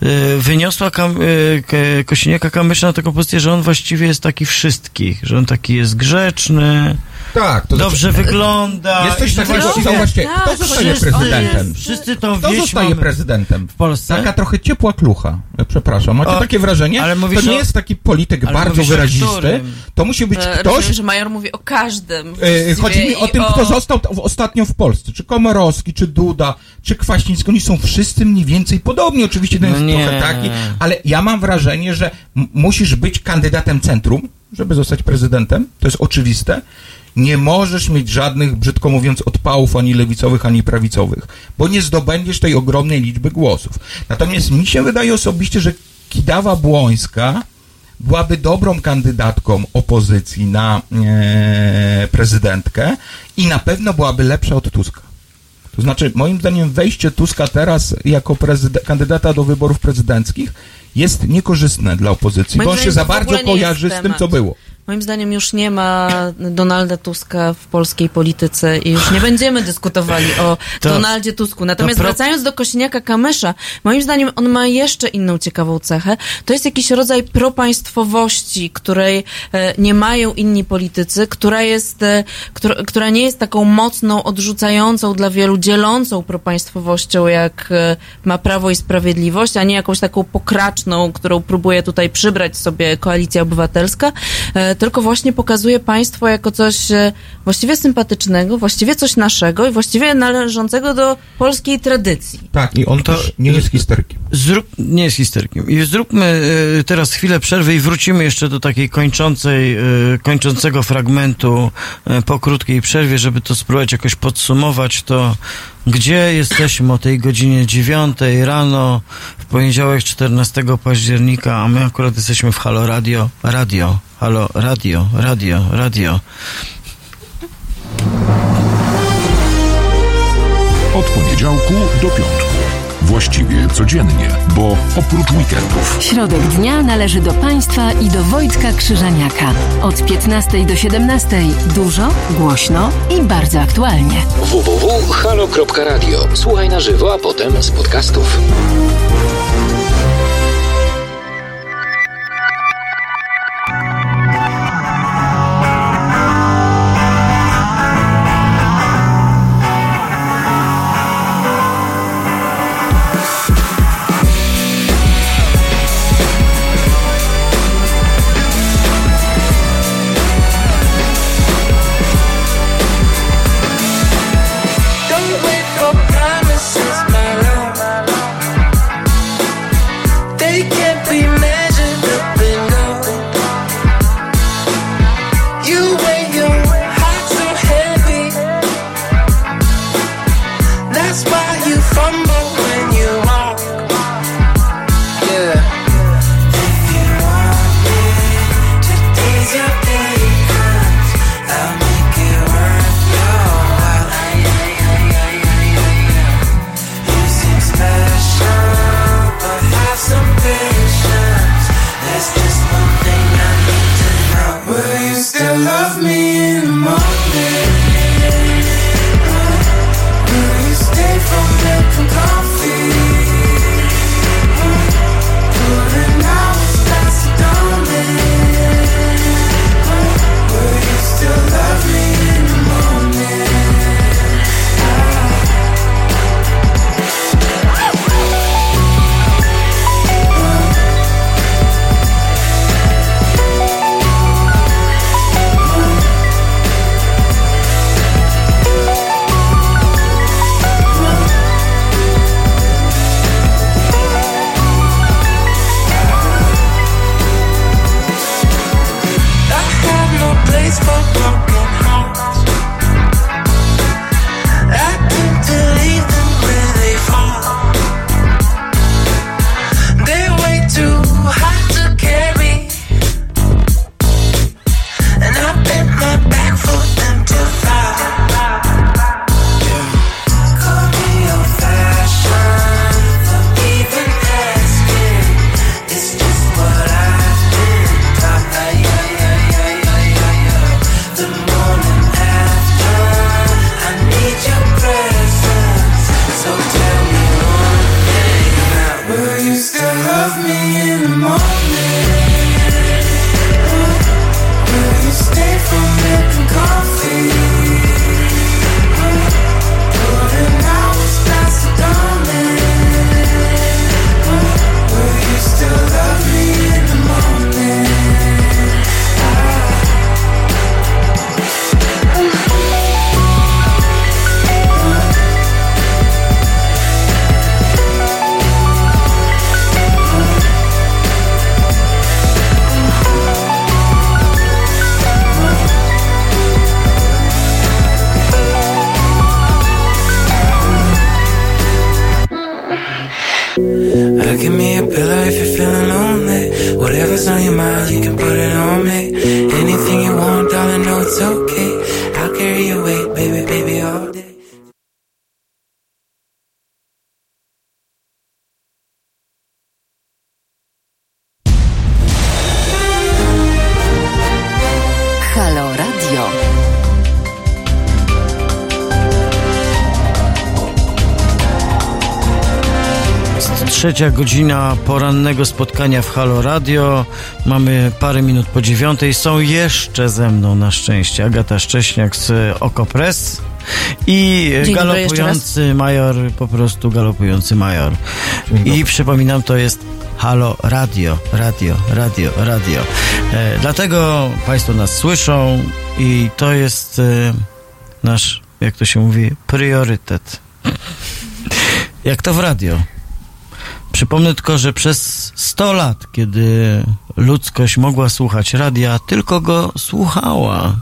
S1: y, wyniosła kam, y, Kosiniaka Kamysza na taką pozycję, że on właściwie jest taki wszystkich, że on taki jest grzeczny,
S7: tak, to
S1: dobrze wygląda.
S7: Jest coś takiego,
S8: tak,
S7: kto zostaje
S8: wszyscy-
S7: prezydentem?
S1: Wszyscy tą
S7: Kto
S1: wieś
S7: zostaje
S1: mamy
S7: prezydentem?
S1: w Polsce.
S7: Taka trochę ciepła klucha. E, Przepraszam, macie
S1: O,
S7: takie wrażenie?
S1: ale mówisz
S7: to nie
S1: o-
S7: jest taki polityk bardzo
S1: o
S7: wyrazisty. To musi być
S8: E,
S7: ktoś.
S8: Rozumiem, że Major mówi o każdym.
S7: e, Chodzi mi o tym, kto został ostatnio w Polsce. Czy Komorowski, czy Duda, czy Kwaśnicki. Oni są wszyscy mniej więcej podobni. Oczywiście ten
S1: No
S7: jest
S1: nie.
S7: trochę taki, ale ja mam wrażenie, że musisz być kandydatem centrum, żeby zostać prezydentem. To jest oczywiste. Nie możesz mieć żadnych, brzydko mówiąc, odpałów ani lewicowych, ani prawicowych, bo nie zdobędziesz tej ogromnej liczby głosów. Natomiast mi się wydaje osobiście, że Kidawa Błońska byłaby dobrą kandydatką opozycji na e, prezydentkę i na pewno byłaby lepsza od Tuska. To znaczy, moim zdaniem, wejście Tuska teraz jako kandydata do wyborów prezydenckich jest niekorzystne dla opozycji,
S8: Moim
S7: bo on się za bardzo kojarzy z tym, co było.
S8: Moim zdaniem już nie ma Donalda Tuska w polskiej polityce i już nie będziemy dyskutowali o
S1: To-
S8: Donaldzie Tusku. Natomiast
S1: to pro-
S8: wracając do Kosiniaka Kamysza, moim zdaniem on ma jeszcze inną ciekawą cechę. To jest jakiś rodzaj propaństwowości, której e, nie mają inni politycy, która jest, e, która, która nie jest taką mocną, odrzucającą dla wielu, dzielącą propaństwowością, jak e, ma Prawo i Sprawiedliwość, a nie jakąś taką pokraczną, którą próbuje tutaj przybrać sobie Koalicja Obywatelska, e, tylko właśnie pokazuje państwo jako coś e, właściwie sympatycznego, właściwie coś naszego i właściwie należącego do polskiej tradycji.
S7: Tak, i on
S1: To-
S7: też nie jest historykiem.
S1: Zrób, nie jest historykiem. I zróbmy y, teraz chwilę przerwy i wrócimy jeszcze do takiej kończącej, kończącego fragmentu po krótkiej przerwie, żeby to spróbować jakoś podsumować to, gdzie jesteśmy o tej godzinie dziewiątej rano w poniedziałek 14 października, a my akurat jesteśmy w Halo Radio. Radio, Halo Radio, Radio, Radio.
S11: Od poniedziałku do piątku. Właściwie codziennie, bo oprócz weekendów.
S4: Środek dnia należy do Państwa i do Wojtka Krzyżaniaka. Od 15 do 17 dużo, głośno i bardzo aktualnie.
S5: www.halo.radio. Słuchaj na żywo, a potem z podcastów.
S1: Trzecia godzina porannego spotkania w Halo Radio. Mamy parę minut po dziewiątej. Są jeszcze ze mną na szczęście Agata Szcześniak z Okopres i
S8: Dzień
S1: galopujący major, po prostu galopujący major. I przypominam, to jest Halo Radio, radio, radio, radio. E, dlatego Państwo nas słyszą i to jest e, nasz, jak to się mówi, priorytet. Jak to w radio. Przypomnę tylko, że przez 100 lat, kiedy ludzkość mogła słuchać radia, tylko go słuchała.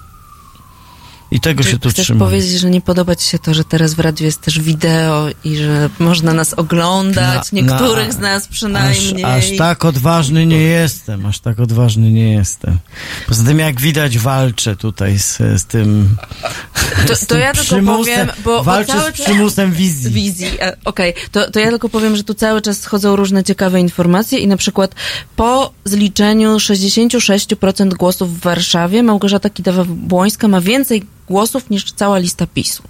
S1: I tego się tu
S8: Chcesz powiedzieć, że nie podoba ci się to, że teraz w radiu jest też wideo i że można nas oglądać,
S1: Na-
S8: niektórych
S1: na-
S8: z nas
S1: Aż,
S8: przynajmniej.
S1: aż tak odważny nie jestem, aż tak odważny nie jestem. Poza tym, jak widać, walczę tutaj z, z tym.
S8: To,
S1: z
S8: to
S1: tym
S8: ja tylko powiem, bo, bo
S1: walczę
S8: cały
S1: z
S8: czas...
S1: przymusem wizji.
S8: Wizji, e, okej. To, to ja tylko powiem, że tu cały czas schodzą różne ciekawe informacje i na przykład po zliczeniu 66% głosów w Warszawie Małgorzata Kidawa-Błońska ma więcej głosów niż cała lista PiSu.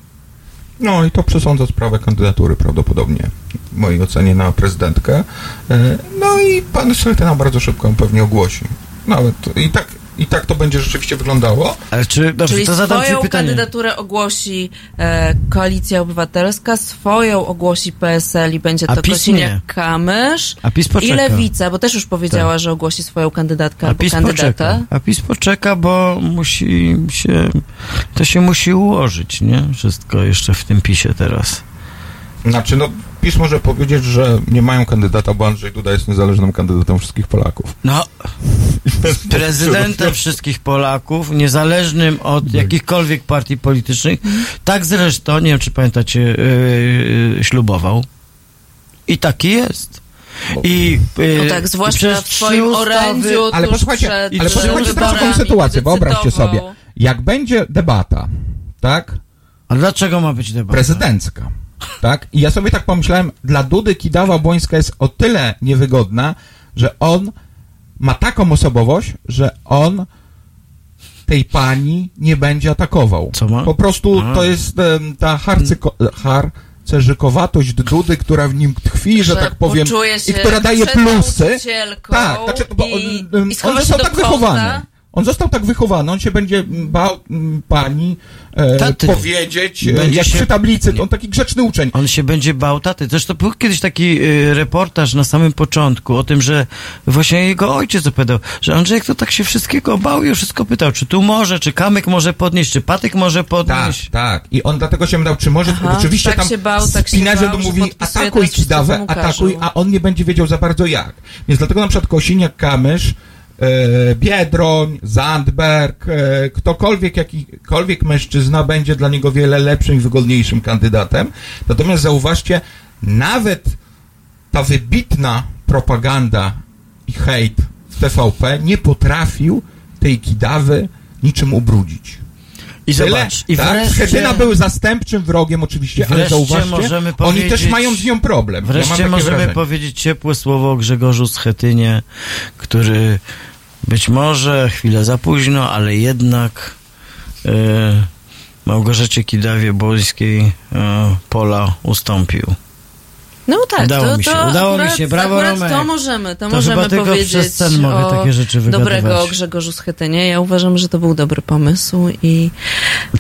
S7: No i to przesądza sprawę kandydatury prawdopodobnie, w mojej ocenie, na prezydentkę. E, No i pan Schetyna bardzo szybko ją pewnie ogłosi. Nawet i tak, i tak to będzie rzeczywiście wyglądało.
S1: Ale czy, dobrze,
S8: Czyli
S1: to zadam
S8: swoją kandydaturę ogłosi e, Koalicja Obywatelska, swoją ogłosi PSL i będzie
S1: A
S8: to. Kosiniak-Kamysz
S1: A PiS
S8: i. Lewica, bo też już powiedziała,
S1: Tak.
S8: że ogłosi swoją kandydatkę
S1: A
S8: albo
S1: PiS
S8: kandydata.
S1: poczeka. A PiS poczeka, bo musi się, to się musi ułożyć, nie? Wszystko jeszcze w tym PiSie teraz.
S7: Znaczy, no, PiS może powiedzieć, że nie mają kandydata, bo Andrzej Duda jest niezależnym kandydatem wszystkich Polaków.
S1: No, prezydentem wszystkich Polaków, niezależnym od jakichkolwiek partii politycznych. Tak zresztą, nie wiem czy pamiętacie, yy, ślubował. I taki jest. I, yy,
S8: No tak, zwłaszcza w twoim orędziu
S7: Ale posłuchajcie,
S8: przed
S7: ale posłuchajcie teraz taką sytuację, wyobraźcie sobie. Jak będzie debata, tak,
S1: A dlaczego ma być debata?
S7: prezydencka, tak, i ja sobie tak pomyślałem, dla Dudy Kidawa-Błońska jest o tyle niewygodna, że on ma taką osobowość, że on tej pani nie będzie atakował.
S1: Co ma?
S7: Po prostu
S1: A.
S7: to jest em, ta harcyko, harcerzykowatość Dudy, która w nim tkwi, że,
S8: Że
S7: tak powiem, i która daje plusy. Tak, znaczy, bo
S8: i-
S7: on,
S8: i schowa
S7: on
S8: się
S7: został
S8: do
S7: tak
S8: kąta.
S7: wychowany. On został tak wychowany, on się będzie bał m, pani e,
S1: Taty.
S7: powiedzieć, e,
S1: Będzie
S7: jak
S1: się-
S7: przy tablicy, to on taki grzeczny uczeń.
S1: On się będzie bał taty. Zresztą był kiedyś taki y, reportaż na samym początku o tym, że właśnie jego ojciec opowiadał, że Andrzejek to tak się wszystkiego bał i wszystko pytał, czy tu może, czy kamyk może podnieść, czy patyk może
S7: Tak,
S1: podnieść.
S7: tak. I on dlatego się dał, czy może
S8: Aha,
S7: rzeczywiście
S8: tak
S7: tam
S8: się bał, tak bał,
S7: mówi atakuj
S8: mu każą.
S7: atakuj, a on nie będzie wiedział za bardzo jak. Więc dlatego na przykład Kosiniak, Kamysz, e, Biedroń, Zandberg, e, ktokolwiek, jakikolwiek mężczyzna będzie dla niego wiele lepszym i wygodniejszym kandydatem. Natomiast zauważcie, nawet ta wybitna propaganda i hejt w TVP nie potrafił tej Kidawy niczym ubrudzić.
S1: I
S7: Tyle,
S1: zobacz, i
S7: tak?
S1: wreszcie,
S7: Schetyna był zastępczym wrogiem oczywiście, ale zauważcie,
S1: możemy
S7: oni
S1: powiedzieć-
S7: też mają z nią problem. ja
S1: wreszcie
S7: takie
S1: możemy
S7: wrażenie.
S1: powiedzieć ciepłe słowo o Grzegorzu Schetynie, który być może chwilę za późno, ale jednak y, Małgorzacie Kidawie-Błońskiej y, pola ustąpił.
S8: No tak,
S1: Udało
S8: to,
S1: mi się,
S8: to
S1: udało mi
S8: akurat,
S1: się, brawo, Romek.
S8: to możemy, to,
S1: To
S8: możemy powiedzieć
S1: przez sen mogę
S8: o
S1: takie rzeczy wygadywać.
S8: dobrego Grzegorzu Schetynie. Ja uważam, że to był dobry pomysł i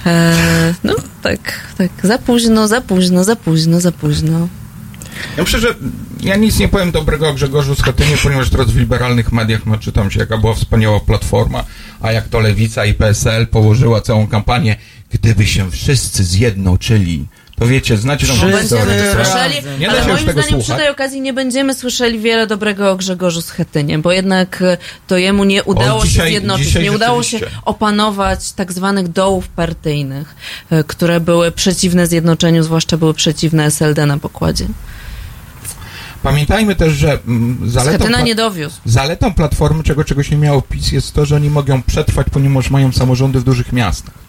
S8: e, no tak, tak, za późno, za późno, za późno, za późno.
S7: Ja myślę, że ja nic nie powiem dobrego o Grzegorzu Schetynie, ponieważ teraz w liberalnych mediach naczytam się, jaka była wspaniała platforma, a jak to Lewica i PSL położyła całą kampanię, gdyby się wszyscy zjednoczyli. To wiecie, znacie tą historię.
S8: Słyszeli,
S7: Nie
S8: ale
S7: się
S8: moim zdaniem przy
S7: słuchać.
S8: tej okazji nie będziemy słyszeli wiele dobrego o Grzegorzu Schetynie, bo jednak to jemu nie udało się
S7: dzisiaj-
S8: zjednoczyć,
S7: dzisiaj
S8: nie udało się opanować tak zwanych dołów partyjnych, e, które były przeciwne zjednoczeniu, zwłaszcza były przeciwne SLD na pokładzie.
S7: Pamiętajmy też, że mm, zaletą, zaletą platformy, czego czegoś nie miało PiS, jest to, że oni mogą przetrwać, ponieważ mają samorządy w dużych miastach.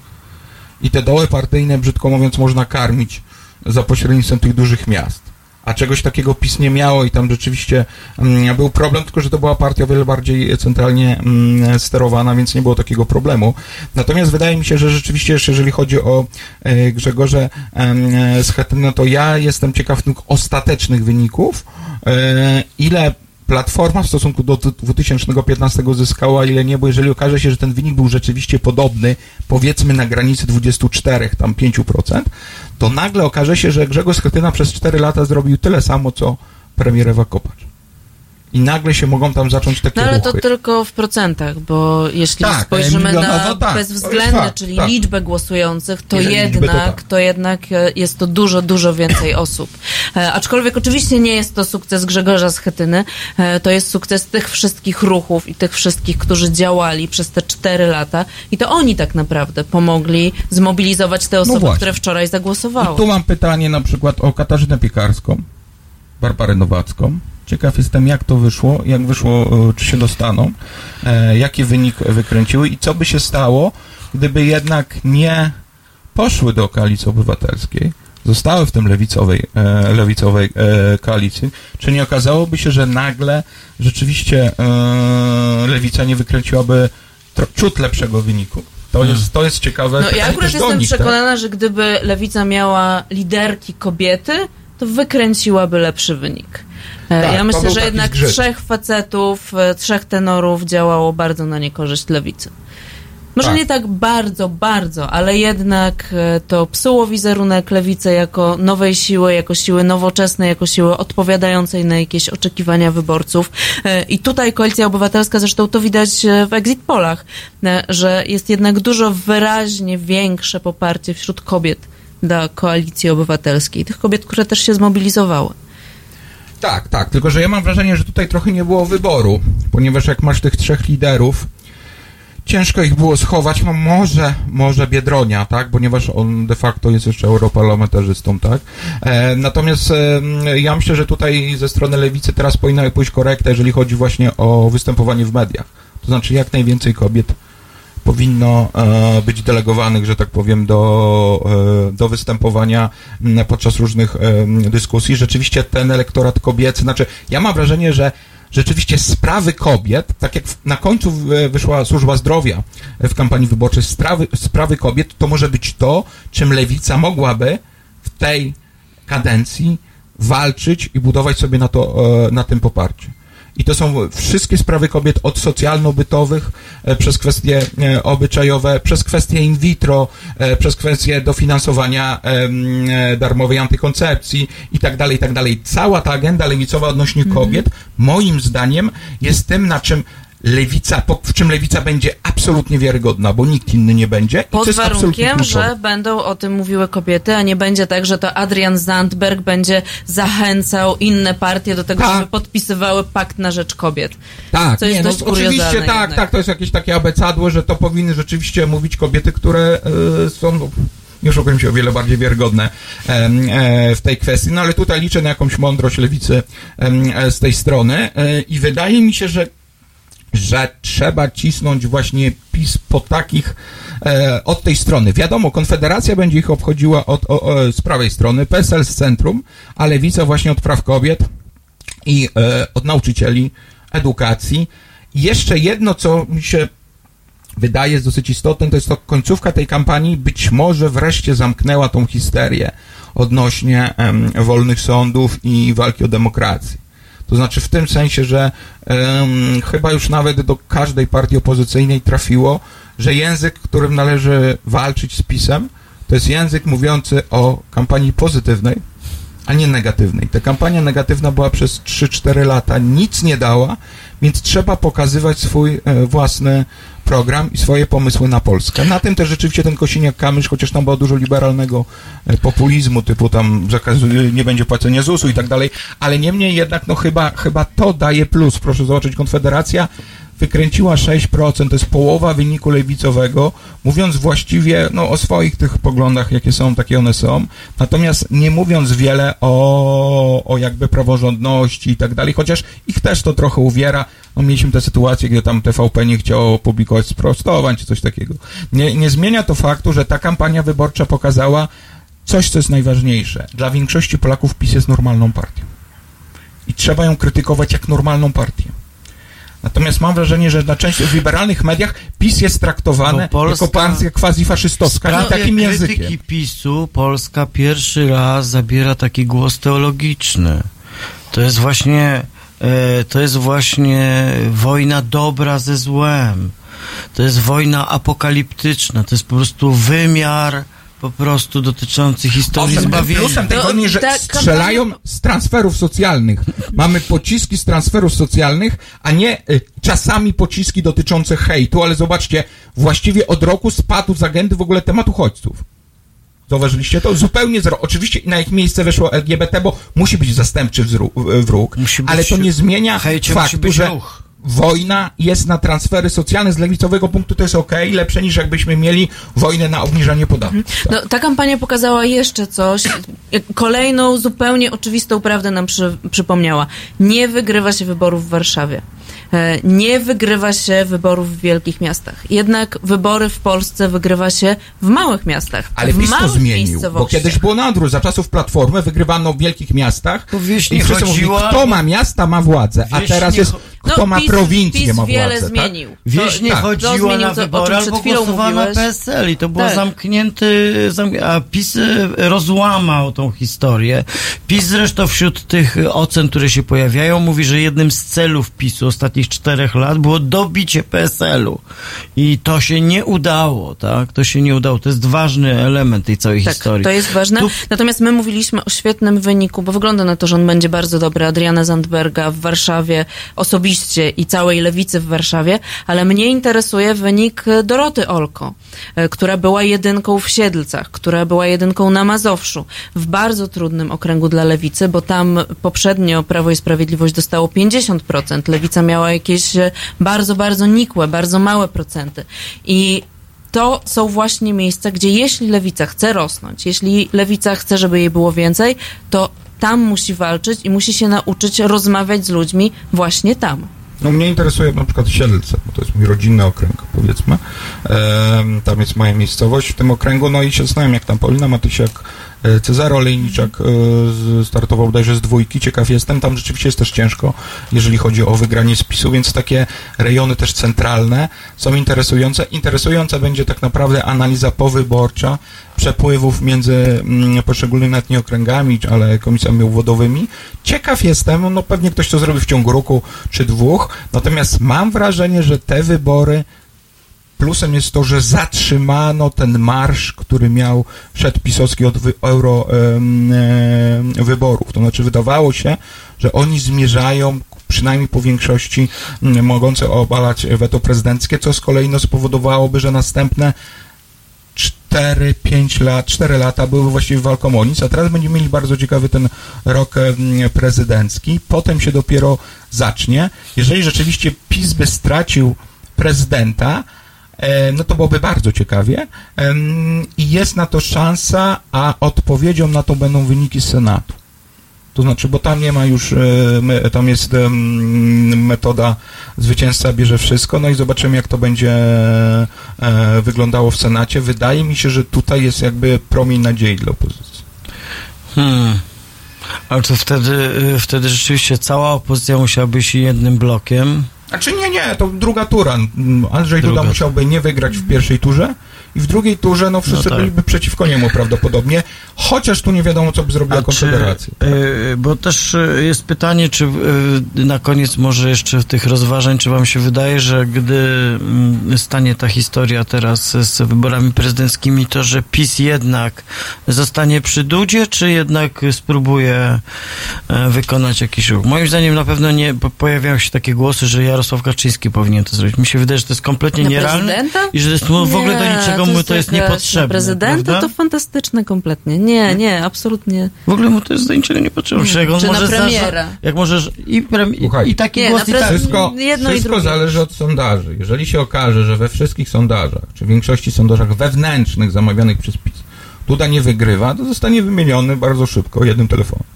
S7: I te doły partyjne, brzydko mówiąc, można karmić za pośrednictwem tych dużych miast. A czegoś takiego PiS nie miało i tam rzeczywiście mm, był problem, tylko że to była partia o wiele bardziej centralnie mm, sterowana, więc nie było takiego problemu. Natomiast wydaje mi się, że rzeczywiście, jeżeli chodzi o e, Grzegorze e, Schetyna, to ja jestem ciekaw tych ostatecznych wyników, e, ile Platforma w stosunku do 2015 zyskała, ile nie, bo jeżeli okaże się, że ten wynik był rzeczywiście podobny, powiedzmy na granicy 24, tam 5%, to nagle okaże się, że Grzegorz Schetyna przez 4 lata zrobił tyle samo, co premier Ewa Kopacz. I nagle się mogą tam zacząć takie
S8: No ale to
S7: ruchy.
S8: tylko w procentach, bo jeśli
S7: Tak,
S8: spojrzymy na
S7: tak, to jest
S8: bezwzględne,
S7: fakt,
S8: czyli
S7: tak.
S8: liczbę głosujących, to
S7: Jeżeli to
S8: jednak,
S7: tak.
S8: to jednak e, jest to dużo, dużo więcej osób. E, aczkolwiek oczywiście nie jest to sukces Grzegorza Schetyny, e, to jest sukces tych wszystkich ruchów i tych wszystkich, którzy działali przez te cztery lata i to oni tak naprawdę pomogli zmobilizować te osoby,
S7: właśnie.
S8: które wczoraj zagłosowały.
S7: I tu mam pytanie na przykład o Katarzynę Piekarską, Barbarę Nowacką. Ciekaw jestem, jak to wyszło, jak wyszło, e, czy się dostaną, e, jaki wynik wykręciły i co by się stało, gdyby jednak nie poszły do koalicji obywatelskiej, zostały w tym lewicowej, e, lewicowej e, koalicji, czy nie okazałoby się, że nagle rzeczywiście e, lewica nie wykręciłaby tro- ciut lepszego wyniku? To jest, to jest ciekawe.
S8: No ja akurat jestem
S7: nich, tak?
S8: przekonana, że gdyby Lewica miała liderki kobiety, to wykręciłaby lepszy wynik. E,
S7: Tak,
S8: ja myślę, że jednak trzech facetów, e, trzech tenorów działało bardzo na niekorzyść Lewicy. Może
S7: Tak.
S8: nie tak bardzo, bardzo, ale jednak e, to psuło wizerunek Lewicy jako nowej siły, jako siły nowoczesnej, jako siły odpowiadającej na jakieś oczekiwania wyborców. I tutaj Koalicja Obywatelska, zresztą to widać w exit polach, że jest jednak dużo wyraźnie większe poparcie wśród kobiet dla Koalicji Obywatelskiej. Tych kobiet, które też się zmobilizowały.
S7: Tak, tak, tylko że ja mam wrażenie, że tutaj trochę nie było wyboru, ponieważ jak masz tych trzech liderów, ciężko ich było schować, no może, może Biedronia, tak, ponieważ on de facto jest jeszcze europarlamentarzystą, tak. E, natomiast e, ja myślę, że tutaj ze strony lewicy teraz powinna pójść korekta, jeżeli chodzi właśnie o występowanie w mediach. To znaczy jak najwięcej kobiet powinno e, być delegowanych, że tak powiem, do, e, do występowania podczas różnych em, dyskusji. Rzeczywiście ten elektorat kobiecy, znaczy ja mam wrażenie, że rzeczywiście sprawy kobiet, tak jak na końcu wyszła służba zdrowia w kampanii wyborczej, sprawy, sprawy kobiet to może być to, czym lewica mogłaby w tej kadencji walczyć i budować sobie na, to, e, na tym poparcie. I to są wszystkie sprawy kobiet od socjalno-bytowych, e, przez kwestie e, obyczajowe, przez kwestie in vitro, e, przez kwestie dofinansowania darmowej antykoncepcji i tak dalej, i tak dalej. Cała ta agenda lewicowa odnośnie kobiet, moim zdaniem, jest tym, na czym lewica, w czym lewica będzie absolutnie wiarygodna, bo nikt inny nie będzie.
S8: Pod warunkiem, że będą o tym mówiły kobiety, a nie będzie tak, że to Adrian Zandberg będzie zachęcał inne partie do tego,
S7: Tak.
S8: żeby podpisywały pakt na rzecz kobiet.
S7: Tak,
S8: Co jest
S7: nie, no,
S8: dość
S7: oczywiście
S8: kuriozalne
S7: tak,
S8: jednak.
S7: tak, to jest jakieś takie abecadło, że to powinny rzeczywiście mówić kobiety, które e, są, no, nie oszukujmy się, o wiele bardziej wiarygodne e, w tej kwestii, no ale tutaj liczę na jakąś mądrość lewicy e, z tej strony i wydaje mi się, że że trzeba cisnąć właśnie PiS po takich e, od tej strony. Wiadomo, Konfederacja będzie ich obchodziła od, o, o, z prawej strony, PSL z centrum, a Lewica właśnie od praw kobiet i e, od nauczycieli edukacji. I jeszcze jedno, co mi się wydaje dosyć istotne, to jest to końcówka tej kampanii być może wreszcie zamknęła tą histerię odnośnie em, wolnych sądów i walki o demokrację. To znaczy w tym sensie, że em, chyba już nawet do każdej partii opozycyjnej trafiło, że język, którym należy walczyć z PiSem, to jest język mówiący o kampanii pozytywnej, a nie negatywnej. Ta kampania negatywna była przez 3-4 lata, nic nie dała, więc trzeba pokazywać swój e, własny program i swoje pomysły na Polskę. Na tym też rzeczywiście ten Kosiniak-Kamysz, chociaż tam było dużo liberalnego e, populizmu, typu tam zakazu, nie będzie płacenia ZUS-u i tak dalej, ale niemniej jednak, no chyba, chyba to daje plus. Proszę zobaczyć, Konfederacja wykręciła 6%, to jest połowa wyniku lewicowego, mówiąc właściwie no, o swoich tych poglądach, jakie są, takie one są, natomiast nie mówiąc wiele o, o jakby praworządności i tak dalej, chociaż ich też to trochę uwiera. No, mieliśmy tę sytuację, gdzie tam TVP nie chciało opublikować sprostowań czy coś takiego. Nie, nie zmienia to faktu, że ta kampania wyborcza pokazała coś, co jest najważniejsze. Dla większości Polaków PiS jest normalną partią. I trzeba ją krytykować jak normalną partię. Natomiast mam wrażenie, że na części w liberalnych mediach PiS jest traktowany
S1: Polska-
S7: jako partia quasi-faszystowska
S1: sprawie
S7: takim
S1: krytyki
S7: językiem.
S1: PiSu Polska pierwszy raz zabiera taki głos teologiczny. To jest właśnie e, to jest właśnie wojna dobra ze złem. To jest wojna apokaliptyczna. To jest po prostu wymiar po prostu dotyczący historii
S7: Owszem,
S1: zbawienia.
S7: Plusem tego
S8: No,
S7: nie, że strzelają z transferów socjalnych. Mamy pociski z transferów socjalnych, a nie y, czasami pociski dotyczące hejtu, ale zobaczcie, właściwie od roku spadł z agendy w ogóle temat uchodźców. Zauważyliście to? Zupełnie zero. Oczywiście na ich miejsce weszło LGBT, bo musi być zastępczy wróg,
S1: Musi być-
S7: ale to nie zmienia faktu, że
S1: ruch.
S7: Wojna jest na transfery socjalne z lewicowego punktu, to jest okej, lepsze niż jakbyśmy mieli wojnę na obniżanie podatków. Tak.
S8: No, ta kampania pokazała jeszcze coś. Kolejną zupełnie oczywistą prawdę nam przy, przypomniała. Nie wygrywa się wyborów w Warszawie. E, Nie wygrywa się wyborów w wielkich miastach. Jednak wybory w Polsce wygrywa się w małych miastach.
S7: Ale
S8: w
S7: PiS to
S8: małych
S7: zmienił, bo kiedyś było na odwrót. Za czasów Platformy wygrywano w wielkich miastach
S1: Bo wieś nie
S7: i wszyscy mówili,
S1: chodziła-
S7: kto ma miasta, ma władzę, a teraz jest, kto
S8: No,
S7: ma
S8: PiS,
S7: prowincję,
S8: PiS
S7: ma
S8: wiele
S7: władzę.
S8: zmienił.
S1: Wieś nie
S7: tak.
S1: chodziła
S8: zmienił
S1: na
S8: to,
S1: wybory, albo głosowała na. PSL i to było
S8: Tak.
S1: zamknięty, zamk- a PiS y, rozłamał tą historię. PiS zresztą wśród tych ocen, które się pojawiają, mówi, że jednym z celów PiSu ostatnich czterech lat było dobicie PSL-u. I to się nie udało, tak? To się nie udało. To jest ważny element tej całej
S8: Tak,
S1: historii.
S8: to jest ważne.
S1: Tu-
S8: Natomiast my mówiliśmy o świetnym wyniku, bo wygląda na to, że on będzie bardzo dobry. Adriana Zandberga w Warszawie osobiście i całej lewicy w Warszawie, ale mnie interesuje wynik Doroty Olko, e, która była jedynką w Siedlcach, która była jedynką na Mazowszu, w bardzo trudnym okręgu dla lewicy, bo tam poprzednio Prawo i Sprawiedliwość dostało 50%, lewica miała jakieś e, bardzo, bardzo nikłe, bardzo małe procenty. I to są właśnie miejsca, gdzie jeśli lewica chce rosnąć, jeśli lewica chce, żeby jej było więcej, to tam musi walczyć i musi się nauczyć rozmawiać z ludźmi właśnie tam.
S7: No mnie interesuje na przykład Siedlce, bo to jest mój rodzinny okręg, powiedzmy. Ehm, tam jest moja miejscowość w tym okręgu, no i się znałem, jak tam Paulina Matysiak, e, Cezary Olejniczak e, startował bodajże z dwójki, ciekaw jestem, tam rzeczywiście jest też ciężko, jeżeli chodzi o wygranie spisu, więc takie rejony też centralne są interesujące. Interesująca będzie tak naprawdę analiza powyborcza przepływów między mm, poszczególnymi nawet nie okręgami, ale komisjami obwodowymi. Ciekaw jestem, no pewnie ktoś to zrobi w ciągu roku czy dwóch, natomiast mam wrażenie, że te wybory Plusem jest to, że zatrzymano ten marsz, który miał przed pisowski od wy, euro em, wyborów. To znaczy wydawało się, że oni zmierzają przynajmniej po większości mogące obalać weto prezydenckie, co z kolei no, spowodowałoby, że następne 4-5 lat, 4 lata były właściwie walką o nic, a teraz będziemy mieli bardzo ciekawy ten rok prezydencki. Potem się dopiero zacznie. Jeżeli rzeczywiście PiS by stracił prezydenta, e, no to byłoby bardzo ciekawie i jest na to szansa, a odpowiedzią na to będą wyniki Senatu. To znaczy, bo tam nie ma już, e, tam jest metoda zwycięzca bierze wszystko, no i zobaczymy, jak to będzie e, wyglądało w Senacie. Wydaje mi się, że tutaj jest jakby promień nadziei dla opozycji.
S1: Hmm. Ale to wtedy, y, wtedy rzeczywiście cała opozycja musiałaby się jednym blokiem.
S7: Znaczy nie, nie, to druga tura. Mm, Andrzej
S1: Druga.
S7: Duda musiałby nie wygrać w pierwszej turze i w drugiej turze, no wszyscy
S1: No tak.
S7: byliby przeciwko niemu prawdopodobnie, chociaż tu nie wiadomo, co by zrobiła
S1: A czy,
S7: Konfederacja.
S1: y, bo też y, jest pytanie, czy y, na koniec może jeszcze tych rozważań, czy wam się wydaje, że gdy mm, stanie ta historia teraz z wyborami prezydenckimi, to że PiS jednak zostanie przy Dudzie, czy jednak spróbuje e, wykonać jakiś ruch? Moim zdaniem na pewno nie, bo pojawiają się takie głosy, że Jarosław Kaczyński powinien to zrobić. Mi się wydaje, że to jest kompletnie
S8: Na
S1: nierealne
S8: prezydenta?
S1: i że to jest w ogóle do
S8: Nie,
S1: niczego mu to jest niepotrzebne,
S8: prezydenta,
S1: prawda?
S8: to fantastyczne kompletnie. Nie, nie, absolutnie.
S1: W ogóle mu to jest do niczego niepotrzebne.
S8: Nie.
S1: Jak on
S8: Czy na
S1: może
S8: premiera.
S1: jak możesz i, prem,
S7: Słuchaj.
S1: i taki
S8: Nie,
S1: głos i tak...
S7: Wszystko, wszystko zależy od sondaży. Jeżeli się okaże, że we wszystkich sondażach, czy w większości sondażach wewnętrznych zamawianych przez PiS Duda nie wygrywa, to zostanie wymieniony bardzo szybko jednym telefonem.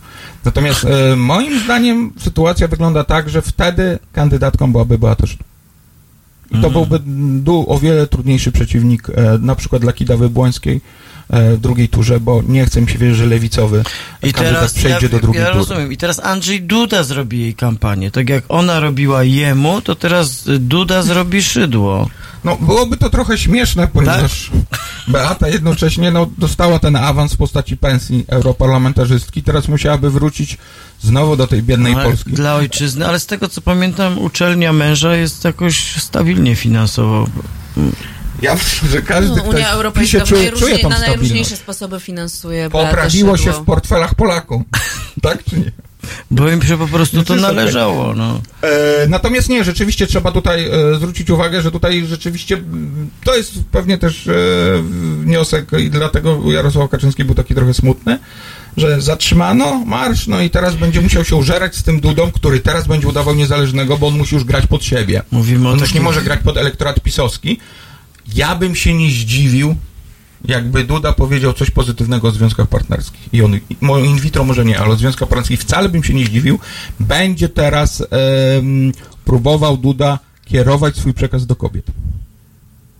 S7: Natomiast e, moim zdaniem sytuacja wygląda tak, że wtedy kandydatką byłaby Beata Szydło. I to
S1: Mhm.
S7: byłby du, o wiele trudniejszy przeciwnik e, na przykład dla Kidawy Błońskiej e, w drugiej turze, bo nie chcę mi się wierzyć, że lewicowy
S1: I teraz
S7: przejdzie
S1: ja,
S7: do drugiej
S1: ja
S7: tury.
S1: rozumiem. I teraz Andrzej Duda zrobi jej kampanię. Tak jak ona robiła jemu, to teraz Duda zrobi szydło.
S7: No, byłoby to trochę śmieszne, ponieważ Beata jednocześnie no, dostała ten awans w postaci pensji europarlamentarzystki, teraz musiałaby wrócić znowu do tej biednej
S1: Ale
S7: Polski.
S1: Dla ojczyzny, ale z tego co pamiętam, uczelnia męża jest jakoś stabilnie finansowo.
S7: Ja myślę, że każdy,
S8: No, Unia Europejska
S7: PiSie, czuje, czuje tą
S8: na najróżniejsze sposoby finansuje
S7: Poprawiło się w portfelach Polaków. tak czy nie?
S1: Bo im się po prostu to
S7: Znaczy,
S1: należało, no.
S7: E, natomiast nie, rzeczywiście trzeba tutaj e, zwrócić uwagę, że tutaj rzeczywiście to jest pewnie też e, wniosek i dlatego Jarosław Kaczyński był taki trochę smutny, że zatrzymano marsz, no i teraz będzie musiał się użerać z tym Dudą, który teraz będzie udawał niezależnego, bo on musi już grać pod siebie.
S1: Mówimy o
S7: On już
S1: takim...
S7: nie może grać pod elektorat pisowski. Ja bym się nie zdziwił, jakby Duda powiedział coś pozytywnego o związkach partnerskich. I on, in vitro może nie, ale o związkach partnerskich wcale bym się nie zdziwił. Będzie teraz em, próbował Duda kierować swój przekaz do kobiet.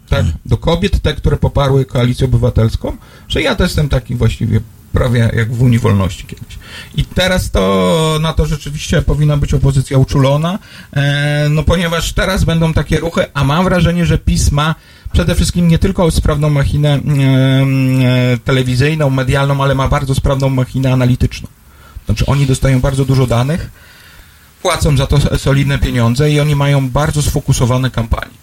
S7: Tak, do kobiet, te, które poparły koalicję obywatelską, że ja też jestem taki właściwie prawie jak w Unii Wolności kiedyś. I teraz to, na to rzeczywiście powinna być opozycja uczulona, e, no ponieważ teraz będą takie ruchy, a mam wrażenie, że PiS ma przede wszystkim nie tylko sprawną machinę telewizyjną, medialną, ale ma bardzo sprawną machinę analityczną. Znaczy oni dostają bardzo dużo danych, płacą za to solidne pieniądze i oni mają bardzo sfokusowane kampanie.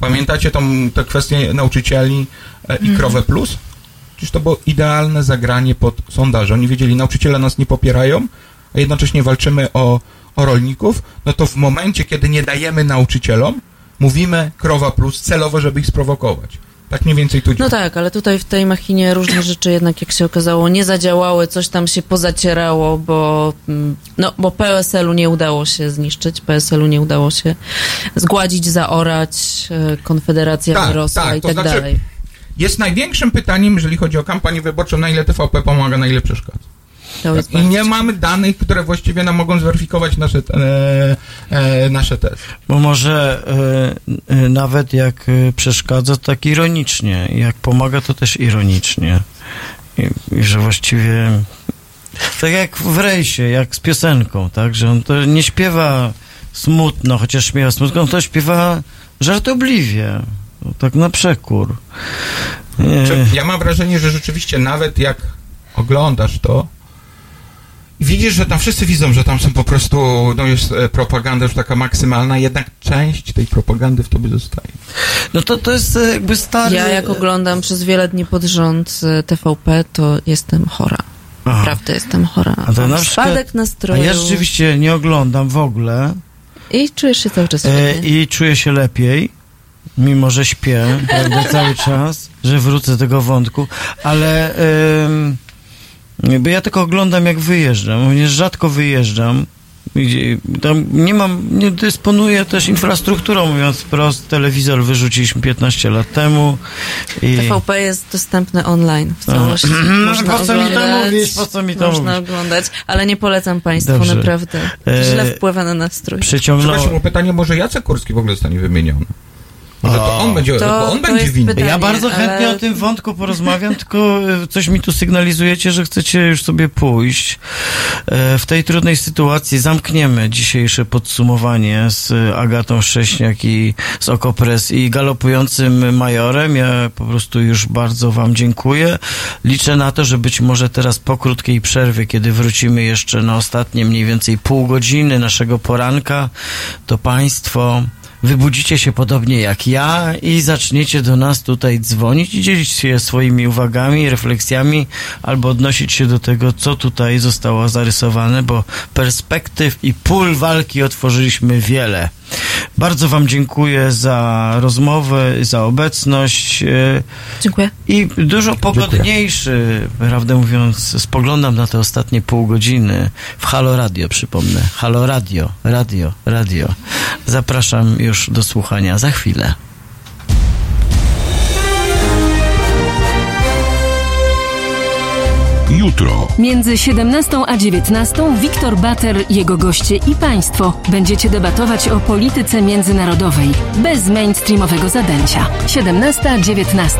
S7: Pamiętacie tą, tę kwestię nauczycieli e, i Krowę Plus? Przecież to było idealne zagranie pod sondaże. Oni wiedzieli, nauczyciele nas nie popierają, a jednocześnie walczymy o, o rolników, no to w momencie, kiedy nie dajemy nauczycielom, mówimy Krowa Plus celowo, żeby ich sprowokować. Tak mniej więcej tu
S8: No tak, ale tutaj w tej machinie różne rzeczy jednak, jak się okazało, nie zadziałały, coś tam się pozacierało, bo, mm, no, bo PSL-u nie udało się zniszczyć, PSL-u nie udało się zgładzić, zaorać, e, Konfederacja
S7: Tak,
S8: wyrosła
S7: tak,
S8: i tak
S7: znaczy-
S8: dalej.
S7: Jest największym pytaniem, jeżeli chodzi o kampanię wyborczą, na ile TVP pomaga, na ile przeszkadza.
S8: To jest
S7: I nie mamy danych, które właściwie nam mogą zweryfikować nasze, e, e, nasze tezy.
S1: Bo może e, e, nawet jak e, przeszkadza, to tak ironicznie. Jak pomaga, to też ironicznie. I, i że właściwie tak jak w rejsie, jak z piosenką, tak? Że on to nie śpiewa smutno, chociaż śpiewa smutno, on to śpiewa żartobliwie. Tak na przekór. E,
S7: Czy ja mam wrażenie, że rzeczywiście nawet jak oglądasz to, widzisz, że tam wszyscy widzą, że tam są po prostu, no jest e, propaganda już taka maksymalna, jednak część tej propagandy w tobie zostaje.
S1: No to, to jest e, jakby stary...
S8: Ja jak oglądam przez wiele dni pod rząd e, TVP, to jestem chora.
S1: Aha.
S8: Naprawdę jestem chora.
S1: A to na przykład-
S8: spadek
S1: A
S8: nastroju
S1: ja rzeczywiście nie oglądam w ogóle
S8: i czujesz się cały czas
S1: e, i czuję się lepiej, mimo że śpię prawda, cały czas, że wrócę do tego wątku, ale bo ja tylko oglądam jak wyjeżdżam, ponieważ rzadko wyjeżdżam. Tam nie mam, nie dysponuję też infrastrukturą, mówiąc wprost, telewizor wyrzuciliśmy 15 lat temu i...
S8: TVP jest dostępny online w całości. Można
S1: Po co mi to
S8: oglądać,
S1: mówisz? Po co mi to
S8: Można
S1: mówisz?
S8: oglądać, ale nie polecam Państwu,
S1: Dobrze.
S8: naprawdę.
S1: E,
S8: Źle wpływa na nastrój.
S1: Przeciągnął...
S7: Przepraszam o pytanie, może Jacek Kurski w ogóle zostanie wymieniony? Może to on będzie,
S8: To-
S7: bo on
S8: to
S7: będzie winny.
S8: pytanie.
S1: Ja bardzo
S8: ale-
S1: chętnie o tym wątku porozmawiam, tylko e, coś mi tu sygnalizujecie, że chcecie już sobie pójść. E, W tej trudnej sytuacji zamkniemy dzisiejsze podsumowanie z Agatą Szcześniak i z Okopres i galopującym majorem. Ja po prostu już bardzo wam dziękuję. Liczę na to, że być może teraz po krótkiej przerwie, kiedy wrócimy jeszcze na ostatnie mniej więcej pół godziny naszego poranka, to państwo wybudzicie się podobnie jak ja i zaczniecie do nas tutaj dzwonić i dzielić się swoimi uwagami, refleksjami albo odnosić się do tego, co tutaj zostało zarysowane, bo perspektyw i pól walki otworzyliśmy wiele. Bardzo Wam dziękuję za rozmowę, za obecność. E,
S8: dziękuję.
S1: I dużo pogodniejszy, dziękuję. prawdę mówiąc, spoglądam na te ostatnie pół godziny w Halo Radio, przypomnę. Halo Radio, Radio, Radio. Zapraszam już już do słuchania za chwilę.
S11: jutro.
S4: Między 17 a 19 Wiktor Bater, jego goście i państwo będziecie debatować o polityce międzynarodowej bez mainstreamowego zadęcia. 17-19.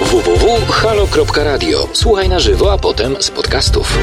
S5: www.halo.radio. Słuchaj na żywo, a potem z podcastów.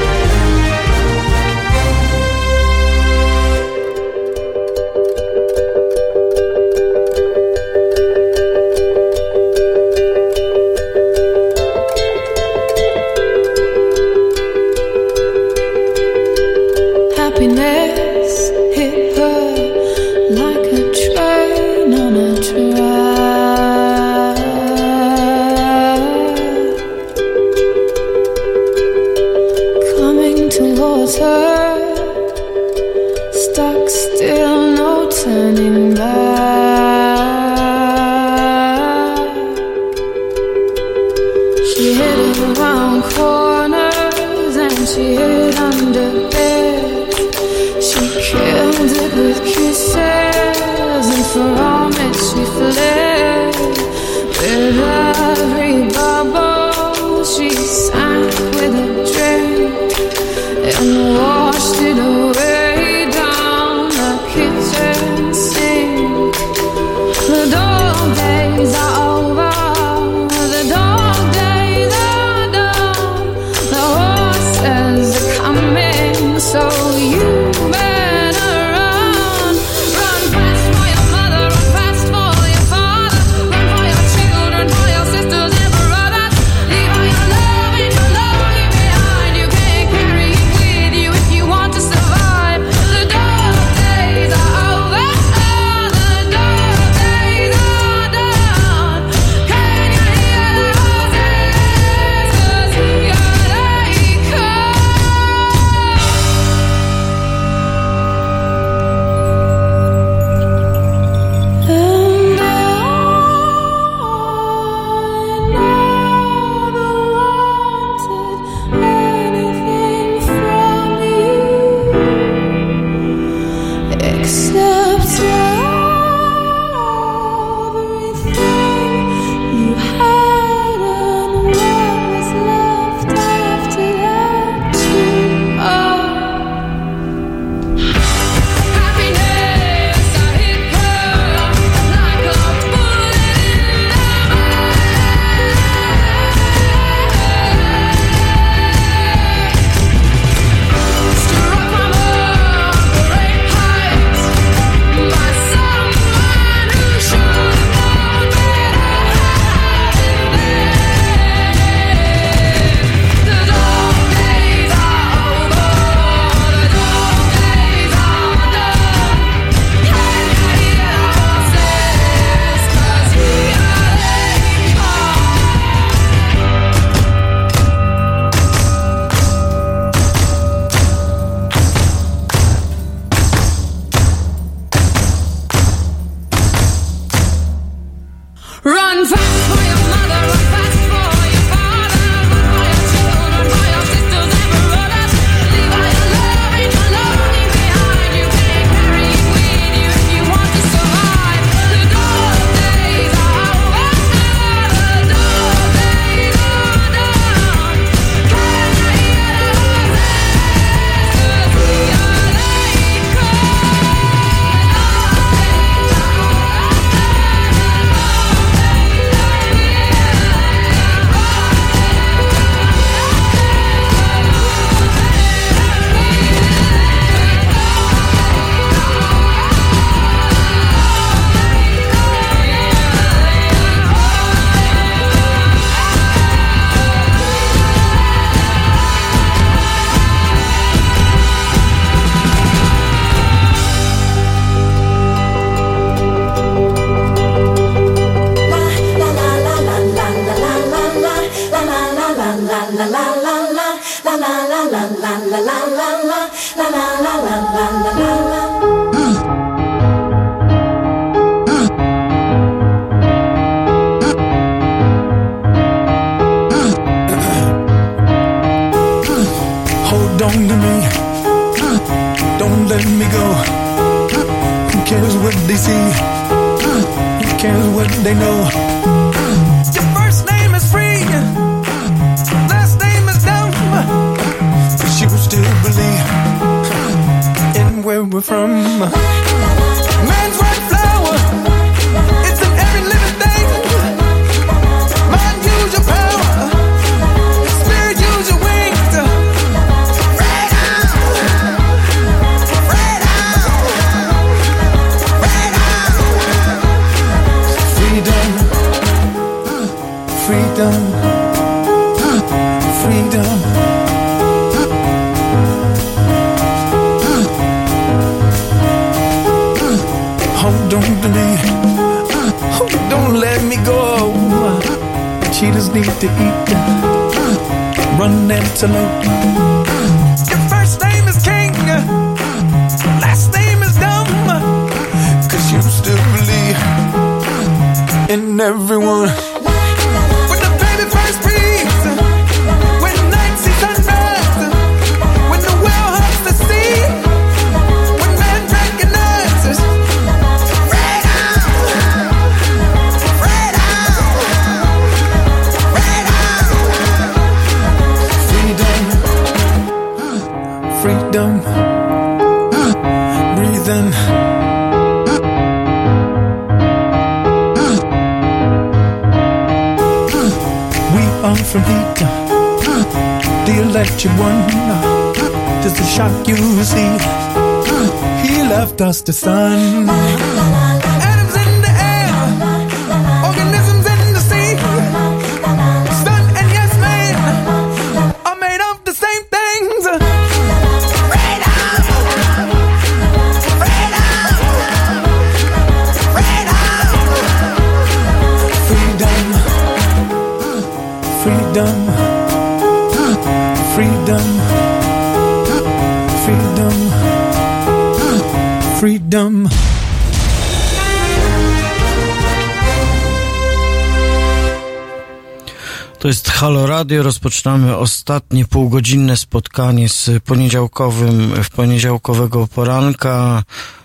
S1: Rozpoczynamy ostatnie półgodzinne spotkanie z poniedziałkowym, w poniedziałkowego poranka.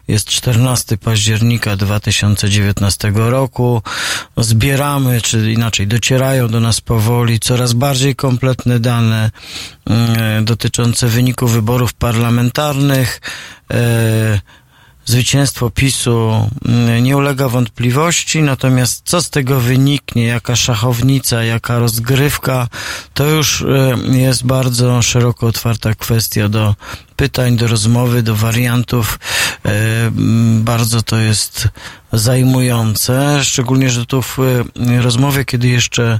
S1: Jest 14 października 2019 roku. Zbieramy, czy inaczej docierają do nas powoli coraz bardziej kompletne dane e, dotyczące wyniku wyborów parlamentarnych. E, Zwycięstwo PiSu mm, nie ulega wątpliwości, natomiast co z tego wyniknie, jaka szachownica, jaka rozgrywka, to już e, jest bardzo szeroko otwarta kwestia do pytań, do rozmowy, do wariantów. E, Bardzo to jest zajmujące, szczególnie, że tu w e, rozmowie, kiedy jeszcze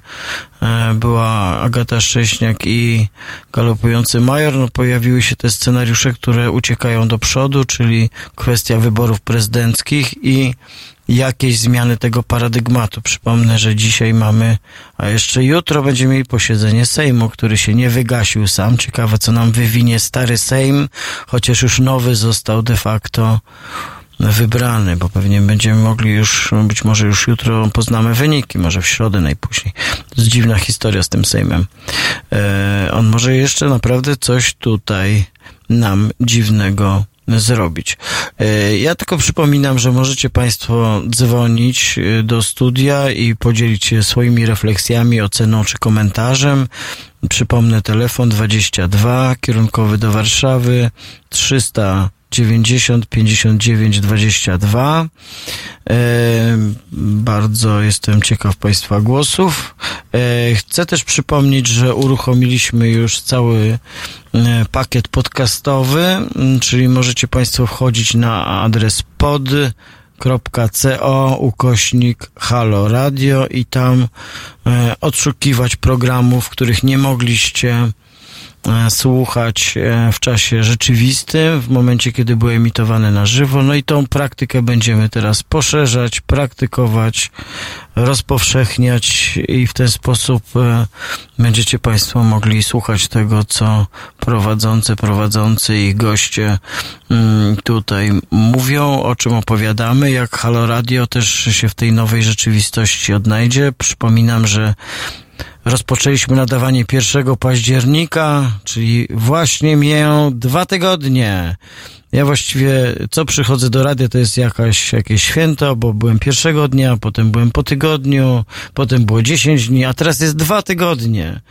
S1: była Agata Szcześniak i galopujący Major, no pojawiły się te scenariusze, które uciekają do przodu, czyli kwestia wyborów prezydenckich i jakieś zmiany tego paradygmatu. Przypomnę, że dzisiaj mamy, a jeszcze jutro będziemy mieli posiedzenie Sejmu, który się nie wygasił sam. Ciekawe, co nam wywinie stary Sejm, chociaż już nowy został de facto wybrany, bo pewnie będziemy mogli już, być może już jutro poznamy wyniki, może w środę najpóźniej. To jest dziwna historia z tym Sejmem. E, on może jeszcze naprawdę coś tutaj nam dziwnego zrobić. E, Ja tylko przypominam, że możecie Państwo dzwonić e, do studia i podzielić się swoimi refleksjami, oceną czy komentarzem. Przypomnę telefon 22, kierunkowy do Warszawy 300 90 59 22. E, bardzo jestem ciekaw Państwa głosów. E, chcę też przypomnieć, że uruchomiliśmy już cały e, pakiet podcastowy, czyli możecie Państwo wchodzić na adres pod co ukośnik Halo Radio i tam e, odszukiwać programów, których nie mogliście słuchać e, w czasie rzeczywistym, w momencie, kiedy były emitowane na żywo. No i tą praktykę będziemy teraz poszerzać, praktykować, rozpowszechniać i w ten sposób e, będziecie Państwo mogli słuchać tego, co prowadzący, prowadzący i goście mm, tutaj mówią, o czym opowiadamy, jak Halo Radio też się w tej nowej rzeczywistości odnajdzie. Przypominam, że rozpoczęliśmy nadawanie 1 października, czyli właśnie mijają dwa tygodnie. Ja właściwie, co przychodzę do radia, to jest jakaś, jakieś święto, bo byłem pierwszego dnia, potem byłem po tygodniu, potem było 10 dni, a teraz jest dwa tygodnie.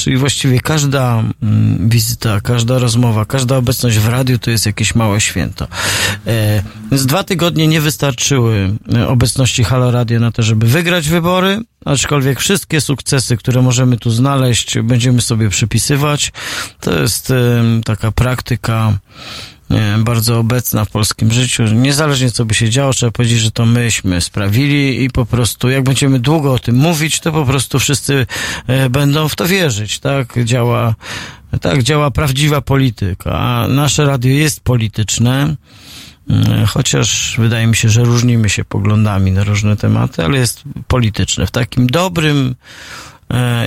S1: Czyli właściwie każda mm, wizyta, każda rozmowa, każda obecność w radiu to jest jakieś małe święto. E, z dwa tygodnie nie wystarczyły e, obecności Halo Radio na to, żeby wygrać wybory, aczkolwiek wszystkie sukcesy, które możemy tu znaleźć, będziemy sobie przypisywać. To jest taka praktyka bardzo obecna w polskim życiu. Niezależnie co by się działo, trzeba powiedzieć, że to myśmy sprawili i po prostu jak będziemy długo o tym mówić, to po prostu wszyscy e, będą w to wierzyć. Tak działa, tak działa prawdziwa polityka. A nasze radio jest polityczne. E, Chociaż wydaje mi się, że różnimy się poglądami na różne tematy, ale jest polityczne. W takim dobrym, e,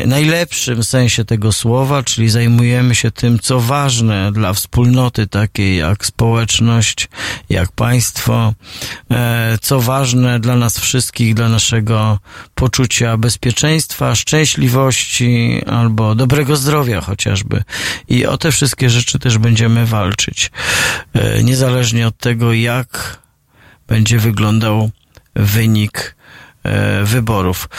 S1: najlepszym sensie tego słowa, czyli zajmujemy się tym, co ważne dla wspólnoty takiej jak społeczność, jak państwo, e, co ważne dla nas wszystkich, dla naszego poczucia bezpieczeństwa, szczęśliwości albo dobrego zdrowia chociażby. I o te wszystkie rzeczy też będziemy walczyć. E, Niezależnie od tego, jak będzie wyglądał wynik e, wyborów.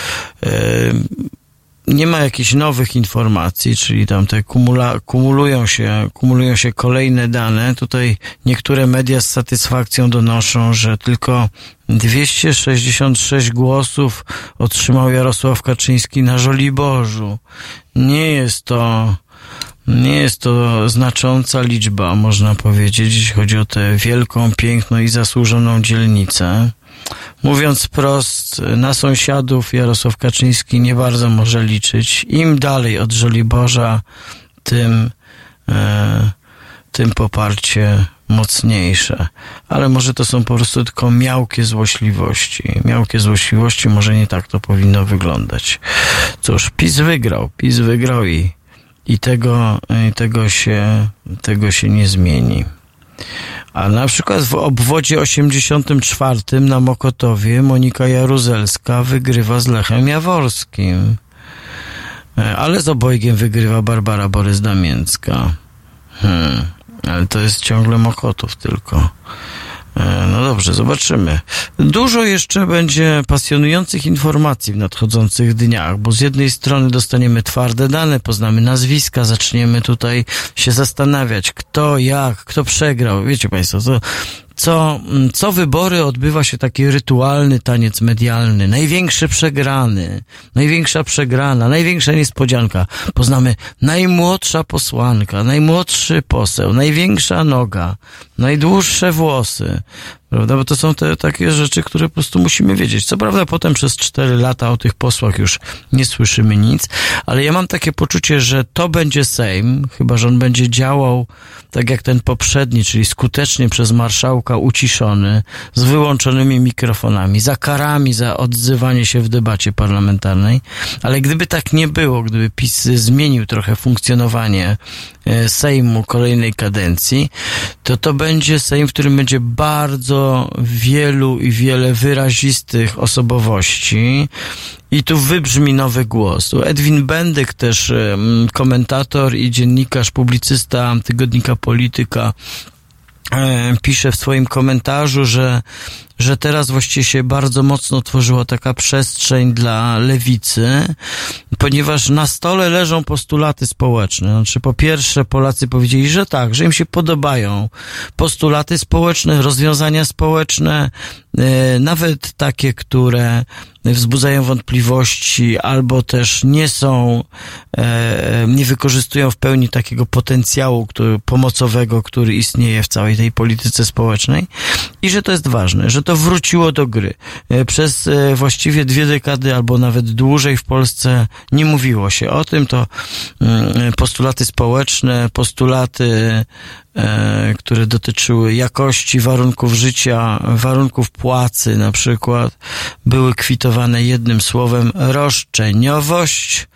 S1: Nie ma jakichś nowych informacji, czyli tam te kumula, kumulują się, kumulują się kolejne dane. Tutaj niektóre media z satysfakcją donoszą, że tylko 266 głosów otrzymał Jarosław Kaczyński na Żoliborzu. Nie jest to nie jest to znacząca liczba, można powiedzieć, jeśli chodzi o tę wielką, piękną i zasłużoną dzielnicę. Mówiąc prost, na sąsiadów Jarosław Kaczyński nie bardzo może liczyć. Im dalej od Żoliborza, tym, e, tym poparcie mocniejsze. Ale może to są po prostu tylko miałkie złośliwości. Miałkie złośliwości, może nie tak to powinno wyglądać. Cóż, PiS wygrał. PiS wygrał i, i tego, i tego, się, tego się nie zmieni. A na przykład w obwodzie 84 na Mokotowie Monika Jaruzelska wygrywa z Lechem Jaworskim. E, Ale z obojgiem wygrywa Barbara Borys-Damięcka. Hmm, ale to jest ciągle Mokotów tylko. E, No dobrze, zobaczymy. Dużo jeszcze będzie pasjonujących informacji w nadchodzących dniach, bo z jednej strony dostaniemy twarde dane, poznamy nazwiska, zaczniemy tutaj się zastanawiać, kto, jak, kto przegrał. Wiecie Państwo, to co, mm, co wybory odbywa się taki rytualny taniec medialny, największy przegrany, największa przegrana, największa niespodzianka. Poznamy najmłodsza posłanka, najmłodszy poseł, największa noga, najdłuższe włosy, prawda? Bo to są te takie rzeczy, które po prostu musimy wiedzieć. Co prawda potem przez cztery lata o tych posłach już nie słyszymy nic, ale ja mam takie poczucie, że to będzie Sejm, chyba że on będzie działał tak jak ten poprzedni, czyli skutecznie przez marszałka uciszony, z wyłączonymi mikrofonami, za karami za odzywanie się w debacie parlamentarnej. Ale gdyby tak nie było, gdyby PiS zmienił trochę funkcjonowanie Sejmu kolejnej kadencji, to to będzie Sejm, w którym będzie bardzo wielu i wiele wyrazistych osobowości. I tu wybrzmi nowy głos. Edwin Bendyk, też em, komentator i dziennikarz, publicysta tygodnika Polityka, e, pisze w swoim komentarzu, że, że teraz właściwie się bardzo mocno tworzyła taka przestrzeń dla lewicy, ponieważ na stole leżą postulaty społeczne. Znaczy, po pierwsze, Polacy powiedzieli, że tak, że im się podobają postulaty społeczne, rozwiązania społeczne, e, nawet takie, które wzbudzają wątpliwości albo też nie są, e, nie wykorzystują w pełni takiego potencjału który, pomocowego, który istnieje w całej tej polityce społecznej i że to jest ważne, że to wróciło do gry. E, Przez e, właściwie dwie dekady albo nawet dłużej w Polsce nie mówiło się o tym, to mm, postulaty społeczne, postulaty które dotyczyły jakości warunków życia, warunków płacy na przykład, były kwitowane jednym słowem roszczeniowość.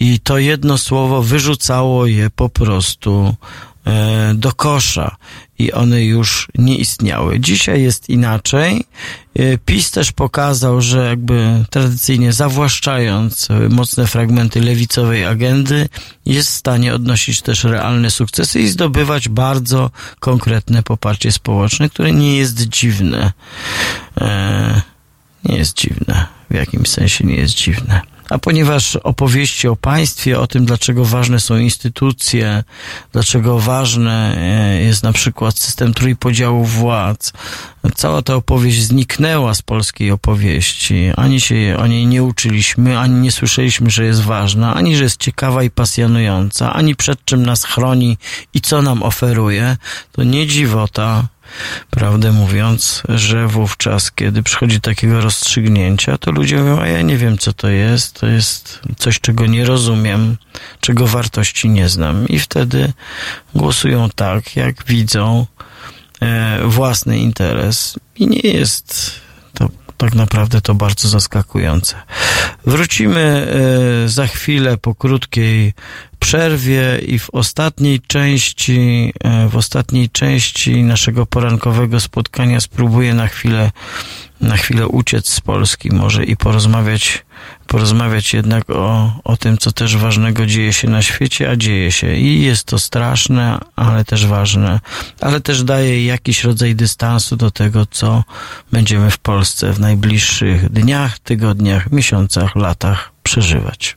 S1: I to jedno słowo wyrzucało je po prostu e, do kosza i one już nie istniały. Dzisiaj jest inaczej. E, PiS też pokazał, że jakby tradycyjnie zawłaszczając mocne fragmenty lewicowej agendy, jest w stanie odnosić też realne sukcesy i zdobywać bardzo konkretne poparcie społeczne, które nie jest dziwne. E, nie jest dziwne. W jakimś sensie nie jest dziwne. A ponieważ opowieści o państwie, o tym, dlaczego ważne są instytucje, dlaczego ważne e, jest na przykład system trójpodziału władz, cała ta opowieść zniknęła z polskiej opowieści. Ani się o niej nie uczyliśmy, ani nie słyszeliśmy, że jest ważna, ani że jest ciekawa i pasjonująca, ani przed czym nas chroni i co nam oferuje. To nie dziwota, Prawdę mówiąc, że wówczas, kiedy przychodzi takiego rozstrzygnięcia, to ludzie mówią, a ja nie wiem, co to jest, to jest coś, czego nie rozumiem, czego wartości nie znam. I wtedy głosują tak, jak widzą e, własny interes. I nie jest tak naprawdę to bardzo zaskakujące. Wrócimy e, za chwilę po krótkiej przerwie i w ostatniej części, e, w ostatniej części naszego porankowego spotkania spróbuję na chwilę, na chwilę uciec z Polski może i porozmawiać, porozmawiać jednak o, o tym, co też ważnego dzieje się na świecie, a dzieje się i jest to straszne, ale też ważne, ale też daje jakiś rodzaj dystansu do tego, co będziemy w Polsce w najbliższych dniach, tygodniach, miesiącach, latach przeżywać.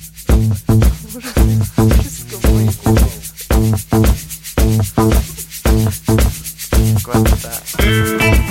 S13: someone I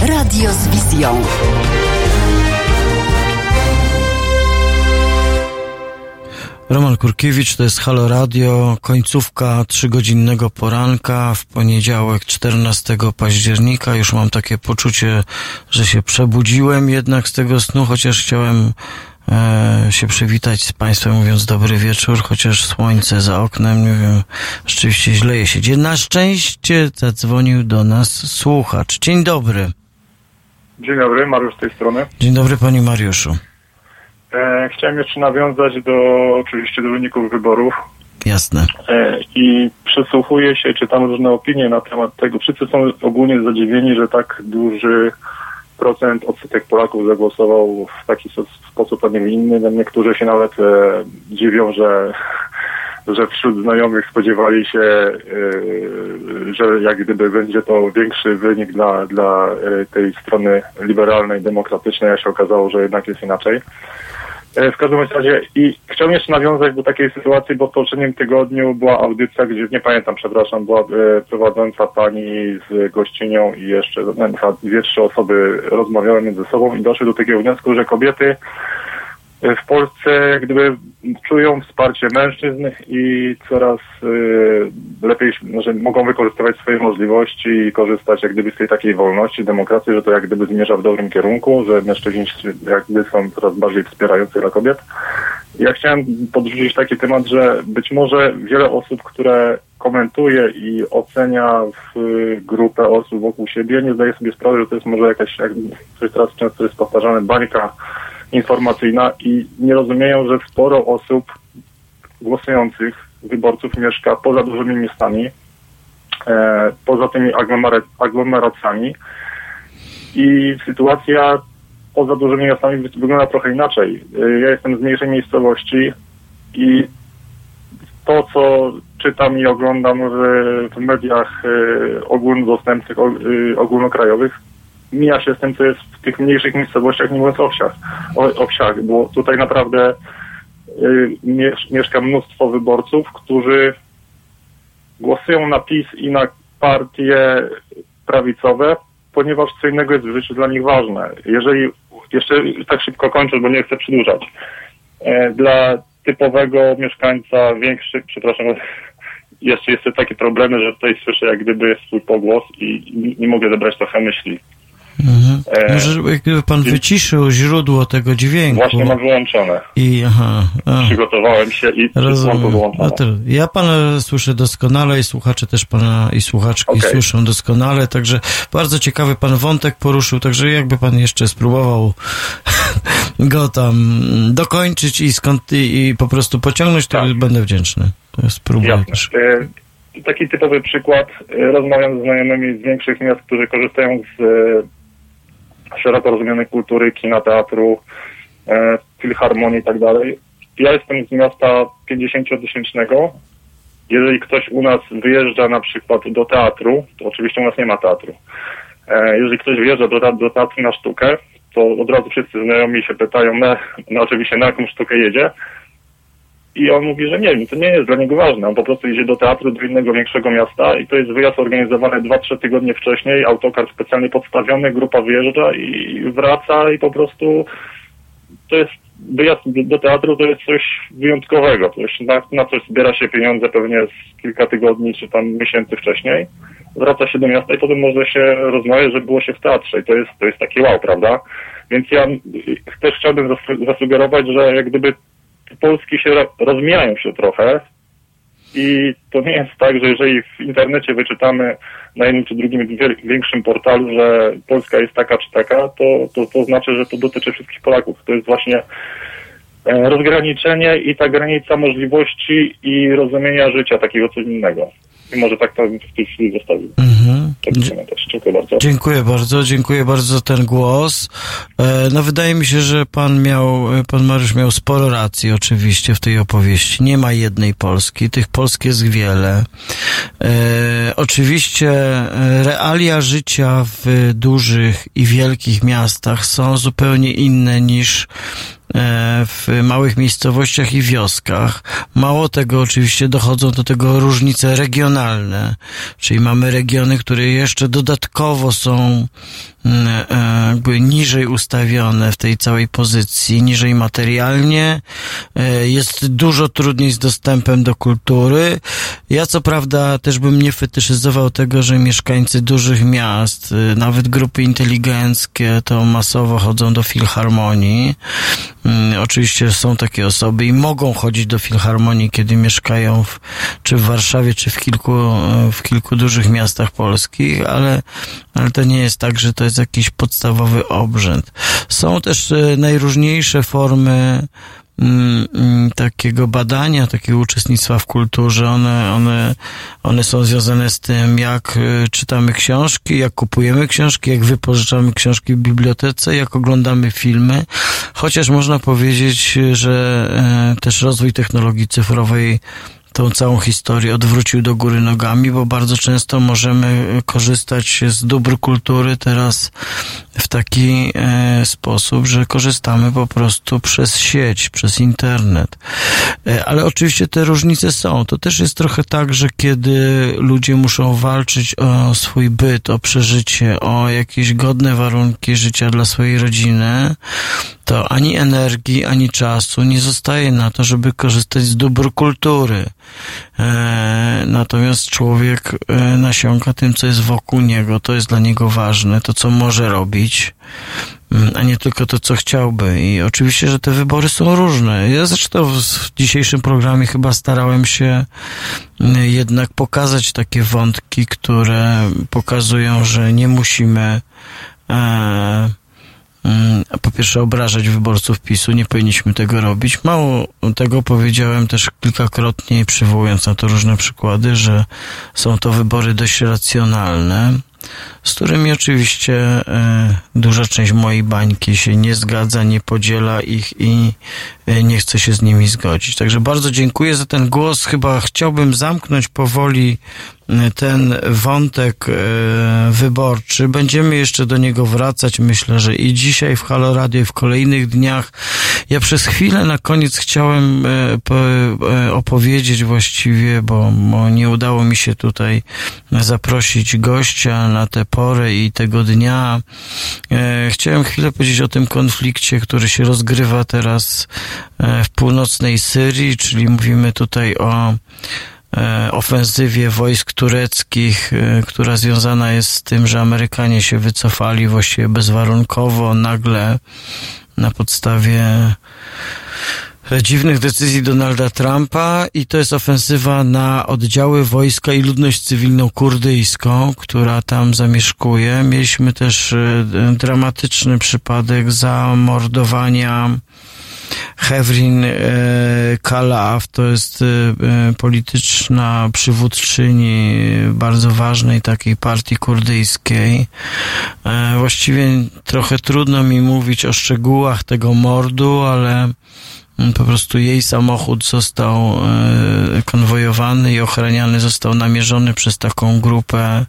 S4: radio z wizją.
S1: Roman Kurkiewicz, to jest Halo Radio, końcówka trzygodzinnego poranka w poniedziałek 14 października. Już mam takie poczucie, że się przebudziłem jednak z tego snu, chociaż chciałem e, się przywitać z Państwem mówiąc dobry wieczór, chociaż słońce za oknem, nie wiem, rzeczywiście źle je siedzi. Na szczęście zadzwonił do nas słuchacz. Dzień dobry.
S13: Dzień dobry, Mariusz z tej strony.
S1: Dzień dobry Panie Mariuszu.
S13: E, chciałem jeszcze nawiązać do oczywiście do wyników wyborów
S1: Jasne.
S13: e, i przysłuchuję się, czytam różne opinie na temat tego. Wszyscy są ogólnie zadziwieni, że tak duży procent odsetek Polaków zagłosował w taki sposób, a nie inny. No, Niektórzy się nawet e, dziwią, że że wśród znajomych spodziewali się, e, że jak gdyby będzie to większy wynik dla, dla e, tej strony liberalnej, demokratycznej, a się okazało, że jednak jest inaczej. E, W każdym razie i chciałbym jeszcze nawiązać do takiej sytuacji, bo w poprzednim tygodniu była audycja, gdzie nie pamiętam, przepraszam, była prowadząca pani z gościnią i jeszcze no, dwie, trzy osoby rozmawiały między sobą i doszły do takiego wniosku, że kobiety w Polsce gdyby czują wsparcie mężczyzn i coraz e, lepiej, że mogą wykorzystywać swoje możliwości i korzystać jak gdyby z tej takiej wolności, demokracji, że to jak gdyby zmierza w dobrym kierunku, że mężczyźni jak gdyby są coraz bardziej wspierający dla kobiet. Ja chciałem podrzucić taki temat, że być może wiele osób, które komentuje i ocenia w grupę osób wokół siebie, nie zdaje sobie sprawy, że to jest może jakaś, jak coś teraz często jest powtarzane, bańka informacyjna i nie rozumieją, że sporo osób głosujących, wyborców mieszka poza dużymi miastami, e, poza tymi aglomera- aglomeracjami i sytuacja poza dużymi miastami wy- wygląda trochę inaczej. E, Ja jestem z mniejszej miejscowości i to, co czytam i oglądam w, mediach e, ogólnodostępnych, e, ogólnokrajowych, mija się z tym, co jest w tych mniejszych miejscowościach, nie mówiąc o wsiach, o, o wsiach bo tutaj naprawdę y, miesz- mieszka mnóstwo wyborców, którzy głosują na PiS i na partie prawicowe, ponieważ co innego jest w życiu dla nich ważne. Jeżeli, jeszcze tak szybko kończę, bo nie chcę przedłużać, e, dla typowego mieszkańca większych, przepraszam, jeszcze jest takie problemy, że tutaj słyszę jak gdyby swój pogłos i nie mogę zebrać trochę myśli.
S1: Mhm.
S13: E,
S1: Może jakby pan wyciszył źródło tego dźwięku.
S13: Właśnie mam wyłączone.
S1: I aha. A.
S13: Przygotowałem się i mam to wyłączone.
S1: Ja pana słyszę doskonale i słuchacze też pana i słuchaczki
S13: Okej.
S1: słyszą doskonale, także bardzo ciekawy pan wątek poruszył, także jakby pan jeszcze spróbował go tam dokończyć i skąd i, i po prostu pociągnąć, to będę wdzięczny. Spróbuję
S13: Jasne.
S1: też.
S13: E, Taki typowy przykład. E, Rozmawiam z znajomymi z większych miast, którzy korzystają z szeroko rozumianej kultury, kina, teatru, e, filharmonii i tak dalej. Ja jestem z miasta 50-tysięcznego. Jeżeli ktoś u nas wyjeżdża na przykład do teatru, to oczywiście u nas nie ma teatru. E, Jeżeli ktoś wyjeżdża do, do teatru na sztukę, to od razu wszyscy znajomi się pytają, na, no oczywiście na jaką sztukę jedzie. I on mówi, że nie, to nie jest dla niego ważne. On po prostu idzie do teatru do innego większego miasta i to jest wyjazd organizowany 2-3 tygodnie wcześniej, autokar specjalnie podstawiony, grupa wyjeżdża i wraca i po prostu to jest wyjazd do, teatru to jest coś wyjątkowego. Coś, na, na coś zbiera się pieniądze pewnie z kilka tygodni czy tam miesięcy wcześniej. Wraca się do miasta i potem może się rozmawiać, że było się w teatrze i to jest, to jest takie wow, prawda? Więc ja y, też chciałbym zas- zasugerować, że jak gdyby Polski się ro- rozmijają się trochę i to nie jest tak, że jeżeli w internecie wyczytamy na jednym czy drugim większym portalu, że Polska jest taka czy taka, to, to, to znaczy, że to dotyczy wszystkich Polaków. To jest właśnie e, rozgraniczenie i ta granica możliwości i rozumienia życia takiego coś innego. I może tak to w tej chwili zostawił.
S1: Mhm.
S13: Tak pamiętać. Dziękuję bardzo.
S1: Dziękuję bardzo, dziękuję bardzo za ten głos. E, no wydaje mi się, że pan miał, e, pan Mariusz miał sporo racji oczywiście w tej opowieści. Nie ma jednej Polski, tych Polsk jest wiele. E, oczywiście realia życia w dużych i wielkich miastach są zupełnie inne niż w małych miejscowościach i wioskach. Mało tego, oczywiście dochodzą do tego różnice regionalne, czyli mamy regiony, które jeszcze dodatkowo są e, jakby niżej ustawione w tej całej pozycji, niżej materialnie, e, jest dużo trudniej z dostępem do kultury. Ja co prawda też bym nie fetyszyzował tego, że mieszkańcy dużych miast, e, nawet grupy inteligenckie, to masowo chodzą do filharmonii. Mm, oczywiście są takie osoby i mogą chodzić do filharmonii, kiedy mieszkają w, czy w Warszawie, czy w kilku, w kilku dużych miastach polskich, ale, ale to nie jest tak, że to jest jakiś podstawowy obrzęd. Są też e, najróżniejsze formy mm, mm, takiego badania, takiego uczestnictwa w kulturze, one, one, one są związane z tym, jak e, czytamy książki, jak kupujemy książki, jak wypożyczamy książki w bibliotece, jak oglądamy filmy, chociaż można powiedzieć, że e, też rozwój technologii cyfrowej tą całą historię odwrócił do góry nogami, bo bardzo często możemy korzystać z dóbr kultury teraz w taki e, sposób, że korzystamy po prostu przez sieć, przez internet. E, ale oczywiście te różnice są. To też jest trochę tak, że kiedy ludzie muszą walczyć o swój byt, o przeżycie, o jakieś godne warunki życia dla swojej rodziny, to ani energii, ani czasu nie zostaje na to, żeby korzystać z dóbr kultury. E, natomiast człowiek e, nasiąka tym, co jest wokół niego, to jest dla niego ważne, to co może robić, mm, a nie tylko to, co chciałby. I oczywiście, że te wybory są różne. Ja zresztą w dzisiejszym programie chyba starałem się mm, jednak pokazać takie wątki, które pokazują, że nie musimy e, po pierwsze obrażać wyborców PiSu, nie powinniśmy tego robić. Mało tego powiedziałem też kilkakrotnie, przywołując na to różne przykłady, że są to wybory dość racjonalne, z którymi oczywiście e, duża część mojej bańki się nie zgadza, nie podziela ich i e, nie chce się z nimi zgodzić. Także bardzo dziękuję za ten głos. Chyba chciałbym zamknąć powoli ten wątek e, wyborczy. Będziemy jeszcze do niego wracać, myślę, że i dzisiaj w Halo Radio, i w kolejnych dniach. Ja przez chwilę na koniec chciałem e, e, opowiedzieć właściwie, bo, bo nie udało mi się tutaj zaprosić gościa na tę porę i tego dnia. Chciałem chwilę powiedzieć o tym konflikcie, który się rozgrywa teraz w północnej Syrii, czyli mówimy tutaj o ofensywie wojsk tureckich, e, która związana jest z tym, że Amerykanie się wycofali właściwie bezwarunkowo, nagle na podstawie dziwnych decyzji Donalda Trumpa i to jest ofensywa na oddziały wojska i ludność cywilną kurdyjską, która tam zamieszkuje. Mieliśmy też e, dramatyczny przypadek zamordowania Hevrin e, Kalaf to jest e, e, polityczna przywódczyni bardzo ważnej takiej partii kurdyjskiej. Właściwie trochę trudno mi mówić o szczegółach tego mordu, ale po prostu jej samochód został e, konwojowany i ochraniany został namierzony przez taką grupę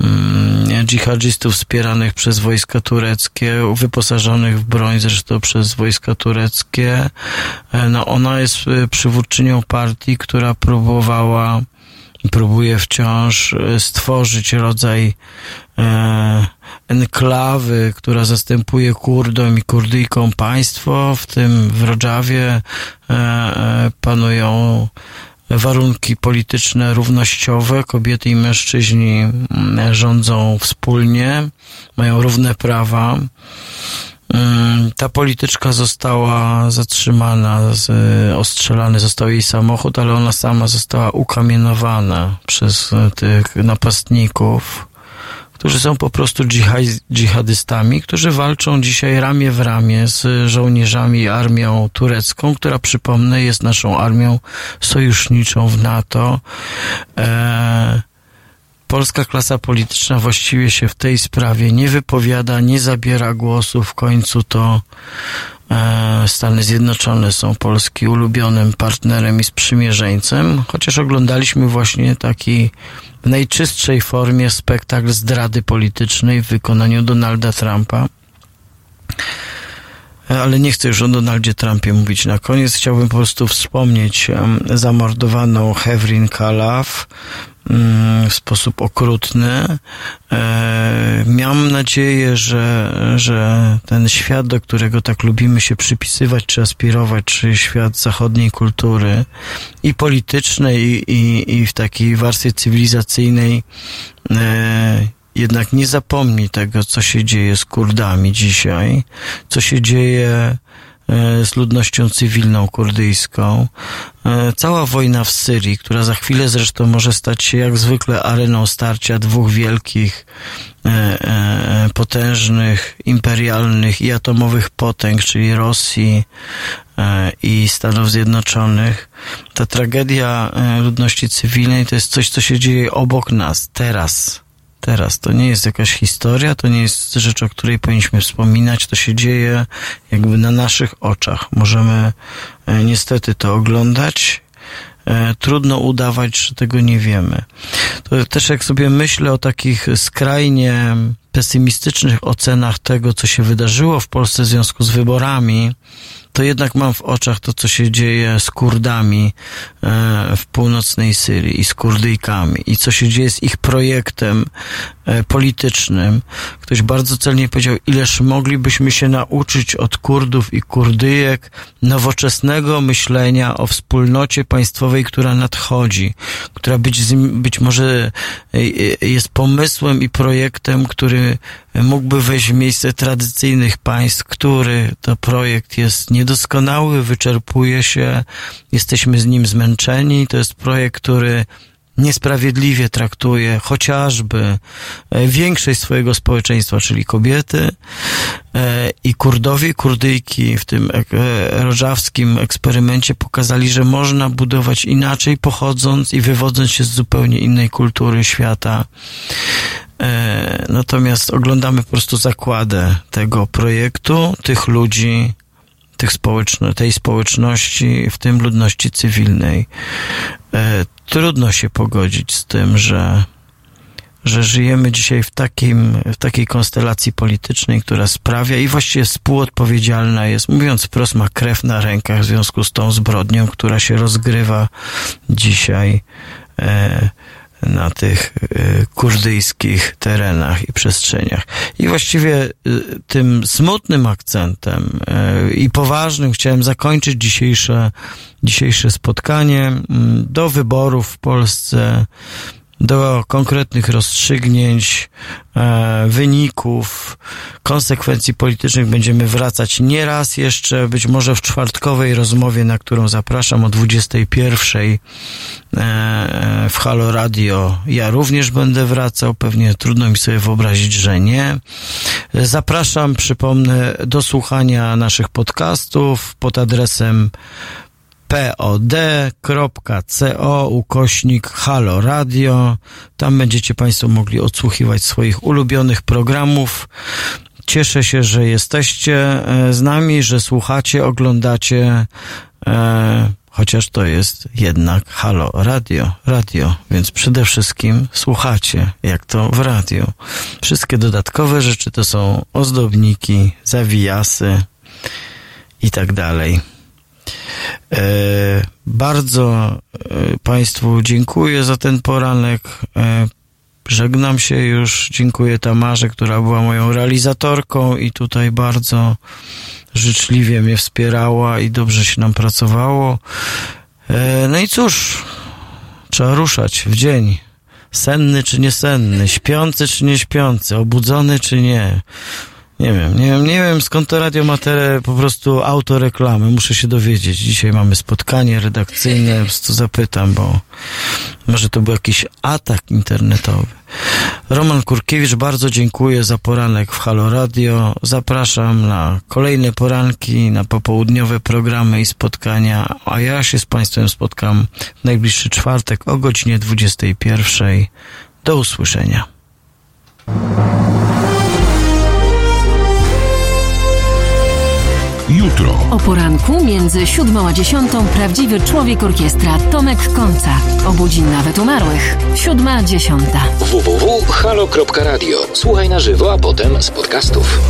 S1: mm, dżihadżystów wspieranych przez wojska tureckie, wyposażonych w broń zresztą przez wojska tureckie. E, no, ona jest e, przywódczynią partii, która próbowała próbuje wciąż stworzyć rodzaj e, enklawy, która zastępuje Kurdom i Kurdyjkom państwo. W tym w Rodżawie e, e, panują warunki polityczne równościowe. Kobiety i mężczyźni mm, rządzą wspólnie, mają równe prawa. Ta polityczka została zatrzymana, ostrzelany został jej samochód, ale ona sama została ukamienowana przez tych napastników którzy są po prostu dżihadystami, którzy walczą dzisiaj ramię w ramię z żołnierzami armią turecką, która przypomnę jest naszą armią sojuszniczą w NATO. E, polska klasa polityczna właściwie się w tej sprawie nie wypowiada, nie zabiera głosu. W końcu to e, Stany Zjednoczone są Polski ulubionym partnerem i sprzymierzeńcem, chociaż oglądaliśmy właśnie taki w najczystszej formie spektakl zdrady politycznej w wykonaniu Donalda Trumpa. ale nie chcę już o Donaldzie Trumpie mówić. Na koniec chciałbym po prostu wspomnieć zamordowaną Hevrin Kalaf, w sposób okrutny. E, Miałem nadzieję, że, że ten świat, do którego tak lubimy się przypisywać czy aspirować, czyli świat zachodniej kultury i politycznej, i, i, i w takiej warstwie cywilizacyjnej, e, jednak nie zapomni tego, co się dzieje z Kurdami dzisiaj, co się dzieje z ludnością cywilną kurdyjską. E, Cała wojna w Syrii, która za chwilę zresztą może stać się jak zwykle areną starcia dwóch wielkich, e, e, potężnych, imperialnych i atomowych potęg, czyli Rosji e, i Stanów Zjednoczonych. Ta tragedia e, ludności cywilnej to jest coś, co się dzieje obok nas, teraz teraz. To nie jest jakaś historia, to nie jest rzecz, o której powinniśmy wspominać. To się dzieje jakby na naszych oczach. Możemy e, niestety to oglądać. E, Trudno udawać, że tego nie wiemy. To też jak sobie myślę o takich skrajnie pesymistycznych ocenach tego, co się wydarzyło w Polsce w związku z wyborami, to jednak mam w oczach to, co się dzieje z Kurdami e, w północnej Syrii i z Kurdyjkami. I co się dzieje z ich projektem politycznym. Ktoś bardzo celnie powiedział, ileż moglibyśmy się nauczyć od Kurdów i Kurdyjek nowoczesnego myślenia o wspólnocie państwowej, która nadchodzi, która być, być może e, e, jest pomysłem i projektem, który mógłby wejść w miejsce tradycyjnych państw, który to projekt jest niedoskonały, wyczerpuje się, jesteśmy z nim zmęczeni. To jest projekt, który niesprawiedliwie traktuje chociażby e, większość swojego społeczeństwa, czyli kobiety e, i Kurdowie, Kurdyjki w tym e, rożawskim eksperymencie pokazali, że można budować inaczej, pochodząc i wywodząc się z zupełnie innej kultury świata. Natomiast oglądamy po prostu zakładę tego projektu, tych ludzi, tych społeczno, tej społeczności, w tym ludności cywilnej. E, Trudno się pogodzić z tym, że, że żyjemy dzisiaj w, takim, w takiej konstelacji politycznej, która sprawia i właściwie współodpowiedzialna jest, mówiąc wprost, ma krew na rękach w związku z tą zbrodnią, która się rozgrywa dzisiaj e, na tych e, kurdyjskich terenach i przestrzeniach. I właściwie e, tym smutnym akcentem e, i poważnym chciałem zakończyć dzisiejsze, dzisiejsze spotkanie. Mm, Do wyborów w Polsce do konkretnych rozstrzygnięć, e, wyników, konsekwencji politycznych będziemy wracać nie raz jeszcze, być może w czwartkowej rozmowie, na którą zapraszam o 21 e, w Halo Radio. Ja również będę wracał, pewnie trudno mi sobie wyobrazić, że nie. Zapraszam, przypomnę, do słuchania naszych podcastów pod adresem pod.co ukośnik Halo Radio. Tam będziecie Państwo mogli odsłuchiwać swoich ulubionych programów. Cieszę się, że jesteście e, z nami, że słuchacie, oglądacie, e, chociaż to jest jednak Halo Radio, radio, więc przede wszystkim słuchacie, jak to w radio. Wszystkie dodatkowe rzeczy to są ozdobniki, zawijasy i tak dalej. E, bardzo e, Państwu dziękuję za ten poranek. E, żegnam się już. Dziękuję Tamarze, która była moją realizatorką i tutaj bardzo życzliwie mnie wspierała i dobrze się nam pracowało. No i cóż, trzeba ruszać w dzień. Senny czy niesenny, śpiący czy nie śpiący, obudzony czy nie. Nie wiem, nie wiem, nie wiem skąd to radio ma po prostu autoreklamy. Muszę się dowiedzieć. Dzisiaj mamy spotkanie redakcyjne, po prostu zapytam, bo może to był jakiś atak internetowy. Roman Kurkiewicz, bardzo dziękuję za poranek w Halo Radio. Zapraszam na kolejne poranki, na popołudniowe programy i spotkania, a ja się z Państwem spotkam w najbliższy czwartek o godzinie 21. Do usłyszenia.
S11: Jutro.
S4: O poranku między siódmą a dziesiątą prawdziwy człowiek orkiestra Tomek Końca. Obudzi nawet umarłych. Siódma, dziesiąta.
S5: www.halo.radio. Słuchaj na żywo, a potem z podcastów.